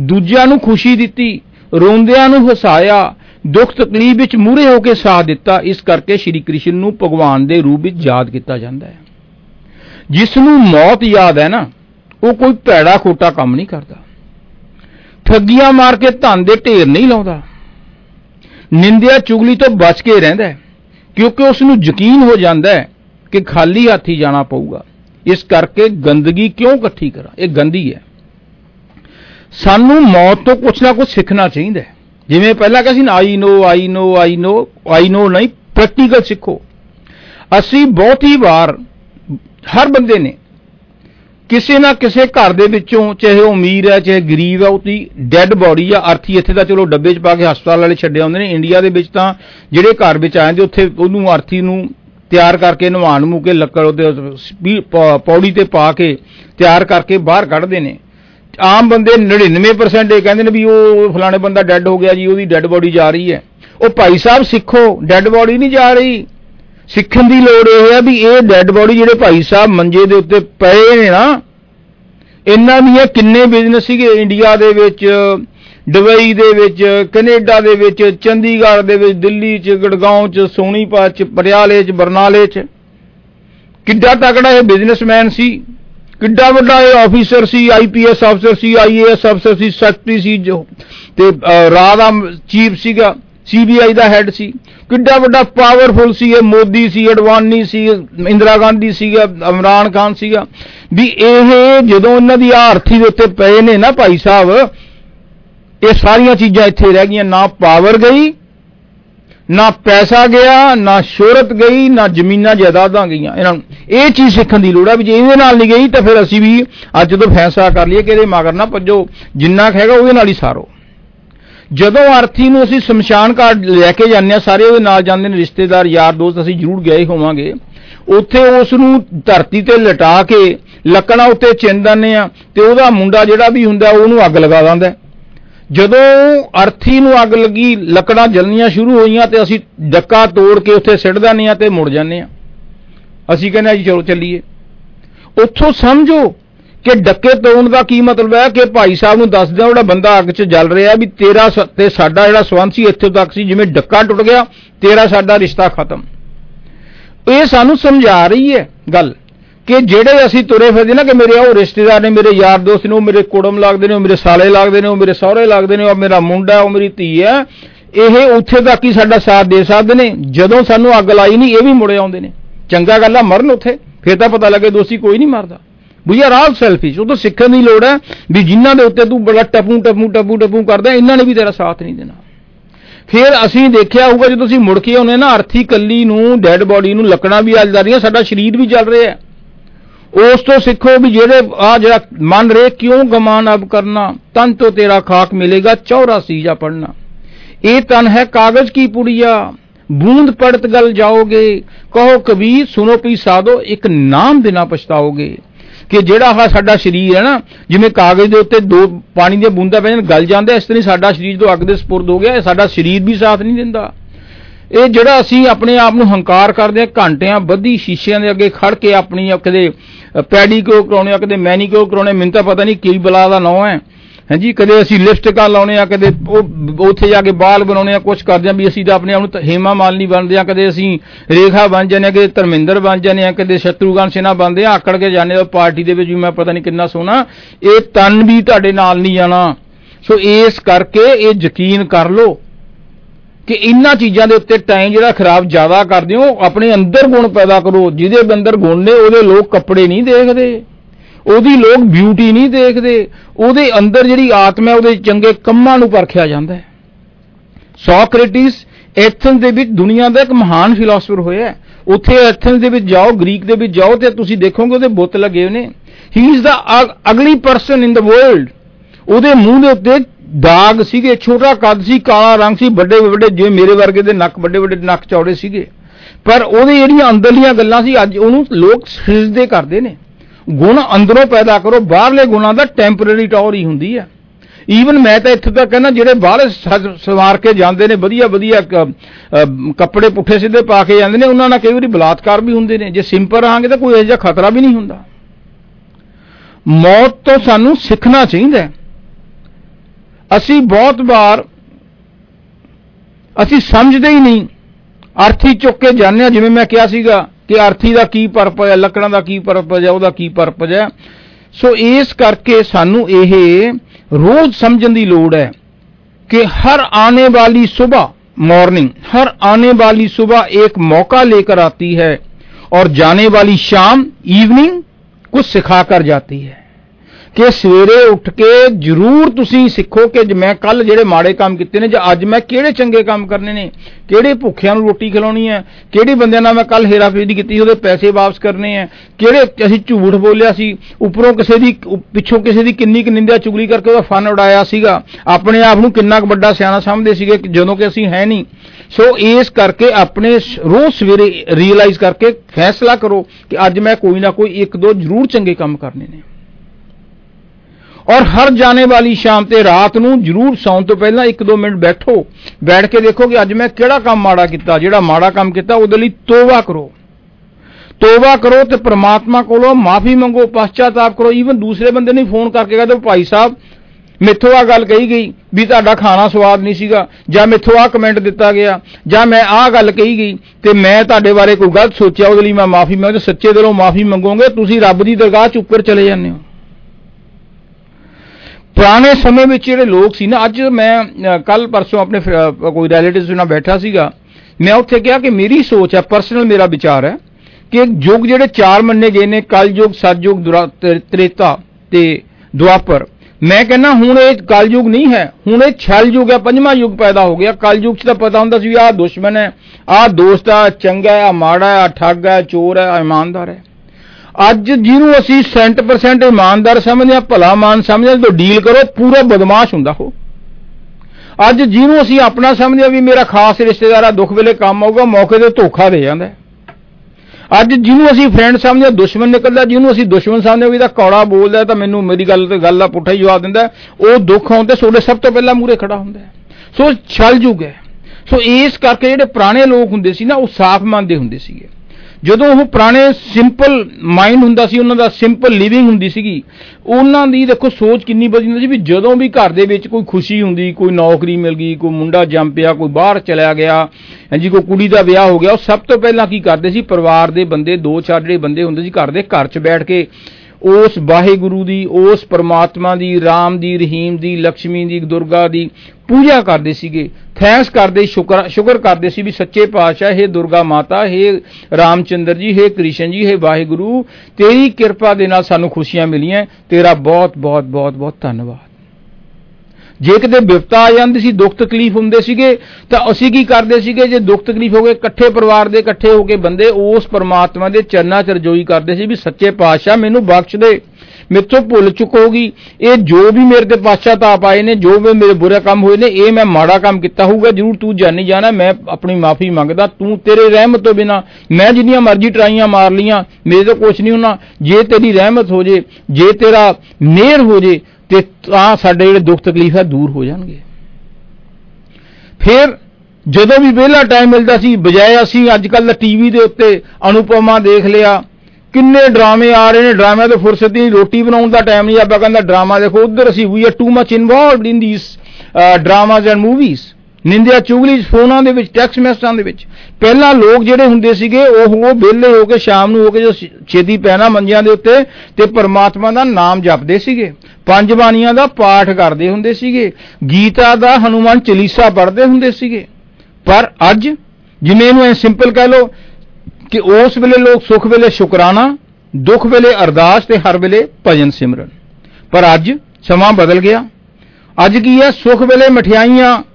ਦੂਜਿਆਂ ਨੂੰ ਖੁਸ਼ੀ ਦਿੱਤੀ, ਰੋਂਦਿਆਂ ਨੂੰ ਹਸਾਇਆ ਦੁੱਖ ਤਕਲੀਫ ਵਿੱਚ ਮੂਰੇ ਹੋ ਕੇ ਸਾਥ ਦਿੱਤਾ, ਇਸ ਕਰਕੇ ਸ਼੍ਰੀ ਕ੍ਰਿਸ਼ਨ ਨੂੰ ਭਗਵਾਨ ਦੇ ਰੂਪ ਵਿੱਚ ਯਾਦ ਕੀਤਾ ਜਾਂਦਾ ਹੈ। ਜਿਸ ਨੂੰ ਮੌਤ ਯਾਦ ਹੈ ਨਾ, ਉਹ ਕੋਈ ਭੈੜਾ ਖੋਟਾ ਕੰਮ ਨਹੀਂ ਕਰਦਾ। ਠੱਗੀਆਂ ਮਾਰ ਕੇ ਧਨ ਦੇ ਢੇਰ ਨਹੀਂ ਲਾਉਂਦਾ। ਨਿੰਦਿਆ ਚੁਗਲੀ ਤੋਂ ਬਚ ਕੇ ਰਹਿੰਦਾ ਹੈ, ਕਿਉਂਕਿ ਉਸ ਨੂੰ ਯਕੀਨ ਹੋ ਜਾਂਦਾ ਹੈ ਕਿ ਖਾਲੀ ਹੱਥੀ ਜਾਣਾ ਪਊਗਾ। ਇਸ ਕਰਕੇ ਗੰਦਗੀ ਕਿਉਂ ਇਕੱਠੀ ਕਰਾਂ? ਇਹ ਗੰਦੀ ਹੈ। ਸਾਨੂੰ ਮੌਤ ਤੋਂ ਕੁਛ ਨਾ ਕੁਛ ਸਿੱਖਣਾ ਚਾਹੀਦਾ ਹੈ। ਜਿਵੇਂ ਪਹਿਲਾਂ ਕਿਹਾ ਸੀ ਨਾ ਆਈ ਨੋ ਆਈ ਨੋ ਆਈ ਨੋ ਆਈ ਨੋ ਨਹੀਂ ਪ੍ਰੈਕਟੀਕਲ ਸਿੱਖੋ। ਅਸੀਂ ਬਹੁਤ ਹੀ ਵਾਰ ਹਰ ਬੰਦੇ ਨੇ ਕਿਸੇ ਨਾ ਕਿਸੇ ਘਰ ਦੇ ਵਿੱਚੋਂ, ਚਾਹੇ ਉਹ ਅਮੀਰ ਹੈ, ਚਾਹੇ ਗਰੀਬ ਹੈ, ਉਹਦੀ ਡੈੱਡ ਬੋਡੀ ਜਾਂ ਅਰਥੀ ਇੱਥੇ ਤਾਂ ਚਲੋ ਡੱਬੇ 'ਚ ਪਾ ਕੇ ਹਸਪਤਾਲ ਵਾਲੇ ਛੱਡੇ ਆਉਂਦੇ ਨੇ। ਇੰਡੀਆ ਦੇ ਵਿੱਚ ਤਾਂ ਜਿਹੜੇ ਘਰ ਵਿੱਚ ਆ ਜਾਂਦੇ ਉੱਥੇ ਉਹਨੂੰ ਅਰਥੀ ਨੂੰ ਤਿਆਰ ਕਰਕੇ ਨਵਾਣ ਮੂ ਕੇ ਲੱਕੜ ਉਹਦੇ ਸਪੀ- ਪੌ- ਪੌੜੀ ਤੇ ਪਾ ਕੇ ਤਿਆਰ ਕਰਕੇ ਬਾਹਰ ਕੱਢਦੇ ਨੇ। ਆਮ ਬੰਦੇ 99% ਇਹ ਕਹਿੰਦੇ ਨੇ ਵੀ ਉਹ ਫਲਾਣੇ ਬੰਦਾ ਡੈੱਡ ਹੋ ਗਿਆ ਜੀ, ਉਹਦੀ ਡੈੱਡ ਬੋਡੀ ਜਾ ਰਹੀ ਹੈ। ਉਹ ਭਾਈ ਸਾਹਿਬ ਸਿੱਖੋ ਡੈੱਡ ਬੋਡੀ ਨਹੀਂ ਜਾ ਰਹੀ। ਸਿੱਖਣ ਦੀ ਲੋੜ ਇਹ ਹੈ ਵੀ ਇਹ ਡੈੱਡ ਬੋਡੀ ਜਿਹੜੇ ਭਾਈ ਸਾਹਿਬ ਮੰਜੇ ਦੇ ਉੱਤੇ ਪਏ ਨੇ ਨਾ, ਇਹਨਾਂ ਦੀਆਂ ਕਿੰਨੇ ਬਿਜ਼ਨਸ ਸੀਗੇ? ਇੰਡੀਆ ਦੇ ਵਿੱਚ ਦੁਬਈ ਦੇ ਵਿੱਚ ਕੈਨੇਡਾ ਦੇ ਵਿੱਚ, ਚੰਡੀਗੜ੍ਹ ਦੇ ਵਿੱਚ, ਦਿੱਲੀ 'ਚ, ਗੜਗਾਉਂ 'ਚ, ਸੋਨੀਪਤ 'ਚ, ਪਟਿਆਲੇ 'ਚ, ਬਰਨਾਲੇ 'ਚ। ਕਿੱਡਾ ਤਕੜਾ ਇਹ ਬਿਜ਼ਨਸਮੈਨ ਸੀ। ਕਿੱਡਾ ਵੱਡਾ ਇਹ ਆਫੀਸਰ ਸੀ ਆਈਪੀਐਸ ਅਫਸਰ ਸੀ ਆਈਏਐਸ ਅਫਸਰ ਸੀ ਸੈਕਟਰੀ ਸੀ ਜੋ ਤੇ ਅਹ, ਰਾਹ ਦਾ ਚੀਫ ਸੀਗਾ ਸੀਬੀਆਈ ਦਾ ਹੈੱਡ ਸੀ। ਕਿੱਡਾ ਵੱਡਾ ਪਾਵਰਫੁਲ ਸੀ ਇਹ ਮੋਦੀ ਸੀ ਅਡਵਾਨੀ ਸੀ ਇੰਦਰਾ ਗਾਂਧੀ ਸੀਗਾ ਇਮਰਾਨ ਖਾਨ ਸੀਗਾ। ਵੀ ਇਹ ਜਦੋਂ ਇਹਨਾਂ ਦੀ ਆਰਥੀ ਦੇ ਉੱਤੇ ਪਏ ਨੇ ਨਾ ਭਾਈ ਸਾਹਿਬ ਇਹ ਸਾਰੀਆਂ ਚੀਜ਼ਾਂ ਇੱਥੇ ਰਹਿ ਗਈਆਂ ਨਾ ਪਾਵਰ ਗਈ ਨਾ ਪੈਸਾ ਗਿਆ, ਨਾ ਸ਼ੋਹਰਤ ਗਈ, ਨਾ ਜ਼ਮੀਨਾਂ ਜਾਇਦਾਦਾਂ ਗਈਆਂ। ਇਹਨਾਂ ਨੂੰ ਇਹ ਚੀਜ਼ ਸਿੱਖਣ ਦੀ ਲੋੜ ਆ ਵੀ ਜੇ ਇਹਦੇ ਨਾਲ ਨਹੀਂ ਗਈ, ਤਾਂ ਫਿਰ ਅਸੀਂ ਵੀ ਅੱਜ ਜਦੋਂ ਫੈਸਲਾ ਕਰ ਲਈਏ ਕਿ ਇਹਦੇ ਮਗਰ ਨਾ ਭੱਜੋ, ਜਿੰਨਾ ਕੁ ਹੈਗਾ ਉਹਦੇ ਨਾਲ ਹੀ ਸਾਰੋ। ਜਦੋਂ ਅਰਥੀ ਨੂੰ ਅਸੀਂ ਸ਼ਮਸ਼ਾਨ ਘਾਟ ਲੈ ਕੇ ਜਾਂਦੇ ਆ, ਸਾਰੇ ਉਹਦੇ ਨਾਲ ਜਾਂਦੇ ਨੇ ਰਿਸ਼ਤੇਦਾਰ, ਯਾਰ, ਦੋਸਤ, ਅਸੀਂ ਜ਼ਰੂਰ ਗਏ ਹੋਵਾਂਗੇ। ਉੱਥੇ ਉਸ ਨੂੰ ਧਰਤੀ ਤੇ ਲਟਾ ਕੇ, ਲੱਕੜਾਂ ਉੱਤੇ ਚਿੰਨ ਦਿੰਦੇ ਆ ਤੇ ਉਹਦਾ ਮੁੰਡਾ ਜਿਹੜਾ ਵੀ ਹੁੰਦਾ, ਉਹਨੂੰ ਅੱਗ ਲਗਾ ਦਿੰਦਾ ਹੈ। ਜਦੋਂ ਅਰਥੀ ਨੂੰ ਅੱਗ ਲੱਗੀ, ਲੱਕੜਾਂ ਜਲਣੀਆਂ ਸ਼ੁਰੂ ਹੋਈਆਂ ਤੇ ਅਸੀਂ ਡੱਕਾ ਤੋੜ ਕੇ ਉੱਥੇ ਸਿੱਟ ਦਿੰਦੇ ਆ ਤੇ ਮੁੜ ਜਾਂਦੇ ਆ ਅਸੀਂ ਕਹਿੰਦੇ ਆ ਜੀ, ਚਲੋ ਚੱਲੀਏ। ਉੱਥੋਂ ਸਮਝੋ ਕਿ ਡੱਕੇ ਤੋੜਨ ਦਾ ਕੀ ਮਤਲਬ ਹੈ ਕਿ ਭਾਈ ਸਾਹਿਬ ਨੂੰ ਦੱਸ ਦਿਆਂ ਜਿਹੜਾ ਬੰਦਾ ਅੱਗ 'ਚ ਜਲ ਰਿਹਾ ਵੀ ਤੇਰਾ ਸ- ਤੇ ਸਾਡਾ ਜਿਹੜਾ ਸੰਬੰਧ ਸੀ ਇੱਥੇ ਤੱਕ ਸੀ, ਜਿਵੇਂ ਡੱਕਾ ਟੁੱਟ ਗਿਆ, ਤੇਰਾ ਸਾਡਾ ਰਿਸ਼ਤਾ ਖਤਮ। ਇਹ ਸਾਨੂੰ ਸਮਝਾ ਰਹੀ ਹੈ ਗੱਲ। ਕਿ ਜਿਹੜੇ ਅਸੀਂ ਤੁਰੇ ਫਿਰਦੇ ਨਾ ਕਿ ਮੇਰੇ ਉਹ ਰਿਸ਼ਤੇਦਾਰ ਨੇ, ਮੇਰੇ ਯਾਰ ਦੋਸਤ ਨੇ, ਉਹ ਮੇਰੇ ਕੁੜਮ ਲੱਗਦੇ ਨੇ, ਉਹ ਮੇਰੇ ਸਾਲੇ ਲੱਗਦੇ ਨੇ, ਉਹ ਮੇਰੇ ਸਹੁਰੇ ਲੱਗਦੇ ਨੇ, ਉਹ ਮੇਰਾ ਮੁੰਡਾ, ਉਹ ਮੇਰੀ ਧੀ ਹੈ, ਇਹ ਉੱਥੇ ਤੱਕ ਹੀ ਸਾਡਾ ਸਾਥ ਦੇ ਸਕਦੇ ਨੇ। ਜਦੋਂ ਸਾਨੂੰ ਅੱਗ ਲਾਈ ਨਹੀਂ, ਇਹ ਵੀ ਮੁੜੇ ਆਉਂਦੇ ਨੇ। ਚੰਗਾ ਗੱਲ ਆ, ਮਰਨ ਉੱਥੇ। ਫਿਰ ਤਾਂ ਪਤਾ ਲੱਗੇ ਦੋਸਤੀ ਕੋਈ ਨਹੀਂ ਮਰਦਾ। ਵੀ ਆਰ ਆਲ ਸੈਲਫਿਸ਼ ਉਹ ਤੋਂ ਸਿੱਖਣ ਦੀ ਲੋੜ ਹੈ ਵੀ ਜਿਨ੍ਹਾਂ ਦੇ ਉੱਤੇ ਤੂੰ ਬੜਾ ਟਪੂ ਟਪੂ ਟਪੂ ਟਪੂ ਕਰਦਾ, ਇਹਨਾਂ ਨੇ ਵੀ ਤੇਰਾ ਸਾਥ ਨਹੀਂ ਦੇਣਾ। ਫਿਰ ਅਸੀਂ ਦੇਖਿਆ ਹੋਊਗਾ ਜਦੋਂ ਅਸੀਂ ਮੁੜ ਕੇ ਆਉਨੇ ਨਾ ਅਰਥੀ ਕੱਲੀ ਨੂੰ ਡੈੱਡ ਬੋਡੀ ਨੂੰ, ਲੱਕੜਾਂ ਵੀ ਅੱਜ ਜਾ ਰਹੀਆਂ ਸਾਡਾ ਸਰੀਰ ਵੀ ਚੱਲ ਰਿਹਾ ਹੈ। ਉਸ ਤੋਂ ਸਿੱਖੋ ਵੀ ਜਿਹੜੇ ਆ ਜਿਹੜਾ ਮਨ ਰੇ ਕਿਉਂ ਗਮਾਨ ਅਬ ਕਰਨਾ? ਤਨ ਤੋਂ ਤੇਰਾ ਖਾਕ ਮਿਲੇਗਾ 84 ਜਾ ਪੜਨਾ ਇਹ ਤਨ ਹੈ ਕਾਗਜ਼ ਕੀ ਪੁੜੀਆ? ਬੂੰਦ ਪੜਤ ਗਲ ਜਾਓਗੇ। ਕਹੋ ਕਬੀਰ ਸੁਨੋ ਪੀ ਸਾਦੋ ਇੱਕ ਨਾਮ ਬਿਨਾ ਪਛਤਾਓਗੇ। ਕਿ ਜਿਹੜਾ ਆਹ ਸਾਡਾ ਸਰੀਰ ਹੈ ਨਾ, ਜਿਵੇਂ ਕਾਗਜ਼ ਦੇ ਉੱਤੇ ਦੋ ਪਾਣੀ ਦੀਆਂ ਬੂੰਦਾਂ ਪੈ ਜਾਣ, ਗਲ ਜਾਂਦੇ ਇਸ ਤਰ੍ਹਾਂ ਹੀ ਸਾਡਾ ਸਰੀਰ ਜੋ ਅੱਗ ਦੇ ਸਪੁਰਦ ਹੋ ਗਿਆ, ਇਹ ਸਾਡਾ ਸਰੀਰ ਵੀ ਸਾਥ ਨਹੀਂ ਦਿੰਦਾ। ਇਹ ਜਿਹੜਾ ਅਸੀਂ ਆਪਣੇ ਆਪ ਨੂੰ ਹੰਕਾਰ ਕਰਦੇ ਹਾਂ, ਘੰਟਿਆਂ ਬੱਧੀ ਸ਼ੀਸ਼ਿਆਂ ਦੇ ਅੱਗੇ ਖੜ ਕੇ ਆਪਣੀ ਕਦੇ ਪੈਡੀਕਿਉਰ ਕਰਾਉਣੇ ਆ, ਕਦੇ ਮੈਨੀਕਿਉਰ ਕਰਾਉਣੇ, ਮੈਨੂੰ ਤਾਂ ਪਤਾ ਨਹੀਂ ਕੀ ਬਲਾ ਦਾ ਨਾਂ ਹੈ। ਹਾਂਜੀ ਕਦੇ ਅਸੀਂ ਲਿਪਸਟਿਕਾਂ ਲਾਉਣੇ ਆ, ਕਦੇ ਉਹ, ਉੱਥੇ ਜਾ ਕੇ ਬਾਲ ਬਣਾਉਣੇ ਆ ਕੁਝ ਕਰਦੇ ਆ ਵੀ ਅਸੀਂ ਤਾਂ ਆਪਣੇ ਆਪ ਨੂੰ ਤਾਂ ਹੇਮਾ ਮਾਲਨੀ ਬਣਦੇ ਆ, ਕਦੇ ਅਸੀਂ ਰੇਖਾ ਬਣ ਜਾਂਦੇ ਆ, ਕਦੇ ਧਰਮਿੰਦਰ ਬਣ ਜਾਂਦੇ ਆ, ਕਦੇ ਸ਼ਤਰੂਗਨ ਸਿਨਾ ਬਣਦੇ ਆ, ਆਕੜ ਕੇ ਜਾਂਦੇ ਆ ਪਾਰਟੀ ਦੇ ਵਿੱਚ ਵੀ ਮੈਂ ਪਤਾ ਨਹੀਂ ਕਿੰਨਾ ਸੋਹਣਾ, ਇਹ ਤਨ ਵੀ ਤੁਹਾਡੇ ਨਾਲ ਨਹੀਂ ਜਾਣਾ। ਸੋ ਇਸ ਕਰਕੇ ਇਹ ਯਕੀਨ ਕਰ ਲਓ। ਕਿ ਇਹਨਾਂ ਚੀਜ਼ਾਂ ਦੇ ਉੱਤੇ ਟਾਈਮ ਜਿਹੜਾ ਖਰਾਬ ਜ਼ਿਆਦਾ ਕਰਦੇ ਹੋ, ਆਪਣੇ ਅੰਦਰ ਗੁਣ ਪੈਦਾ ਕਰੋ, ਜਿਹਦੇ ਅੰਦਰ ਗੁਣ ਨੇ, ਉਹਦੇ ਲੋਕ ਕੱਪੜੇ ਨਹੀਂ ਦੇਖਦੇ, ਉਹਦੀ ਲੋਕ ਬਿਊਟੀ ਨਹੀਂ ਦੇਖਦੇ, ਉਹਦੇ ਅੰਦਰ ਜਿਹੜੀ ਆਤਮਾ ਹੈ, ਉਹਦੇ ਚੰਗੇ ਕੰਮਾਂ ਨੂੰ ਪਰਖਿਆ ਜਾਂਦਾ ਹੈ। ਸੋਕਰੇਟਿਸ ਐਥਨਸ ਦੇ ਵਿੱਚ ਦੁਨੀਆ ਦਾ ਇੱਕ ਮਹਾਨ ਫਿਲਾਸਫਰ ਹੋਇਆ ਹੈ। ਉੱਥੇ ਐਥਨਸ ਦੇ ਵਿੱਚ ਜਾਓ, ਗ੍ਰੀਕ ਦੇ ਵਿੱਚ ਜਾਓ ਤੇ ਤੁਸੀਂ ਦੇਖੋਗੇ, ਉਹਦੇ ਬੁੱਤ ਲੱਗੇ ਹੋਏ ਨੇ। ਹੀ ਇਜ਼ ਦਾ ਅਗਲੀ ਪਰਸਨ ਇਨ ਦਾ ਵਰਲਡ ਉਹਦੇ ਮੂੰਹ ਦੇ ਉੱਤੇ ਦਾਗ ਸੀਗੇ ਛੋਟਾ ਕੱਦ ਸੀ ਕਾਲਾ ਰੰਗ ਸੀ ਵੱਡੇ ਵੱਡੇ ਜਿਵੇਂ ਮੇਰੇ ਵਰਗੇ ਦੇ ਨੱਕ ਵੱਡੇ ਵੱਡੇ ਨੱਕ ਚੌੜੇ ਸੀਗੇ। ਪਰ ਉਹਦੇ ਜਿਹੜੀਆਂ ਅੰਦਰਲੀਆਂ ਗੱਲਾਂ ਸੀ ਅੱਜ ਉਹਨੂੰ ਲੋਕ ਸਿਰਜਦੇ ਕਰਦੇ ਨੇ। ਗੁਣ ਅੰਦਰੋਂ ਪੈਦਾ ਕਰੋ ਬਾਹਰਲੇ ਗੁਣਾਂ ਦਾ ਟੈਂਪਰੇਰੀ ਟੌਰ ਹੀ ਹੁੰਦੀ ਹੈ ਈਵਨ ਮੈਂ ਤਾਂ ਇੱਥੇ ਤੱਕ ਕਹਿੰਦਾ ਜਿਹੜੇ ਬਾਹਰ ਸਜ- ਸਵਾਰ ਕੇ ਜਾਂਦੇ ਨੇ ਵਧੀਆ ਵਧੀਆ ਕ- ਅ, ਕੱਪੜੇ ਪੁੱਠੇ ਸਿੱਧੇ ਪਾ ਕੇ ਜਾਂਦੇ ਨੇ ਉਹਨਾਂ ਨਾਲ ਕਈ ਵਾਰੀ ਬਲਾਤਕਾਰ ਵੀ ਹੁੰਦੇ ਨੇ। ਜੇ ਸਿੰਪਲ ਰਹਾਂਗੇ ਤਾਂ ਕੋਈ ਇਹੋ ਜਿਹਾ ਖਤਰਾ ਵੀ ਨਹੀਂ ਹੁੰਦਾ। ਮੌਤ ਤੋਂ ਸਾਨੂੰ ਸਿੱਖਣਾ ਚਾਹੀਦਾ ਹੈ। ਅਸੀਂ ਬਹੁਤ ਵਾਰ ਅਸੀਂ ਸਮਝਦੇ ਹੀ ਨਹੀਂ ਅਰਥੀ ਚੁੱਕ ਕੇ ਜਾਂਦੇ ਹਾਂ ਜਿਵੇਂ ਮੈਂ ਕਿਹਾ ਸੀਗਾ ਕਿ ਅਰਥੀ ਦਾ ਕੀ ਪਰਪਸ ਹੈ ਲੱਕੜਾਂ ਦਾ ਕੀ ਪਰਪਸ ਹੈ ਉਹਦਾ ਕੀ ਪਰਪਸ ਹੈ ਸੋ ਇਸ ਕਰਕੇ ਸਾਨੂੰ ਇਹ ਰੋਜ਼ ਸਮਝਣ ਦੀ ਲੋੜ ਹੈ कि हर आने वाली सुबह मॉर्निंग हर आने वाली सुबह एक मौका लेकर आती है और जाने वाली शाम इवनिंग कुछ सिखा कर जाती है ਕਿ ਸਵੇਰੇ ਉੱਠ ਕੇ ਜਰੂਰ ਤੁਸੀਂ ਸਿੱਖੋ ਕਿ ਜ- ਮੈਂ ਕੱਲ ਜਿਹੜੇ ਮਾੜੇ ਕੰਮ ਕੀਤੇ ਨੇ, ਜਾਂ ਅੱਜ ਮੈਂ ਕਿਹੜੇ ਚੰਗੇ ਕੰਮ ਕਰਨੇ ਨੇ, ਕਿਹੜੇ ਭੁੱਖਿਆਂ ਨੂੰ ਰੋਟੀ ਖਿਲਾਉਣੀ ਹੈ, ਕਿਹੜੇ ਬੰਦਿਆਂ ਨਾਲ ਮੈਂ ਕੱਲ ਹੇਰਾਫੇਰੀ ਕੀਤੀ, ਉਹਦੇ ਪੈਸੇ ਵਾਪਸ ਕਰਨੇ ਹੈ, ਕਿਹੜੇ ਅਸੀਂ ਝੂਠ ਬੋਲਿਆ ਸੀ, ਉੱਪਰੋਂ ਕਿਸੇ ਦੀ, ਉ- ਪਿੱਛੋਂ ਕਿਸੇ ਦੀ ਕਿੰਨੀ ਕੁ ਨਿੰਦਿਆ ਚੁਗਲੀ ਕਰਕੇ ਉਹਦਾ ਫਨ ਉਡਾਇਆ ਸੀਗਾ, ਆਪਣੇ ਆਪ ਨੂੰ ਕਿੰਨਾ ਕੁ ਵੱਡਾ ਸਿਆਣਾ ਸਮਝਦੇ ਸੀਗੇ ਕਿ ਜਦੋਂ ਕਿ ਅਸੀਂ ਹੈ ਨਹੀਂ। ਸੋ ਇਸ ਕਰਕੇ ਆਪਣੇ ਸ- ਰੋਜ਼ ਸਵੇਰੇ ਰੀਅਲਾਈਜ਼ ਕਰਕੇ ਫੈਸਲਾ ਕਰੋ ਕਿ ਅੱਜ ਮੈਂ ਕੋਈ ਨਾ ਕੋਈ ਇੱਕ ਦੋ ਜ਼ਰੂਰ ਚੰਗੇ ਕੰਮ ਕਰਨੇ ਨੇ। ਔਰ ਹਰ ਜਾਣੇ ਵਾਲੀ ਸ਼ਾਮ ਤੇ ਰਾਤ ਨੂੰ ਜਰੂਰ ਸੌਣ ਤੋਂ ਪਹਿਲਾਂ 1-2 ਮਿੰਟ ਬੈਠੋ। ਬੈਠ ਕੇ ਦੇਖੋ ਕਿ ਅੱਜ ਮੈਂ ਕਿਹੜਾ ਕੰਮ ਮਾੜਾ ਕੀਤਾ, ਜਿਹੜਾ ਮਾੜਾ ਕੰਮ ਕੀਤਾ ਉਹਦੇ ਲਈ ਤੋਬਾ ਕਰੋ। ਤੋਬਾ ਕਰੋ ਤੇ ਪ੍ਰਮਾਤਮਾ ਕੋਲੋਂ ਮਾਫੀ ਮੰਗੋ, ਪਛਤਾਤਾਪ ਕਰੋ। ਈਵਨ ਦੂਸਰੇ ਬੰਦੇ ਨੂੰ ਫੋਨ ਕਰਕੇ ਕਹਿੰਦੇ ਭਾਈ ਸਾਹਿਬ, ਮੈਥੋਂ ਆ ਗੱਲ ਕਹੀ ਗਈ ਵੀ ਤੁਹਾਡਾ ਖਾਣਾ ਸਵਾਦ ਨਹੀਂ ਸੀਗਾ, ਜਾਂ ਮੈਥੋਂ ਆ ਕਮੈਂਟ ਦਿੱਤਾ ਗਿਆ, ਜਾਂ ਮੈਂ ਆਹ ਗੱਲ ਕਹੀ ਗਈ ਤੇ ਮੈਂ ਤੁਹਾਡੇ ਬਾਰੇ ਕੋਈ ਗਲਤ ਸੋਚਿਆ, ਉਹਦੇ ਲਈ ਮੈਂ ਮਾਫੀ ਮੰਗਦਾ। ਸੱਚੇ ਦਿਲੋਂ ਮਾਫੀ ਮੰਗੋਗੇ, ਤੁਸੀਂ ਰੱਬ ਦੀ ਦਰਗਾਹ 'ਚ ਉੱਪਰ ਚਲੇ ਜਾਂਦੇ ਹੋ। ਪੁਰਾਣੇ ਸਮੇਂ ਵਿੱਚ ਜਿਹੜੇ ਲੋਕ ਸੀ ਨਾ ਅੱਜ ਮੈਂ ਕੱਲ ਪਰਸੋਂ ਆਪਣੇ ਫ- ਅ, ਕੋਈ ਰਿਲੇਟਿਵਸ ਨਾਲ ਬੈਠਾ ਸੀਗਾ ਮੈਂ ਉੱਥੇ ਕਿਹਾ ਕਿ ਮੇਰੀ ਸੋਚ ਹੈ ਪਰਸਨਲ ਮੇਰਾ ਵਿਚਾਰ ਹੈ ਕਿ ਯੁੱਗ ਜਿਹੜੇ ਚਾਰ ਮੰਨੇ ਗਏ ਨੇ ਕਲਯੁਗ ਸਤਯੁਗ ਦੁਰਾ- ਤ੍ਰੇ- ਤ੍ਰੇਤਾ ਤੇ ਦੁਆਪਰ। ਮੈਂ ਕਹਿੰਦਾ ਹੁਣ ਇਹ ਕਲਯੁਗ ਨਹੀਂ ਹੈ ਹੁਣ ਇਹ ਛਲ ਯੁਗ ਹੈ ਪੰਜਵਾਂ ਯੁਗ ਪੈਦਾ ਹੋ ਗਿਆ। ਕਲਯੁਗ 'ਚ ਤਾਂ ਪਤਾ ਹੁੰਦਾ ਸੀ ਵੀ ਆਹ ਦੁਸ਼ਮਣ ਹੈ ਆਹ ਦੋਸਤ ਆ ਚੰਗਾ ਹੈ ਆਹ ਮਾੜਾ ਹੈ ਆਹ ਠੱਗ ਹੈ ਚੋਰ ਹੈ ਆਹ ਇਮਾਨਦਾਰ ਹੈ। ਅੱਜ ਜਿਹਨੂੰ ਅਸੀਂ 100% ਇਮਾਨਦਾਰ ਸਮਝਦੇ ਹਾਂ ਭਲਾ ਮਾਨ ਸਮਝਦੇ ਹਾਂ ਜਦੋਂ ਡੀਲ ਕਰੋ ਪੂਰਾ ਬਦਮਾਸ਼ ਹੁੰਦਾ ਉਹ ਅੱਜ ਜਿਹਨੂੰ ਅਸੀਂ ਆਪਣਾ ਸਮਝਦੇ ਹਾਂ ਵੀ ਮੇਰਾ ਖਾਸ ਰਿਸ਼ਤੇਦਾਰ ਆ ਦੁੱਖ ਵੇਲੇ ਕੰਮ ਆਊਗਾ ਮੌਕੇ ਤੇ ਧੋਖਾ ਦੇ ਜਾਂਦਾ ਹੈ। ਅੱਜ ਜਿਹਨੂੰ ਅਸੀਂ ਫਰੈਂਡ ਸਮਝਦੇ ਹਾਂ ਦੁਸ਼ਮਣ ਨਿਕਲਦਾ ਜਿਹਨੂੰ ਅਸੀਂ ਦੁਸ਼ਮਣ ਸਮਝਦੇ ਹਾਂ ਵੀ ਇਹਦਾ ਕੌੜਾ ਬੋਲਦਾ ਹੈ ਤਾਂ ਮੈਨੂੰ ਮੇਰੀ ਗੱਲ ਤੇ ਗੱਲ ਦਾ ਪੁੱਠਾ ਹੀ ਜਵਾਬ ਦਿੰਦਾ ਹੈ, ਉਹ ਦੁੱਖ ਆਉਣ ਤੇ ਤੁਹਾਡੇ ਸਭ ਤੋਂ ਪਹਿਲਾਂ ਮੂਰੇ ਖੜਾ ਹੁੰਦਾ ਹੈ। ਸੋ ਛਲ ਜੁਗ ਹੈ ਸੋ ਇਸ ਕਰਕੇ ਜਿਹੜੇ ਪੁਰਾਣੇ ਲੋਕ ਹੁੰਦੇ ਸੀ ਨਾ ਉਹ ਸਾਫ਼ ਮਨ ਦੇ ਹੁੰਦੇ ਸੀਗੇ ਜਦੋਂ ਉਹ ਪੁਰਾਣੇ ਸਿੰਪਲ ਮਾਈਂਡ ਹੁੰਦਾ ਸੀ, ਉਹਨਾਂ ਦਾ ਸਿੰਪਲ ਲਿਵਿੰਗ ਹੁੰਦੀ ਸੀਗੀ, ਉਹਨਾਂ ਦੀ ਦੇਖੋ ਸੋਚ ਕਿੰਨੀ ਵਧੀਆ ਹੁੰਦੀ ਸੀ ਵੀ ਜਦੋਂ ਵੀ ਘਰ ਦੇ ਵਿੱਚ ਕੋਈ ਖੁਸ਼ੀ ਹੁੰਦੀ, ਕੋਈ ਨੌਕਰੀ ਮਿਲ ਗਈ, ਕੋਈ ਮੁੰਡਾ ਜੰਮ ਪਿਆ, ਕੋਈ ਬਾਹਰ ਚਲਿਆ ਗਿਆ, ਹਾਂਜੀ, ਕੋਈ ਕੁੜੀ ਦਾ ਵਿਆਹ ਹੋ ਗਿਆ, ਉਹ ਸਭ ਤੋਂ ਪਹਿਲਾਂ ਕੀ ਕਰਦੇ ਸੀ, ਪਰਿਵਾਰ ਦੇ ਬੰਦੇ, ਦੋ ਚਾਰ ਜਿਹੜੇ ਬੰਦੇ ਹੁੰਦੇ ਸੀ, ਘਰ ਦੇ ਘਰ 'ਚ ਬੈਠ ਕੇ ਉਸ ਵਾਹਿਗੁਰੂ ਦੀ, ਉਸ ਪਰਮਾਤਮਾ ਦੀ, ਰਾਮ ਦੀ, ਰਹੀਮ ਦੀ ਲక్ష్ਮੀ ਦੀ, ਦੁਰਗਾ ਦੀ ਪੂਜਾ ਕਰਦੇ ਸੀਗੇ। ਥੈਂਕਸ ਕਰਦੇ, ਸ਼ੁਕਰ ਸ਼ੁਕਰ ਕਰਦੇ ਸੀ ਵੀ ਸੱਚੇ ਪਾਤਸ਼ਾਹ, ਹੈ ਦੁਰਗਾ ਮਾਤਾ, ਹੈ ਰਾਮਚੰਦਰ ਜੀ, ਹੈ ਕ੍ਰਿਸ਼ਨ ਜੀ, ਹੈ ਵਾਹਿਗੁਰੂ, ਤੇਰੀ ਕਿਰਪਾ ਦੇ ਨਾਲ ਸਾਨੂੰ ਖੁਸ਼ੀਆਂ ਮਿਲੀਆਂ। ਤੇਰਾ ਬਹੁਤ ਬਹੁਤ ਬਹੁਤ ਬਹੁਤ ਧੰਨਵਾਦ। ਜੇ ਕਿਤੇ ਵਿਪਤਾ ਆ ਜਾਂਦੀ ਸੀ, ਦੁੱਖ ਤਕਲੀਫ ਹੁੰਦੇ ਸੀਗੇ, ਤਾਂ ਅਸੀਂ ਕੀ ਕਰਦੇ ਸੀਗੇ, ਜੇ ਦੁੱਖ ਤਕਲੀਫ ਹੋ ਗਏ, ਇਕੱਠੇ ਪਰਿਵਾਰ ਦੇ, ਇਕੱਠੇ ਹੋ ਕੇ ਬੰਦੇ ਉਸ ਪਰਮਾਤਮਾ ਦੇ ਚਰਨਾਂ 'ਚ ਰਜੋਈ ਕਰਦੇ ਸੀ ਵੀ ਸੱਚੇ ਪਾਤਸ਼ਾਹ ਮੈਨੂੰ ਬਖਸ਼ ਦੇ। ਮੇਥੋਂ ਭੁੱਲ ਚੁੱਕ ਹੋਗੀ ਇਹ ਜੋ ਵੀ ਮੇਰੇ ਤੇ ਪਾਸ਼ਾਤਾਪ ਆਏ ਨੇ, ਜੋ ਵੀ ਮੇਰੇ ਬੁਰੇ ਕੰਮ ਹੋਏ ਨੇ, ਇਹ ਮੈਂ ਮਾੜਾ ਕੰਮ ਕੀਤਾ ਹੋਊਗਾ। ਜਰੂਰ ਤੂੰ ਜਾਣੀ ਜਾਣਾ, ਮੈਂ ਆਪਣੀ ਮਾਫੀ ਮੰਗਦਾ। ਤੂੰ ਤੇਰੇ ਰਹਿਮਤ ਤੋਂ ਬਿਨਾ, ਮੈਂ ਜਿੰਨੀਆਂ ਮਰਜ਼ੀ ਟਰਾਈਆਂ ਮਾਰ ਲੀਆਂ ਮੇਰੇ ਤੋਂ ਕੁਝ ਨਹੀਂ ਹੋਣਾ। ਜੇ ਤੇਰੀ ਰਹਿਮਤ ਹੋ ਜੇ ਜੇ ਤੇਰਾ ਮਿਹਰ ਹੋ ਜੇ ਤੇ ਤਾਂ ਸਾਡੇ ਜਿਹੜੇ ਦੁੱਖ ਤਕਲੀਫ ਹੈ ਦੂਰ ਹੋ ਜਾਣਗੇ। ਫਿਰ ਜਦੋਂ ਵੀ ਵਿਹਲਾ ਟਾਈਮ ਮਿਲਦਾ ਸੀ, ਬਜਾਏ ਅਸੀਂ ਅੱਜ ਕੱਲ ਟੀਵੀ ਦੇ ਉੱਤੇ ਅਨੁਪਮਾ ਦੇਖ ਲਿਆ, ਕਿੰਨੇ ਡਰਾਮੇ ਆ ਰਹੇ ਨੇ, ਡਰਾਮਿਆਂ ਤੋਂ ਫੁਰਸਤ ਨਹੀਂ, ਰੋਟੀ ਬਣਾਉਣ ਦਾ ਟਾਈਮ ਨਹੀਂ, ਆਪਾਂ ਕਹਿੰਦਾ ਡਰਾਮਾ ਦੇਖੋ, ਉਧਰ ਅਸੀਂ we are too much involved in these dramas and movies ਨਿੰਦਿਆ ਚੁਗਲੀ ਫੋਨਾਂ ਦੇ ਵਿੱਚ ਟੈਕਸਟ ਮੈਸੇਜਾਂ ਦੇ ਵਿੱਚ। ਪਹਿਲਾਂ ਲੋਕ ਜਿਹੜੇ ਹੁੰਦੇ ਸੀਗੇ, ਉਹ ਉਹ ਵਿਹਲੇ ਹੋ ਕੇ ਸ਼ਾਮ ਨੂੰ ਹੋ ਕੇ ਜੋ ਛੇਤੀ ਪੈਣਾ ਮੰਜਿਆਂ ਦੇ ਉੱਤੇ ਤੇ ਪਰਮਾਤਮਾ ਦਾ ਨਾਮ ਜਪਦੇ ਸੀਗੇ। ਪੰਜ ਬਾਣੀਆਂ ਦਾ ਪਾਠ ਕਰਦੇ ਹੁੰਦੇ ਸੀਗੇ। ਗੀਤਾ ਦਾ ਹਨੂਮਾਨ ਚਾਲੀਸਾ ਪੜ੍ਹਦੇ ਹੁੰਦੇ ਸੀਗੇ। ਪਰ ਅੱਜ ਜਿਵੇਂ ਇਹਨੂੰ ਐ ਸਿੰਪਲ ਕਹਿ ਲਓ ਕਿ ਉਸ ਵੇਲੇ ਲੋਕ ਸੁਖ ਵੇਲੇ ਸ਼ੁਕਰਾਨਾ, ਦੁੱਖ ਵੇਲੇ ਅਰਦਾਸ ਤੇ ਹਰ ਵੇਲੇ ਭਜਨ ਸਿਮਰਨ। ਪਰ ਅੱਜ ਸਮਾਂ ਬਦਲ ਗਿਆ। ਅੱਜ ਕੀ ਹੈ? ਸੁਖ ਵੇਲੇ ਮਠਿਆਈਆਂ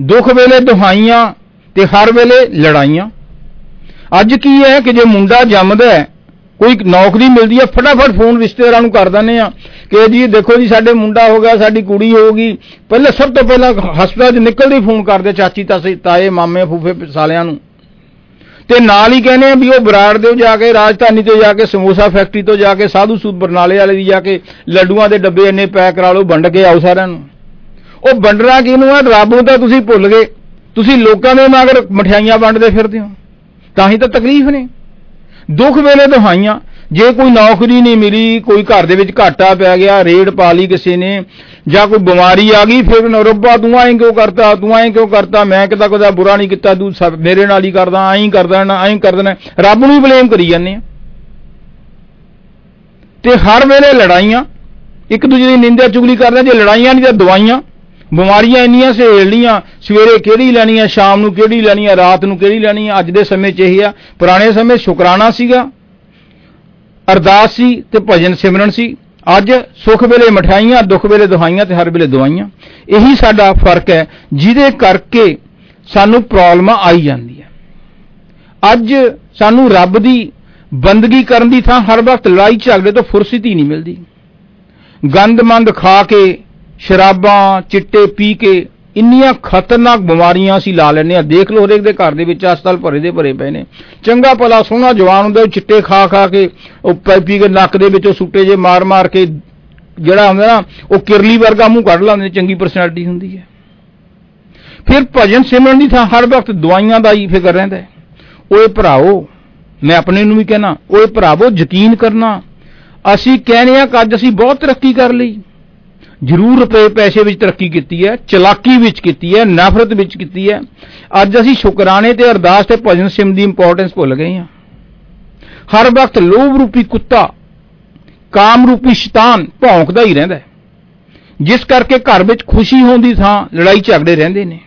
ਦੁੱਖ ਵੇਲੇ ਦੁਹਾਈਆਂ ਤੇ ਹਰ ਵੇਲੇ ਲੜਾਈਆਂ। ਅੱਜ ਕੀ ਹੈ ਕਿ ਜੇ ਮੁੰਡਾ ਜੰਮਦਾ ਹੈ, ਕੋਈ ਨੌਕਰੀ ਮਿਲਦੀ ਹੈ, ਫਟਾਫਟ ਫੋਨ ਰਿਸ਼ਤੇਦਾਰਾਂ ਨੂੰ ਕਰ ਦਿੰਦੇ ਆ ਕਿ ਜੀ ਦੇਖੋ ਜੀ ਸਾਡੇ ਮੁੰਡਾ ਹੋ ਗਿਆ, ਸਾਡੀ ਕੁੜੀ ਹੋ ਗਈ। ਪਹਿਲੇ ਸਭ ਤੋਂ ਪਹਿਲਾਂ ਹਸਪਤਾਲ 'ਚ ਨਿਕਲਦੇ ਹੀ ਫੋਨ ਕਰਦੇ ਚਾਚੀ ਤਾਸੇ ਤਾਏ, ਮਾਮੇ, ਫੂਫੇ, ਸਾਲਿਆਂ ਨੂੰ। ਤੇ ਨਾਲ ਹੀ ਕਹਿੰਦੇ ਆ ਵੀ ਉਹ ਬਰਾੜ ਦਿਓ ਜਾ ਕੇ, ਰਾਜਧਾਨੀ ਤੋਂ ਜਾ ਕੇ, ਸਮੋਸਾ ਫੈਕਟਰੀ ਤੋਂ ਜਾ ਕੇ, ਸਾਧੂ ਸੂਦ ਬਰਨਾਲੇ ਵਾਲੇ ਦੀ ਜਾ ਕੇ, ਲੱਡੂਆਂ ਦੇ ਡੱਬੇ ਇੰਨੇ ਪੈਕ ਕਰਾ ਲਓ, ਵੰਡ ਕੇ ਆਓ ਸਾਰਿਆਂ ਨੂੰ। ਉਹ ਵੰਡਣਾ ਕਿਹਨੂੰ ਆ? ਰੱਬ ਨੂੰ ਤਾਂ ਤੁਸੀਂ ਭੁੱਲ ਗਏ। ਤੁਸੀਂ ਲੋਕਾਂ ਦੇ ਮਗਰ ਮਠਿਆਈਆਂ ਵੰਡਦੇ ਫਿਰਦੇ ਹੋ। ਤਾਂ ਹੀ ਤਾਂ ਤਕਲੀਫ ਨੇ। ਦੁੱਖ ਵੇਲੇ ਦੁਹਾਈਆਂ ਜੇ ਕੋਈ ਨੌਕਰੀ ਨਹੀਂ ਮਿਲੀ, ਕੋਈ ਘਰ ਦੇ ਵਿੱਚ ਘਾਟਾ ਪੈ ਗਿਆ, ਰੇਡ ਪਾ ਲਈ ਕਿਸੇ ਨੇ, ਜਾਂ ਕੋਈ ਬਿਮਾਰੀ ਆ ਗਈ, ਫਿਰ ਨਾ ਰੱਬਾ, ਤੂੰ ਐਂ ਕਿਉਂ ਕਰਤਾ, ਤੂੰ ਐਂ ਕਿਉਂ ਕਰਤਾ? ਮੈਂ ਕਿਤਾ ਕਦਾ ਬੁਰਾ ਨਹੀਂ ਕੀਤਾ, ਤੂੰ ਸਭ ਮੇਰੇ ਨਾਲ ਹੀ ਕਰਦਾ, ਐਂ ਹੀ ਕਰਦਾ, ਨਾ ਐਂ ਕਰ ਦੇਣਾ। ਰੱਬ ਨੂੰ ਹੀ ਬਲੇਮ ਕਰੀ ਜਾਂਦੇ ਆ। ਤੇ ਹਰ ਵੇਲੇ ਲੜਾਈਆਂ, ਇੱਕ ਦੂਜੇ ਦੀ ਨਿੰਦਿਆ ਚੁਗਲੀ ਕਰਦੇ, ਜੇ ਲੜਾਈਆਂ ਨਹੀਂ ਤਾਂ ਦਵਾਈਆਂ। ਬਿਮਾਰੀਆਂ ਇੰਨੀਆਂ ਸਹੇਲੀਆਂ ਸਵੇਰੇ ਕਿਹੜੀ ਲੈਣੀ ਆ, ਸ਼ਾਮ ਨੂੰ ਕਿਹੜੀ ਲੈਣੀ ਆ, ਰਾਤ ਨੂੰ ਕਿਹੜੀ ਲੈਣੀ ਆ, ਅੱਜ ਦੇ ਸਮੇਂ 'ਚ ਇਹ ਆ, ਪੁਰਾਣੇ ਸਮੇਂ ਸ਼ੁਕਰਾਨਾ ਸੀਗਾ, ਅਰਦਾਸ ਸੀ ਤੇ ਭਜਨ ਸਿਮਰਨ ਸੀ, ਅੱਜ ਸੁਖ ਵੇਲੇ ਮਠਾਈਆਂ ਦੁੱਖ ਵੇਲੇ ਦੁਹਾਈਆਂ ਤੇ ਹਰ ਵੇਲੇ ਦਵਾਈਆਂ, ਇਹੀ ਸਾਡਾ ਫ਼ਰਕ ਹੈ, ਜਿਹਦੇ ਕਰਕੇ ਸਾਨੂੰ ਪ੍ਰੋਬਲਮਾਂ ਆਈ ਜਾਂਦੀਆਂ ਅੱਜ ਸਾਨੂੰ ਰੱਬ ਦੀ ਬੰਦਗੀ ਕਰਨ ਦੀ ਥਾਂ ਹਰ ਵਕਤ ਲੜਾਈ ਝਗੜੇ ਤੋਂ ਫੁਰਸਤ ਹੀ ਨਹੀਂ ਮਿਲਦੀ। ਗੰਦਮੰਦ ਖਾ ਕੇ ਸ਼ਰਾਬਾਂ, ਚਿੱਟੇ ਪੀ ਕੇ ਇੰਨੀਆਂ ਖਤਰਨਾਕ ਬਿਮਾਰੀਆਂ ਅਸੀਂ ਲਾ ਲੈਂਦੇ ਆ ਦੇਖ ਲਓ ਹਰੇਕ ਦੇ ਘਰ ਦੇ ਵਿੱਚ ਹਸਪਤਾਲ ਭਰੇ ਦੇ ਭਰੇ ਪਏ ਨੇ। ਚੰਗਾ ਭਲਾ ਸੋਹਣਾ ਜਵਾਨ ਹੁੰਦਾ, ਉਹ ਚਿੱਟੇ ਖਾ ਖਾ ਕੇ ਉਹ ਪੀ ਪੀ ਕੇ ਨੱਕ ਦੇ ਵਿੱਚੋਂ ਸੁੱਟੇ ਜੇ ਮਾਰ ਮਾਰ ਕੇ ਜਿਹੜਾ ਹੁੰਦਾ ਨਾ, ਉਹ ਕਿਰਲੀ ਵਰਗਾ ਮੂੰਹ ਕੱਢ ਲਾਉਂਦੇ ਨੇ, ਚੰਗੀ ਪਰਸਨੈਲਿਟੀ ਹੁੰਦੀ ਹੈ। ਫਿਰ ਭਜਨ ਸਿਮਰਨ ਦੀ ਥਾਂ ਹਰ ਵਕਤ ਦਵਾਈਆਂ ਦਾ ਹੀ ਫਿਕਰ ਰਹਿੰਦਾ ਹੈ। ਓਏ ਭਰਾਓ ਮੈਂ ਆਪਣੇ ਨੂੰ ਵੀ ਕਹਿਣਾ, ਓਏ ਭਰਾਵੋ ਯਕੀਨ ਕਰਨਾ, ਅਸੀਂ ਕਹਿੰਦੇ ਆ ਕਿ ਅੱਜ ਅਸੀਂ ਬਹੁਤ ਤਰੱਕੀ ਕਰ ਲਈ। ਜ਼ਰੂਰ ਰੁਪਏ ਪੈਸੇ ਵਿੱਚ ਤਰੱਕੀ ਕੀਤੀ ਹੈ, ਚਲਾਕੀ ਵਿੱਚ ਕੀਤੀ ਹੈ, ਨਫ਼ਰਤ ਵਿੱਚ ਕੀਤੀ ਹੈ। ਅੱਜ ਅਸੀਂ ਸ਼ੁਕਰਾਨੇ ਤੇ ਅਰਦਾਸ ਤੇ ਭਜਨ ਸਿਮ ਦੀ ਇੰਪੋਰਟੈਂਸ ਭੁੱਲ ਗਏ ਹਾਂ। ਹਰ ਵਕਤ ਲੋਭ ਰੂਪੀ ਕੁੱਤਾ, ਕਾਮ ਰੂਪੀ ਸ਼ੈਤਾਨ ਭੌਂਕਦਾ ਹੀ ਰਹਿੰਦਾ ਹੈ। ਜਿਸ ਕਰਕੇ ਘਰ ਵਿੱਚ ਖੁਸ਼ੀ ਹੋਣ ਦੀ ਥਾਂ ਲੜਾਈ ਝਗੜੇ ਰਹਿੰਦੇ ਨੇ।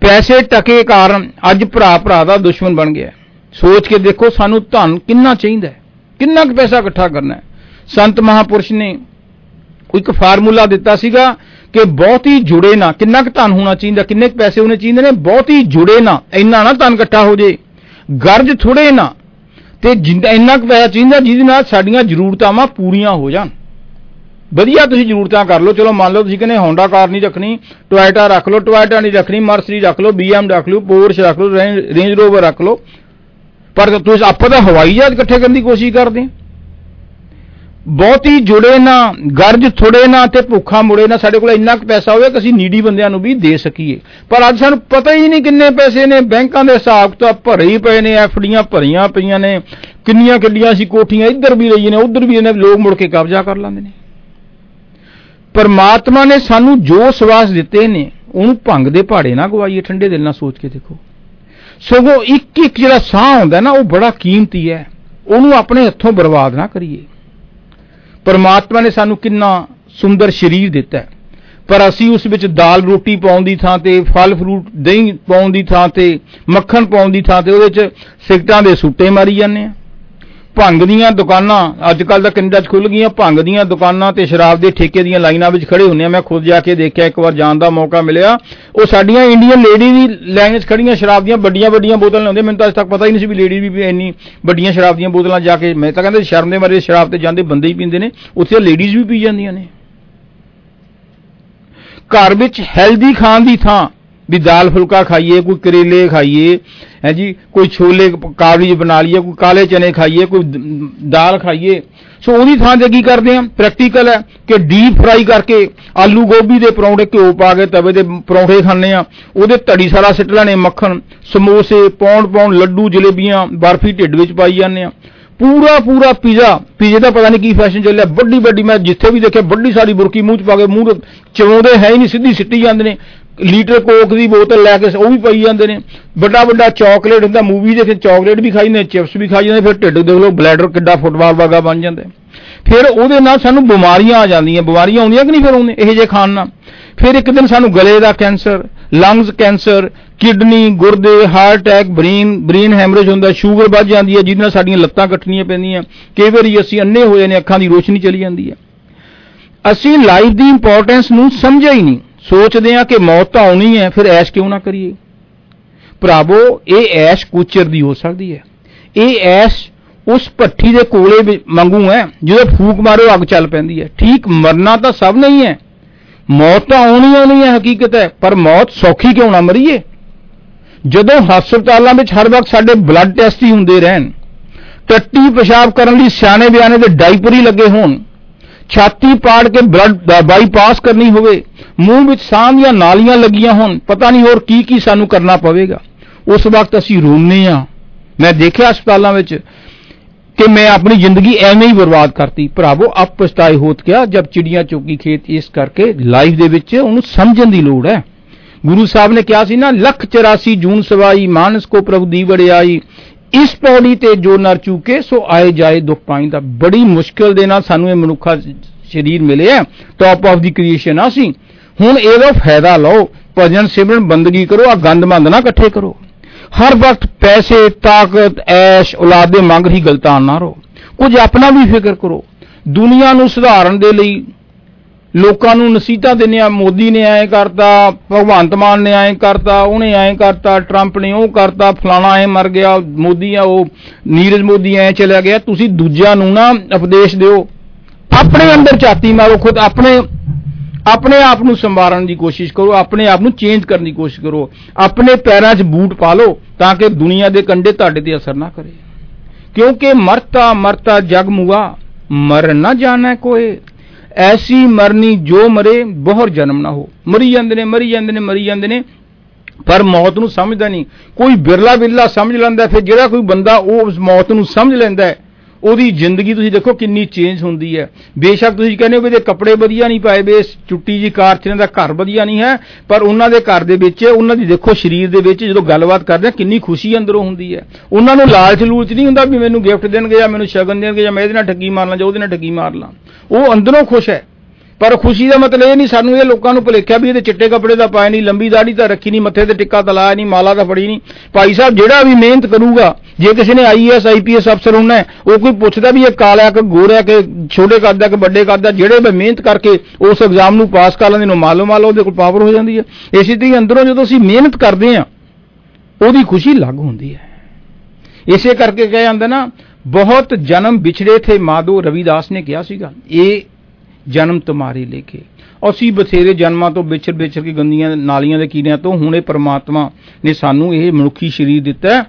ਪੈਸੇ ਟਕੇ ਕਾਰਨ ਅੱਜ ਭਰਾ ਭਰਾ ਦਾ ਦੁਸ਼ਮਣ ਬਣ ਗਿਆ ਹੈ। ਸੋਚ ਕੇ ਦੇਖੋ ਸਾਨੂੰ ਧਨ ਕਿੰਨਾ ਚਾਹੀਦਾ ਹੈ, ਕਿੰਨਾ ਕੁ ਪੈਸਾ ਇਕੱਠਾ ਕਰਨਾ ਹੈ। ਸੰਤ ਮਹਾਪੁਰਸ਼ ਨੇ ਇੱਕ ਫਾਰਮੂਲਾ ਦਿੱਤਾ ਸੀਗਾ ਕਿ ਬਹੁਤੀ ਜੁੜੇ ਨਾ, ਕਿੰਨਾ ਕੁ ਧਨ ਹੋਣਾ ਚਾਹੀਦਾ, ਕਿੰਨੇ ਕੁ ਪੈਸੇ ਹੋਣੇ ਚਾਹੀਦੇ ਨੇ, ਬਹੁਤੀ ਜੁੜੇ ਨਾ, ਇੰਨਾ ਨਾ ਧਨ ਇਕੱਠਾ ਹੋ ਜੇ। ਗਰਜ ਥੋੜੇ ਨਾ, ਤੇ ਜਿੰਨਾ, ਇੰਨਾ ਕੁ ਪੈਸਾ ਚਾਹੀਦਾ ਜਿਹਦੇ ਨਾਲ ਸਾਡੀਆਂ ਜ਼ਰੂਰਤਾਂ ਪੂਰੀਆਂ ਹੋ ਜਾਣ। ਵਧੀਆ ਤੁਸੀਂ ਜ਼ਰੂਰਤਾਂ ਕਰ ਲਓ। ਚਲੋ ਮੰਨ ਲਓ ਤੁਸੀਂ ਕਹਿੰਦੇ ਹੋਂਡਾ ਕਾਰ ਨਹੀਂ ਰੱਖਣੀ ਟੋਇਟਾ ਰੱਖ ਲਓ ਟੋਇਟਾ ਨਹੀਂ ਰੱਖਣੀ ਮਰਸਰੀ ਰੱਖ ਲਓ ਬੀਐਮ ਰੱਖ ਲਓ ਪੋਰਸ਼ ਰੱਖ ਲਓ ਰੇਂਜ ਰੋਵਰ ਰੱਖ ਲਓ। ਪਰ ਤੁਸੀਂ ਆਪਾਂ ਤਾਂ ਹਵਾਈ ਜਹਾਜ਼ ਇਕੱਠੇ ਕਰਨ ਦੀ ਕੋਸ਼ਿਸ਼ ਕਰਦੇ ਹਾਂ। ਬਹੁਤੀ ਜੁੜੇ ਨਾ, ਗਰਜ ਥੋੜੇ ਨਾ ਤੇ ਭੁੱਖਾ ਮੁੜੇ ਨਾ। ਸਾਡੇ ਕੋਲ ਇੰਨਾ ਕੁ ਪੈਸਾ ਹੋਵੇ ਕਿ ਅਸੀਂ ਨੀਡੀ ਬੰਦਿਆਂ ਨੂੰ ਵੀ ਦੇ ਸਕੀਏ। ਪਰ ਅੱਜ ਸਾਨੂੰ ਪਤਾ ਹੀ ਨਹੀਂ ਕਿੰਨੇ ਪੈਸੇ ਨੇ। ਬੈਂਕਾਂ ਦੇ ਹਿਸਾਬ ਤਾਂ ਭਰੇ ਹੀ ਪਏ ਨੇ, ਐਫਡੀਆਂ ਭਰੀਆਂ ਪਈਆਂ ਨੇ। ਕਿੰਨੀਆਂ ਕਿੱਡੀਆਂ ਸੀ ਕੋਠੀਆਂ ਇੱਧਰ ਵੀ ਰਹੀਆਂ ਨੇ, ਉੱਧਰ ਵੀ ਨੇ ਲੋਕ ਮੁੜ ਕੇ ਕਬਜ਼ਾ ਕਰ ਲੈਂਦੇ ਨੇ। ਪਰਮਾਤਮਾ ਨੇ ਸਾਨੂੰ ਜੋ ਸਵਾਸ ਦਿੱਤੇ ਨੇ, ਉਹਨੂੰ ਭੰਗ ਦੇ ਪਹਾੜੇ ਨਾ ਗਵਾਈਏ, ਠੰਡੇ ਦਿਲ ਨਾਲ ਸੋਚ ਕੇ ਦੇਖੋ। ਸਗੋਂ ਇੱਕ ਇੱਕ ਜਿਹੜਾ ਸਾਹ ਹੁੰਦਾ ਨਾ, ਉਹ ਬੜਾ ਕੀਮਤੀ ਹੈ। ਉਹਨੂੰ ਆਪਣੇ ਹੱਥੋਂ ਬਰਬਾਦ ਨਾ ਕਰੀਏ। ਪਰਮਾਤਮਾ ਨੇ ਸਾਨੂੰ ਕਿੰਨਾ ਸੁੰਦਰ ਸਰੀਰ ਦਿੱਤਾ ਹੈ। ਪਰ ਅਸੀਂ ਉਸ ਵਿੱਚ ਦਾਲ ਰੋਟੀ ਪਾਉਣ ਦੀ ਥਾਂ ਤੇ, ਫਲ ਫਰੂਟ, ਦਹੀਂ ਪਾਉਣ ਦੀ ਥਾਂ ਤੇ, ਮੱਖਣ ਪਾਉਣ ਦੀ ਥਾਂ ਤੇ, ਉਹਦੇ ਵਿੱਚ ਸਿਗਟਾਂ ਦੇ ਸੂਟੇ ਮਾਰੀ ਜਾਂਦੇ ਆ ਭੰਗ ਦੀਆਂ ਦੁਕਾਨਾਂ ਅੱਜ ਕੱਲ ਤਾਂ ਕੈਨੇਡਾ 'ਚ ਖੁੱਲ ਗਈਆਂ ਭੰਗ ਦੀਆਂ ਦੁਕਾਨਾਂ ਤੇ ਸ਼ਰਾਬ ਦੇ ਠੇਕੇ ਦੀਆਂ ਲਾਈਨਾਂ ਵਿੱਚ ਖੜੇ ਹੁੰਦੇ ਆ। ਮੈਂ ਖੁਦ ਜਾ ਕੇ ਦੇਖਿਆ, ਇੱਕ ਵਾਰ ਜਾਣ ਦਾ ਮੌਕਾ ਮਿਲਿਆ। ਉਹ ਸਾਡੀਆਂ ਇੰਡੀਅਨ ਲੇਡੀ ਦੀ ਲਾਈਨ 'ਚ ਖੜੀਆਂ ਸ਼ਰਾਬ ਦੀਆਂ ਵੱਡੀਆਂ ਵੱਡੀਆਂ ਬੋਤਲਾਂ ਲਾਉਂਦੇ ਮੈਨੂੰ ਤਾਂ ਅੱਜ ਤੱਕ ਪਤਾ ਹੀ ਨਹੀਂ ਸੀ ਵੀ ਲੇਡੀ ਵੀ ਇੰਨੀ ਵੱਡੀਆਂ ਸ਼ਰਾਬ ਦੀਆਂ ਬੋਤਲਾਂ ਜਾ ਕੇ, ਮੈਂ ਤਾਂ ਕਹਿੰਦਾ ਸ਼ਰਮ ਦੇ ਮਾਰੇ ਸ਼ਰਾਬ ਤੇ ਜਾਂਦੇ ਬੰਦੇ ਹੀ ਪੀਂਦੇ ਨੇ, ਉੱਥੇ ਲੇਡੀਜ਼ ਵੀ ਪੀ ਜਾਂਦੀਆਂ ਨੇ। ਘਰ ਵਿੱਚ ਹੈਲਦੀ ਖਾਣ ਦੀ ਥਾਂ ਵੀ ਦਾਲ ਫੁਲਕਾ ਖਾਈਏ, ਕੋਈ ਕਰੇਲੇ ਖਾਈਏ, ਹੈ ਜੀ, ਕੋਈ ਛੋਲੇ ਕਾਬਲੀ ਬਣਾ ਲਈਏ, ਕੋਈ ਕਾਲੇ ਚਨੇ ਖਾਈਏ, ਕੋਈ ਦ- ਦਾਲ ਖਾਈਏ। ਸੋ ਉਹਦੀ ਥਾਂ ਤੇ ਕੀ ਕਰਦੇ ਆ? ਪ੍ਰੈਕਟੀਕਲ ਹੈ ਕਿ ਡੀਪ ਫਰਾਈ ਕਰਕੇ ਆਲੂ ਗੋਭੀ ਦੇ ਪਰੌਂਠੇ ਘਿਓ ਪਾ ਕੇ ਤਵੇ ਦੇ ਪਰੌਂਠੇ ਖਾਣੇ ਆ। ਉਹਦੇ ਧੜੀ ਸਾਰਾ ਸਿੱਟ ਲੈਣੇ ਮੱਖਣ, ਸਮੋਸੇ, ਪੌਂਡ ਪੌਂਡ, ਲੱਡੂ, ਜਲੇਬੀਆਂ, ਬਰਫੀ ਢਿੱਡ ਵਿੱਚ ਪਾਈ ਜਾਂਦੇ ਆ। ਪੂਰਾ ਪੂਰਾ ਪੀਜ਼ਾ, ਪੀਜ਼ੇ ਦਾ ਪਤਾ ਨਹੀਂ ਕੀ ਫੈਸ਼ਨ ਚੱਲਿਆ, ਵੱਡੀ ਵੱਡੀ ਮੈਂ ਜਿੱਥੇ ਵੀ ਦੇਖਿਆ, ਵੱਡੀ ਸਾਰੀ ਬੁਰਕੀ ਮੂੰਹ ਚ ਪਾ ਕੇ ਮੂੰਹ ਚਵਾਉਂਦੇ ਹੈ ਹੀ ਨਹੀਂ ਸਿੱਧੀ ਸਿੱਟੀ ਜਾਂਦੇ ਨੇ। ਲੀਟਰ ਕੋਕ ਦੀ ਬੋਤਲ ਲੈ ਕੇ ਉਹ ਵੀ ਪਈ ਜਾਂਦੇ ਨੇ। ਵੱਡਾ ਵੱਡਾ ਚਾਕਲੇਟ ਹੁੰਦਾ ਮੂਵੀ ਦੇ ਵਿੱਚ ਚਾਕਲੇਟ ਵੀ ਖਾਈ ਨੇ ਚਿਪਸ ਵੀ ਖਾਈ ਜਾਂਦੇ, ਫਿਰ ਢਿੱਡ ਦੇਖ ਲਓ ਬਲੈਡਰ ਕਿੱਡਾ ਫੁੱਟਬਾਲ ਵਰਗਾ ਬਣ ਜਾਂਦਾ। ਹੈ। ਫਿਰ ਉਹਦੇ ਨਾਲ ਸਾਨੂੰ ਬਿਮਾਰੀਆਂ ਆ ਜਾਂਦੀਆਂ, ਬਿਮਾਰੀਆਂ ਆਉਂਦੀਆਂ ਕਿ ਨਹੀਂ ਫਿਰ ਆਉਂਦੇ ਇਹ ਜੇ ਖਾਣ ਨਾਲ? ਫਿਰ ਇੱਕ ਦਿਨ ਸਾਨੂੰ ਗਲੇ ਦਾ ਕੈਂਸਰ ਲੰਗਸ ਕੈਂਸਰ, ਕਿਡਨੀ, ਗੁਰਦੇ heart attack brain brain haemorrhage ਹੁੰਦਾ, ਸ਼ੂਗਰ ਵੱਧ ਜਾਂਦੀ ਹੈ, ਜਿਹਦੇ ਨਾਲ ਸਾਡੀਆਂ ਲੱਤਾਂ ਕੱਟਣੀਆਂ ਪੈਂਦੀਆਂ। ਕਈ ਵਾਰੀ ਅਸੀਂ ਅੰਨੇ ਹੋਏ ਨੇ, ਅੱਖਾਂ ਦੀ ਰੋਸ਼ਨੀ ਚਲੀ ਜਾਂਦੀ ਹੈ। ਅਸੀਂ ਲਾਈਫ ਦੀ ਇੰਪੋਰਟੈਂਸ ਨੂੰ ਸਮਝਿਆ ਹੀ ਨਹੀਂ। ਸੋਚਦੇ ਹਾਂ ਕਿ ਮੌਤ ਤਾਂ ਆਉਣੀ ਹੈ, ਫਿਰ ਐਸ਼ ਕਿਉਂ ਨਾ ਕਰੀਏ? ਭਰਾਵੋ, ਇਹ ਐਸ਼ ਕੁਚਰ ਦੀ ਹੋ ਸਕਦੀ ਹੈ। ਇਹ ਐਸ਼ ਉਸ ਭੱਠੀ ਦੇ ਕੋਲੇ ਵੀ ਮੰਗੂ ਹੈ, ਜਦੋਂ ਫੂਕ ਮਾਰੋ ਅੱਗ ਚੱਲ ਪੈਂਦੀ ਹੈ। ਠੀਕ ਮਰਨਾ ਤਾਂ ਸਭ ਨਹੀਂ ਹੈ। ਮੌਤ ਤਾਂ ਆਉਣੀ ਆਉਣੀ ਹੈ, ਹਕੀਕਤ ਹੈ, ਪਰ ਮੌਤ ਸੌਖੀ ਕਿਉਂ ਨਾ ਮਰੀਏ? ਜਦੋਂ ਹਸਪਤਾਲਾਂ ਵਿੱਚ ਹਰ ਵਕਤ ਸਾਡੇ ਬਲੱਡ ਟੈਸਟ ਹੀ ਹੁੰਦੇ ਰਹਿਣ ਟੱਟੀ ਪਿਸ਼ਾਬ ਕਰਨ ਲਈ ਸਿਆਣੇ ਬਿਆਨੇ ਦੇ ਡਾਈਪਰ ਹੀ ਲੱਗੇ ਹੋਣ ਛਾਤੀ ਪਾੜ ਕੇ ਬਲੱਡ ਬਾਈਪਾਸ ਕਰਨੀ ਹੋਵੇ, ਮੂੰਹ ਵਿੱਚ ਸਾਹ ਦੀਆਂ ਨਾਲੀਆਂ ਲੱਗੀਆਂ ਹੋਣ, ਪਤਾ ਨਹੀਂ ਹੋਰ ਕੀ ਕੀ ਸਾਨੂੰ ਕਰਨਾ ਪਵੇਗਾ। ਉਸ ਵਕਤ ਅਸੀਂ ਰੋਂਦੇ ਆ ਮੈਂ ਦੇਖਿਆ ਹਸਪਤਾਲਾਂ ਵਿੱਚ ਕਿ ਮੈਂ ਆਪਣੀ ਜ਼ਿੰਦਗੀ ਐਵੇਂ ਹੀ ਬਰਬਾਦ ਕਰਤੀ। ਭਰਾਵੋ ਆਪ ਪਛਤਾਏ ਹੋਤ ਕਿਆ, ਜਬ ਚਿੜੀਆਂ ਚੋਕੀ ਖੇਤ, ਇਸ ਕਰਕੇ ਲਾਈਫ ਦੇ ਵਿੱਚ ਉਹਨੂੰ ਸਮਝਣ ਦੀ ਲੋੜ ਹੈ। ਗੁਰੂ ਸਾਹਿਬ ਨੇ ਕਿਹਾ ਸੀ ਨਾ, ਲੱਖ 84 ਜੂਨ ਸਵਾਈ, ਮਾਨਸ ਕੋ ਪ੍ਰਭੂ ਦੀ ਵੜਿਆਈ ਇਸ ਪੌੜੀ ਤੇ ਜੋ ਨਰ ਚੂਕੇ, ਸੋ ਆਏ ਜਾਏ ਦੁੱਖ ਪਾਈਂਦਾ ਬੜੀ ਮੁਸ਼ਕਲ ਦੇ ਨਾਲ ਸਾਨੂੰ ਇਹ ਮਨੁੱਖਾ ਸਰੀਰ ਮਿਲਿਆ। ਟੌਪ ਆਫ ਦੀ ਕ੍ਰੀਏਸ਼ਨ ਆ ਸੀ ਹੁਣ ਇਹਦਾ ਫਾਇਦਾ ਲਓ। ਭਜਨ ਸਿਮਰਨ ਬੰਦਗੀ ਕਰੋ ਆ ਗੰਦਮੰਦ ਨਾ ਇਕੱਠੇ ਕਰੋ। ਹਰ ਵਕਤ ਪੈਸੇ, ਤਾਕਤ, ਐਸ਼, ਔਲਾਦ ਦੇ ਮੰਗ ਹੀ ਗਲਤਾਨ ਨਾ ਰਹੋ। ਕੁਝ ਆਪਣਾ ਵੀ ਫਿਕਰ ਕਰੋ। ਦੁਨੀਆ ਨੂੰ ਸੁਧਾਰਨ ਦੇ ਲਈ ਲੋਕਾਂ ਨੂੰ ਨਸੀਹਤਾਂ ਦਿੰਦੇ ਆ, ਮੋਦੀ ਨੇ ਐਂ ਕਰਤਾ, ਭਗਵੰਤ ਮਾਨ ਨੇ ਐਂ ਕਰਤਾ, ਉਹਨੇ ਐਂ ਕਰਤਾ, ਟਰੰਪ ਨੇ ਉਹ ਕਰਤਾ, ਫਲਾਣਾ ਐਂ ਮਰ ਗਿਆ, ਮੋਦੀ ਆ, ਉਹ ਨੀਰਜ ਮੋਦੀ ਐਂ ਚਲਿਆ ਗਿਆ। ਤੁਸੀਂ ਦੂਜਿਆਂ ਨੂੰ ਨਾ ਉਪਦੇਸ਼ ਦਿਓ। ਆਪਣੇ ਅੰਦਰ ਝਾਤੀ ਮਾਰੋ, ਖੁਦ ਆਪਣੇ ਆਪਣੇ ਆਪ ਨੂੰ ਸੰਭਾਲਣ ਦੀ ਕੋਸ਼ਿਸ਼ ਕਰੋ, ਆਪਣੇ ਆਪ ਨੂੰ ਚੇਂਜ ਕਰਨ ਦੀ ਕੋਸ਼ਿਸ਼ ਕਰੋ। ਆਪਣੇ ਪੈਰਾਂ 'ਚ ਬੂਟ ਪਾ ਲਓ ਤਾਂ ਕਿ ਦੁਨੀਆ ਦੇ ਕੰਡੇ ਤੁਹਾਡੇ ਤੇ ਅਸਰ ਨਾ ਕਰੇ। ਕਿਉਂਕਿ ਮਰਤਾ ਮਰਤਾ ਜਗ ਮੁਆ ਮਰ ਨਾ ਜਾਣਾ ਕੋਈ। ਐਸੀ ਮਰਨੀ ਜੋ ਮਰੇ, ਬਹੁਰ ਜਨਮ ਨਾ ਹੋ। ਮਰੀ ਜਾਂਦੇ ਨੇ, ਮਰੀ ਜਾਂਦੇ ਨੇ, ਮਰੀ ਜਾਂਦੇ ਨੇ, ਪਰ ਮੌਤ ਨੂੰ ਸਮਝਦਾ ਨਹੀਂ। ਕੋਈ ਬਿਰਲਾ ਬਿਰਲਾ ਸਮਝ ਲੈਂਦਾ ਫਿਰ ਜਿਹੜਾ ਕੋਈ ਬੰਦਾ ਉਹ ਉਸ ਮੌਤ ਨੂੰ ਸਮਝ ਲੈਂਦਾ ਹੈ ਉਹਦੀ ਜ਼ਿੰਦਗੀ ਤੁਸੀਂ ਦੇਖੋ ਕਿੰਨੀ ਚੇਂਜ ਹੁੰਦੀ ਹੈ। ਬੇਸ਼ੱਕ ਤੁਸੀਂ ਕਹਿੰਦੇ ਹੋ ਵੀ ਇਹਦੇ ਕੱਪੜੇ ਵਧੀਆ ਨਹੀਂ ਪਾਏ ਵੇ, ਚੁੱਟੀ ਜੀ ਕਾਰ ਚ ਦਾ ਘਰ ਵਧੀਆ ਨਹੀਂ ਹੈ, ਪਰ ਉਹਨਾਂ ਦੇ ਘਰ ਦੇ ਵਿੱਚ, ਉਹਨਾਂ ਦੀ ਦੇਖੋ ਸਰੀਰ ਦੇ ਵਿੱਚ ਜਦੋਂ ਗੱਲਬਾਤ ਕਰਦੇ ਆ, ਕਿੰਨੀ ਖੁਸ਼ੀ ਅੰਦਰੋਂ ਹੁੰਦੀ ਹੈ। ਉਹਨਾਂ ਨੂੰ ਲਾਲਚ ਲੂਲਚ ਨਹੀਂ ਹੁੰਦਾ ਵੀ ਮੈਨੂੰ ਗਿਫਟ ਦੇਣਗੇ ਜਾਂ ਮੈਨੂੰ ਸ਼ਗਨ ਦੇਣਗੇ ਜਾਂ ਮੈਂ ਇਹਦੇ ਨਾਲ ਠੱਗੀ ਮਾਰ ਲਾਂ ਜਾਂ ਉਹਦੇ ਨਾਲ ਠੱਗੀ ਮਾਰ ਲਾਂ। ਉਹ ਅੰਦਰੋਂ ਖੁਸ਼ ਹੈ। ਪਰ ਖੁਸ਼ੀ ਦਾ ਮਤਲਬ ਇਹ ਨਹੀਂ ਸਾਨੂੰ ਇਹ ਲੋਕਾਂ ਨੂੰ ਭੁਲੇਖਿਆ ਵੀ ਇਹਦੇ ਚਿੱਟੇ ਕੱਪੜੇ ਦਾ ਪਾਇਆ ਨਹੀਂ ਲੰਬੀ ਦਾੜੀ ਤਾਂ ਰੱਖੀ ਨਹੀਂ ਮੱਥੇ ਤੇ ਟਿੱਕਾ ਤਾਂ ਲਾਇਆ ਨਹੀਂ ਮਾਲਾ ਤਾਂ ਫੜੀ ਨਹੀਂ। ਭਾਈ ਸਾਹਿਬ ਜਿਹੜਾ ਵੀ ਮਿਹਨਤ ਕਰੂਗਾ ਜੇ ਕਿਸੇ ਨੇ ਆਈਐਸ ਆਈਪੀਐਸ ਅਫਸਰ ਹੋਣਾ ਹੈ, ਉਹ ਕੋਈ ਪੁੱਛਦਾ ਵੀ ਇਹ ਕਾਲਾ ਕਿ ਗੋਰਾ ਕਿ ਛੋਟੇ ਕੱਦ ਦਾ ਕਿ ਵੱਡੇ ਕੱਦ ਦਾ ਜਿਹੜੇ ਵੀ ਮਿਹਨਤ ਕਰਕੇ ਉਸ ਐਗਜ਼ਾਮ ਨੂੰ ਪਾਸ ਕਰ ਲੈਂਦੇ ਨੂੰ ਮਾਲੂਮ ਮਾਲੋ ਉਹਦੇ ਕੋਲ ਪਾਵਰ ਹੋ ਜਾਂਦੀ ਹੈ। ਇਸੇ ਤਰ੍ਹਾਂ ਅੰਦਰੋਂ ਜਦੋਂ ਅਸੀਂ ਮਿਹਨਤ ਕਰਦੇ ਹਾਂ ਉਹਦੀ ਖੁਸ਼ੀ ਲੱਗ ਹੁੰਦੀ ਹੈ। ਇਸੇ ਕਰਕੇ ਕਿਹਾ ਜਾਂਦਾ ਨਾ ਬਹੁਤ ਜਨਮ ਵਿਛੜੇ ਥੇ ਮਾਧੋ ਰਵਿਦਾਸ ਨੇ ਕਿਹਾ ਸੀਗਾ ਇਹ ਜਨਮ ਤੁਮਾਰੇ ਲੇਖੇ ਅਸੀਂ ਬਥੇਰੇ ਜਨਮਾਂ ਤੋਂ ਵਿਛੜ ਵਿਛੜ ਕੇ ਗੰਦੀਆਂ ਨਾਲੀਆਂ ਦੇ ਕੀੜਿਆਂ ਤੋਂ ਹੁਣ ਇਹ ਪ੍ਰਮਾਤਮਾ ਨੇ ਸਾਨੂੰ ਇਹ ਮਨੁੱਖੀ ਸਰੀਰ ਦਿੱਤਾ ਹੈ।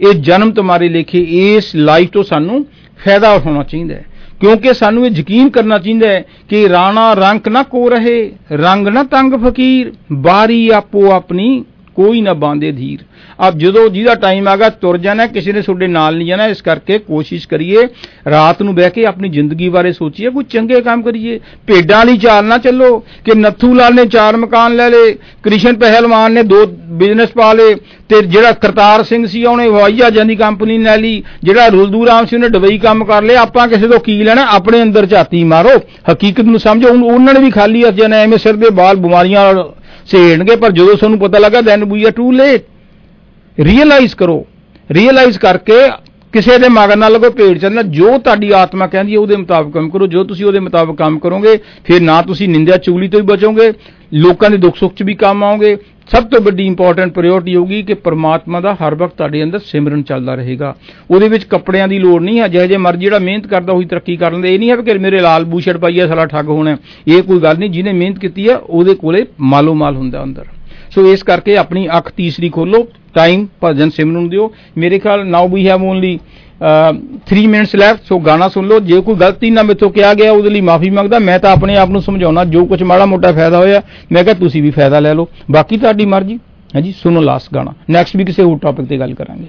ਇਹ ਜਨਮ ਤੁਮਾਰੇ ਲੇਖੇ, ਇਸ ਲਾਈਫ ਤੋਂ ਸਾਨੂੰ ਫਾਇਦਾ ਉਠਾਉਣਾ ਚਾਹੀਦਾ ਹੈ ਕਿਉਂਕਿ ਸਾਨੂੰ ਇਹ ਯਕੀਨ ਕਰਨਾ ਚਾਹੀਦਾ ਹੈ ਕਿ ਰਾਣਾ ਰੰਕ ਨਾ ਕੋ ਰਹੇ, ਰੰਗ ਨਾ ਤੰਗ ਫਕੀਰ ਬਾਰੀ ਆਪੋ ਆਪਣੀ ਕੋਈ ਨਾ ਬਾਂਦੇ ਧੀਰ। ਆਪ ਜਦੋਂ ਜਿਹਦਾ ਟਾਈਮ ਆਗਾ ਤੁਰ ਜਾਣਾ, ਕਿਸੇ ਨੇ ਤੁਹਾਡੇ ਨਾਲ ਨਹੀਂ ਜਾਣਾ, ਇਸ ਕਰਕੇ ਕੋਸ਼ਿਸ਼ ਕਰੀਏ ਰਾਤ ਨੂੰ ਬਹਿ ਕੇ ਆਪਣੀ ਜ਼ਿੰਦਗੀ ਬਾਰੇ ਸੋਚੀਏ, ਕੋਈ ਚੰਗੇ ਕੰਮ ਕਰੀਏ। ਭੇਡਾਂ ਲਈ ਚਾਲ ਨਾ ਚੱਲੋ, ਕਿ ਨੱਥੂ ਲਾਲ ਨੇ ਚਾਰ ਮਕਾਨ ਲੈ ਲਏ, ਕ੍ਰਿਸ਼ਨ ਪਹਿਲਵਾਨ ਨੇ ਦੋ ਬਿਜ਼ਨਸ ਪਾ ਲਏ, ਤੇ ਜਿਹੜਾ ਕਰਤਾਰ ਸਿੰਘ ਸੀ, ਉਹਨੇ ਹਵਾਈ ਜਹਾਜ਼ਾਂ ਦੀ ਕੰਪਨੀ ਲੈ ਲਈ, ਜਿਹੜਾ ਰੁਲਦੂ ਰਾਮ ਸੀ, ਉਹਨੇ ਡਬਈ ਕੰਮ ਕਰ ਲਿਆ। ਆਪਾਂ ਕਿਸੇ ਤੋਂ ਕੀ ਲੈਣਾ? ਆਪਣੇ ਅੰਦਰ ਝਾਤੀ ਮਾਰੋ। ਹਕੀਕਤ ਨੂੰ ਸਮਝੋ। ਹੁਣ ਉਹਨਾਂ ਨੇ ਵੀ ਖਾਲੀ ਹੱਥ ਨੇ ਐਵੇਂ ਸਿਰ ਦੇ ਬਾਲ ਬਿਮਾਰੀਆਂ ਨਾਲ ਸੇੜਨਗੇ ਪਰ ਜਦੋਂ ਤੁਹਾਨੂੰ ਪਤਾ ਲੱਗਾ then we are too late realise ਕਰੋ। ਰੀਅਲਾਈਜ਼ ਕਰਕੇ ਕਿਸੇ ਦੇ ਮਗਰ ਨਾ ਲੱਗੋ, ਭੇਡ ਚੱਲਣਾ ਜੋ ਤੁਹਾਡੀ ਆਤਮਾ ਕਹਿੰਦੀ ਹੈ, ਉਹਦੇ ਮੁਤਾਬਕ ਕੰਮ ਕਰੋ। ਜੋ ਤੁਸੀਂ ਉਹਦੇ ਮੁਤਾਬਕ ਕੰਮ ਕਰੋਗੇ, ਫਿਰ ਨਾ ਤੁਸੀਂ ਨਿੰਦਿਆ ਚੁਗਲੀ ਤੋਂ ਹੀ ਬਚੋਗੇ। ਲੋਕਾਂ ਦੇ ਦੁੱਖ ਸੁੱਖ 'ਚ ਵੀ ਕੰਮ ਆਓਗੇ। ਸਭ ਤੋਂ ਵੱਡੀ ਇੰਪੋਰਟੈਂਟ ਪ੍ਰਾਇੋਰਟੀ ਹੋਊਗੀ ਕਿ ਪਰਮਾਤਮਾ ਦਾ ਹਰ ਵਕਤ ਤੁਹਾਡੇ ਅੰਦਰ ਸਿਮਰਨ ਚੱਲਦਾ ਰਹੇਗਾ। ਉਹਦੇ ਵਿੱਚ ਕੱਪੜਿਆਂ ਦੀ ਲੋੜ ਨਹੀਂ ਹੈ, ਜਿਹੇ ਜੇ ਮਰਜ਼ੀ ਜਿਹੜਾ ਮਿਹਨਤ ਕਰਦਾ ਉਹੀ ਤਰੱਕੀ ਕਰ ਲੈਂਦਾ। ਇਹ ਨਹੀਂ ਹੈ ਕਿ ਮੇਰੇ ਲਾਲ ਬੂਸ਼ਟ ਪਾਈਏ ਸਾਲਾ ਠੱਗ ਹੋਣਾ ਹੈ। ਇਹ ਕੋਈ ਗੱਲ ਨਹੀਂ, ਜਿਹਨੇ ਮਿਹਨਤ ਕੀਤੀ ਹੈ ਉਹਦੇ ਕੋਲੇ ਮਾਲੋ ਮਾਲ ਹੁੰਦਾ ਅੰਦਰ। ਸੋ ਇਸ ਕਰਕੇ ਆਪਣੀ ਅੱਖ ਤੀਸਰੀ ਖੋਲੋ ਟਾਈਮ ਭਜਨ ਸਿਮਰਨ ਨੂੰ ਦਿਓ। ਮੇਰੇ ਖਿਆਲ now we have only 3 minutes left so ਗਾਣਾ ਸੁਣ ਲਓ। ਜੇ ਕੋਈ ਗਲਤੀ ਨਾ ਮੇਥੋਂ ਕਿਹਾ ਗਿਆ, ਉਹਦੇ ਲਈ ਮਾਫੀ ਮੰਗਦਾ। ਮੈਂ ਤਾਂ ਆਪਣੇ ਆਪ ਨੂੰ ਸਮਝਾਉਣਾ, ਜੋ ਕੁਝ ਮਾੜਾ ਮੋਟਾ ਫਾਇਦਾ ਹੋਇਆ, ਮੈਂ ਕਿਹਾ ਤੁਸੀਂ ਵੀ ਫਾਇਦਾ ਲੈ ਲਓ। ਬਾਕੀ ਤੁਹਾਡੀ ਮਰਜ਼ੀ। ਹਾਂਜੀ, ਸੁਣੋ ਲਾਸਟ ਗਾਣਾ। ਨੈਕਸਟ ਵੀ ਕਿਸੇ ਹੋਰ ਟੌਪਿਕ ਤੇ ਗੱਲ ਕਰਾਂਗੇ।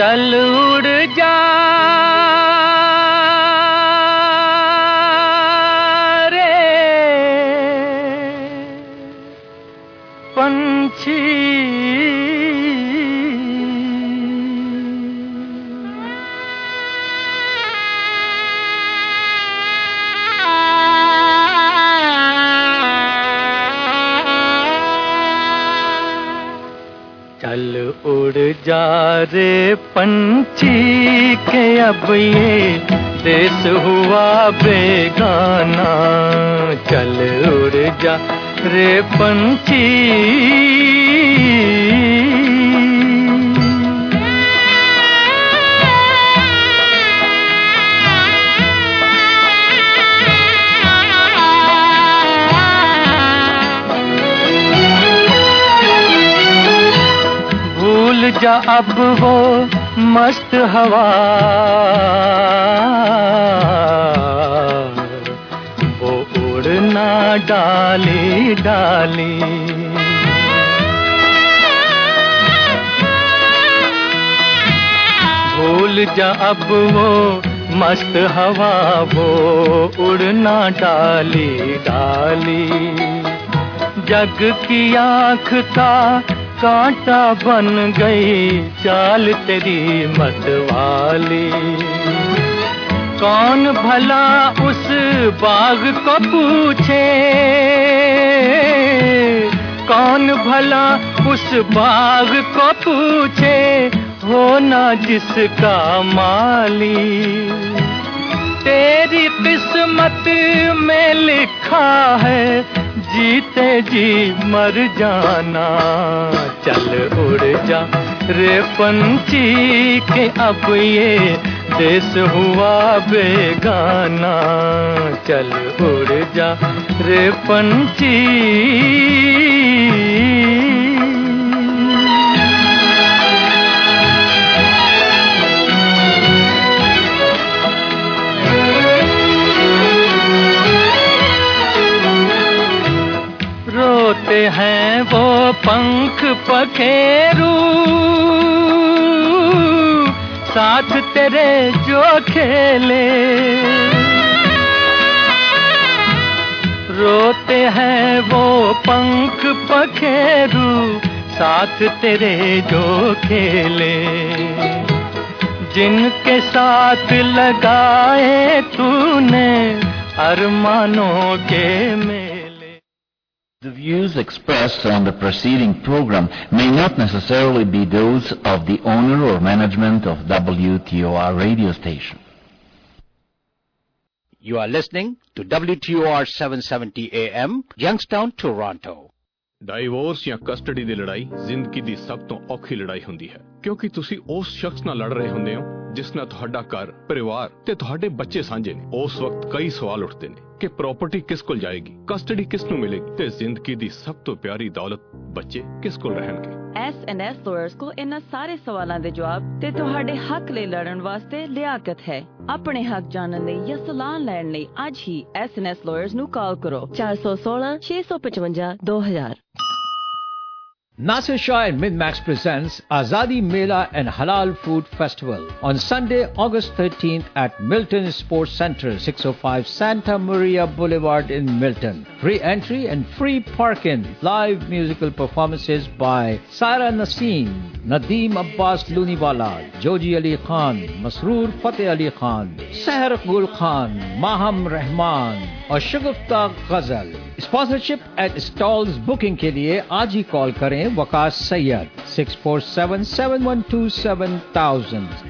चल उड़ जा उड़ जा रे पंछी के अब ये देश हुआ बेगाना। चल उड़ जा रे पंछी। जा अब वो मस्त हवा? वो उड़ना डाली डाली। भूल जा अब वो मस्त हवा, वो उड़ना डाली डाली। जग की आँख था कांटा बन गई, चाल तेरी मतवाली। कौन भला उस बाग को पूछे? कौन भला उस बाग को पूछे? हो ना जिसका माली। तेरी किस्मत में लिखा है जीते जी मर जाना, चल उड़ जा। रे पंछी के अब ये देश हुआ बेगाना, चल उड़ जा। रे पंछी पखेरू साथ तेरे जो खेले। रोते हैं वो पंख पखेरू साथ तेरे जो खेले। जिनके साथ लगाए तूने अरमानों के मेले The views expressed on the preceding program may not necessarily be those of the owner or management of WTOR radio station. You are listening to WTOR 770 AM, Youngstown, Toronto. Divorce ਜਾਂ ਕਸਟਡੀ ਦੀ ਲੜਾਈ ਜ਼ਿੰਦਗੀ ਦੀ ਸਭ ਤੋਂ ਔਖੀ ਲੜਾਈ ਹੁੰਦੀ ਹੈ ਕਿਉਂਕਿ ਤੁਸੀਂ ਉਸ ਸ਼ਖਸ ਨਾਲ ਲੜ ਰਹੇ ਹੁੰਦੇ ਹੋ, ਜਿਸ ਨਾਲ ਤੁਹਾਡਾ ਘਰ, ਪਰਿਵਾਰ ਤੇ ਤੁਹਾਡੇ ਬੱਚੇ ਸਾਂਝੇ ਨੇ। ਉਸ ਵਕਤ ਕਈ ਸਵਾਲ ਉੱਠਦੇ ਨੇ ਕਿ ਪ੍ਰਾਪਰਟੀ ਕਿਸ ਕੋਲ ਜਾਏਗੀ ਕਸਟਡੀ ਕਿਸ ਨੂੰ ਮਿਲੇਗੀ ਤੇ ਜ਼ਿੰਦਗੀ ਦੀ ਸਭ ਤੋਂ ਪਿਆਰੀ ਦੌਲਤ ਬੱਚੇ ਕਿਸ ਕੋਲ ਰਹਿਣਗੇ? ਐਸ ਲਾਇਰਸ ਕੋ ਇਹਨਾਂ ਸਾਰੇ ਸਵਾਲਾਂ ਦੇ ਜਵਾਬ ਤੇ ਤੁਹਾਡੇ ਹੱਕ ਲਈ ਲੜਨ ਵਾਸਤੇ ਲਿਆਕਤ ਹੈ। ਆਪਣੇ ਹੱਕ ਜਾਣਨ ਲਈ ਜਾਂ ਸਲਾਹ ਲੈਣ ਲਈ ਅੱਜ ਹੀ ਐਸ ਲਾਇਰਸ ਨੂੰ ਕਾਲ ਕਰੋ। 416 655 2000 Nasir Shah and Midmax presents Azadi Mela and Halal Food Festival on Sunday, August 13th at Milton Sports Center, 605 Santa Maria Boulevard in Milton. Free entry and free parking. Live musical performances by Sara Naseem, Nadeem Abbas Luniwala, Joji Ali Khan, Masroor Fateh Ali Khan, Seher Gul Khan, Maham Rahman और शगुफ्ता गजल sponsorship eight stalls booking के लिए आज ही call करें Waqas Syed six four seven seven one two seven thousand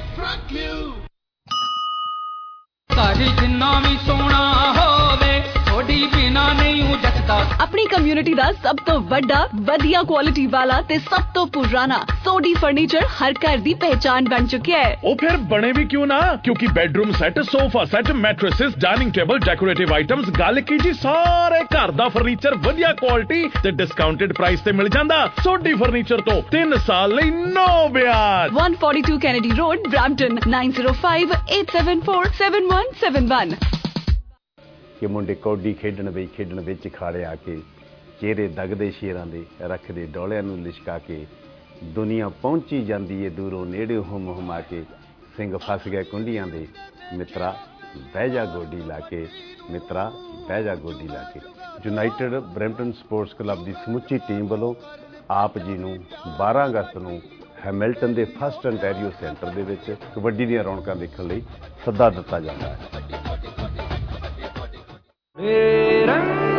ਘਰ ਜਿੰਨਾ ਵੀ ਸੋਹਣਾ ਹੋਵੇ ਥੋੜੀ ਬਿਨਾ ਨਹੀਂ ਉਹ ਜੱਟਦਾ ਆਪਣੀ ਕਮਿਊਨਿਟੀ ਦਾ ਸਭ ਤੋਂ ਵੱਡਾ ਵਧੀਆ ਕੁਆਲਿਟੀ ਵਾਲਾ ਤੇ ਸਭ ਤੋਂ ਪੁਰਾਣਾ ਸੋਡੀ ਫਰਨੀਚਰ ਹਰ ਘਰ ਦੀ ਪਹਿਚਾਨ ਬਣ ਚੁੱਕਿਆ ਹੈ। ਉਹ ਫਿਰ ਬਣੇ ਵੀ ਕਿਉਂ ਨਾ? ਕਿਉਂਕਿ bedroom set sofa set mattresses dining table decorative items ਗੱਲ ਕੀ ਜੀ? ਸਾਰੇ ਘਰ ਦਾ ਫਰਨੀਚਰ ਵਧੀਆ ਕੁਆਲਿਟੀ ਤੇ ਡਿਸਕਾਊਂਟਡ ਪ੍ਰਾਈਸ ਤੇ ਮਿਲ ਜਾਂਦਾ। ਸੋਡੀ ਫਰਨੀਚਰ ਤੋਂ 3 ਸਾਲ ਲਈ ਨੋ ਵਿਆਜ। 142 ਕੈਨੇਡੀ ਰੋਡ ਬ੍ਰੈਂਪਟਨ 9058747171 ਕਿ ਮੁੰਡੇ ਕੌਡੀ ਖੇਡਣ ਵਿੱਚ ਖੇਡਣ ਵਿੱਚ ਖਾੜੇ ਆ ਕੇ ਚਿਹਰੇ ਦਗਦੇ ਸ਼ੇਰਾਂ ਦੇ ਰੱਖਦੇ ਡੋਲਿਆਂ ਨੂੰ ਲਿਸ਼ਕਾ ਕੇ ਦੁਨੀਆ ਪਹੁੰਚੀ ਜਾਂਦੀ ਏ ਦੂਰੋਂ ਨੇੜੇ ਹੁਮ ਹੁਮਾ ਕੇ ਸਿੰਘ ਫਸ ਗਏ ਕੁੰਡੀਆਂ ਦੇ। ਮਿੱਤਰਾ, ਬਹਿ ਜਾ ਗੋਡੀ ਲਾ ਕੇ। ਮਿੱਤਰਾ, ਬਹਿ ਜਾ ਗੋਡੀ ਲਾ ਕੇ। ਯੂਨਾਈਟਿਡ ਬ੍ਰੈਂਪਟਨ ਸਪੋਰਟਸ ਕਲੱਬ ਦੀ ਸਮੁੱਚੀ ਟੀਮ ਵੱਲੋਂ ਆਪ ਜੀ ਨੂੰ 12 ਅਗਸਤ ਨੂੰ ਹੈਮਿਲਟਨ ਦੇ ਫਸਟ ਅੰਟੈਰੀਓ ਸੈਂਟਰ ਦੇ ਵਿੱਚ ਕਬੱਡੀ ਦੀਆਂ ਰੌਣਕਾਂ ਦੇਖਣ ਲਈ ਸੱਦਾ ਦਿੱਤਾ ਜਾਂਦਾ ਹੈ। Eran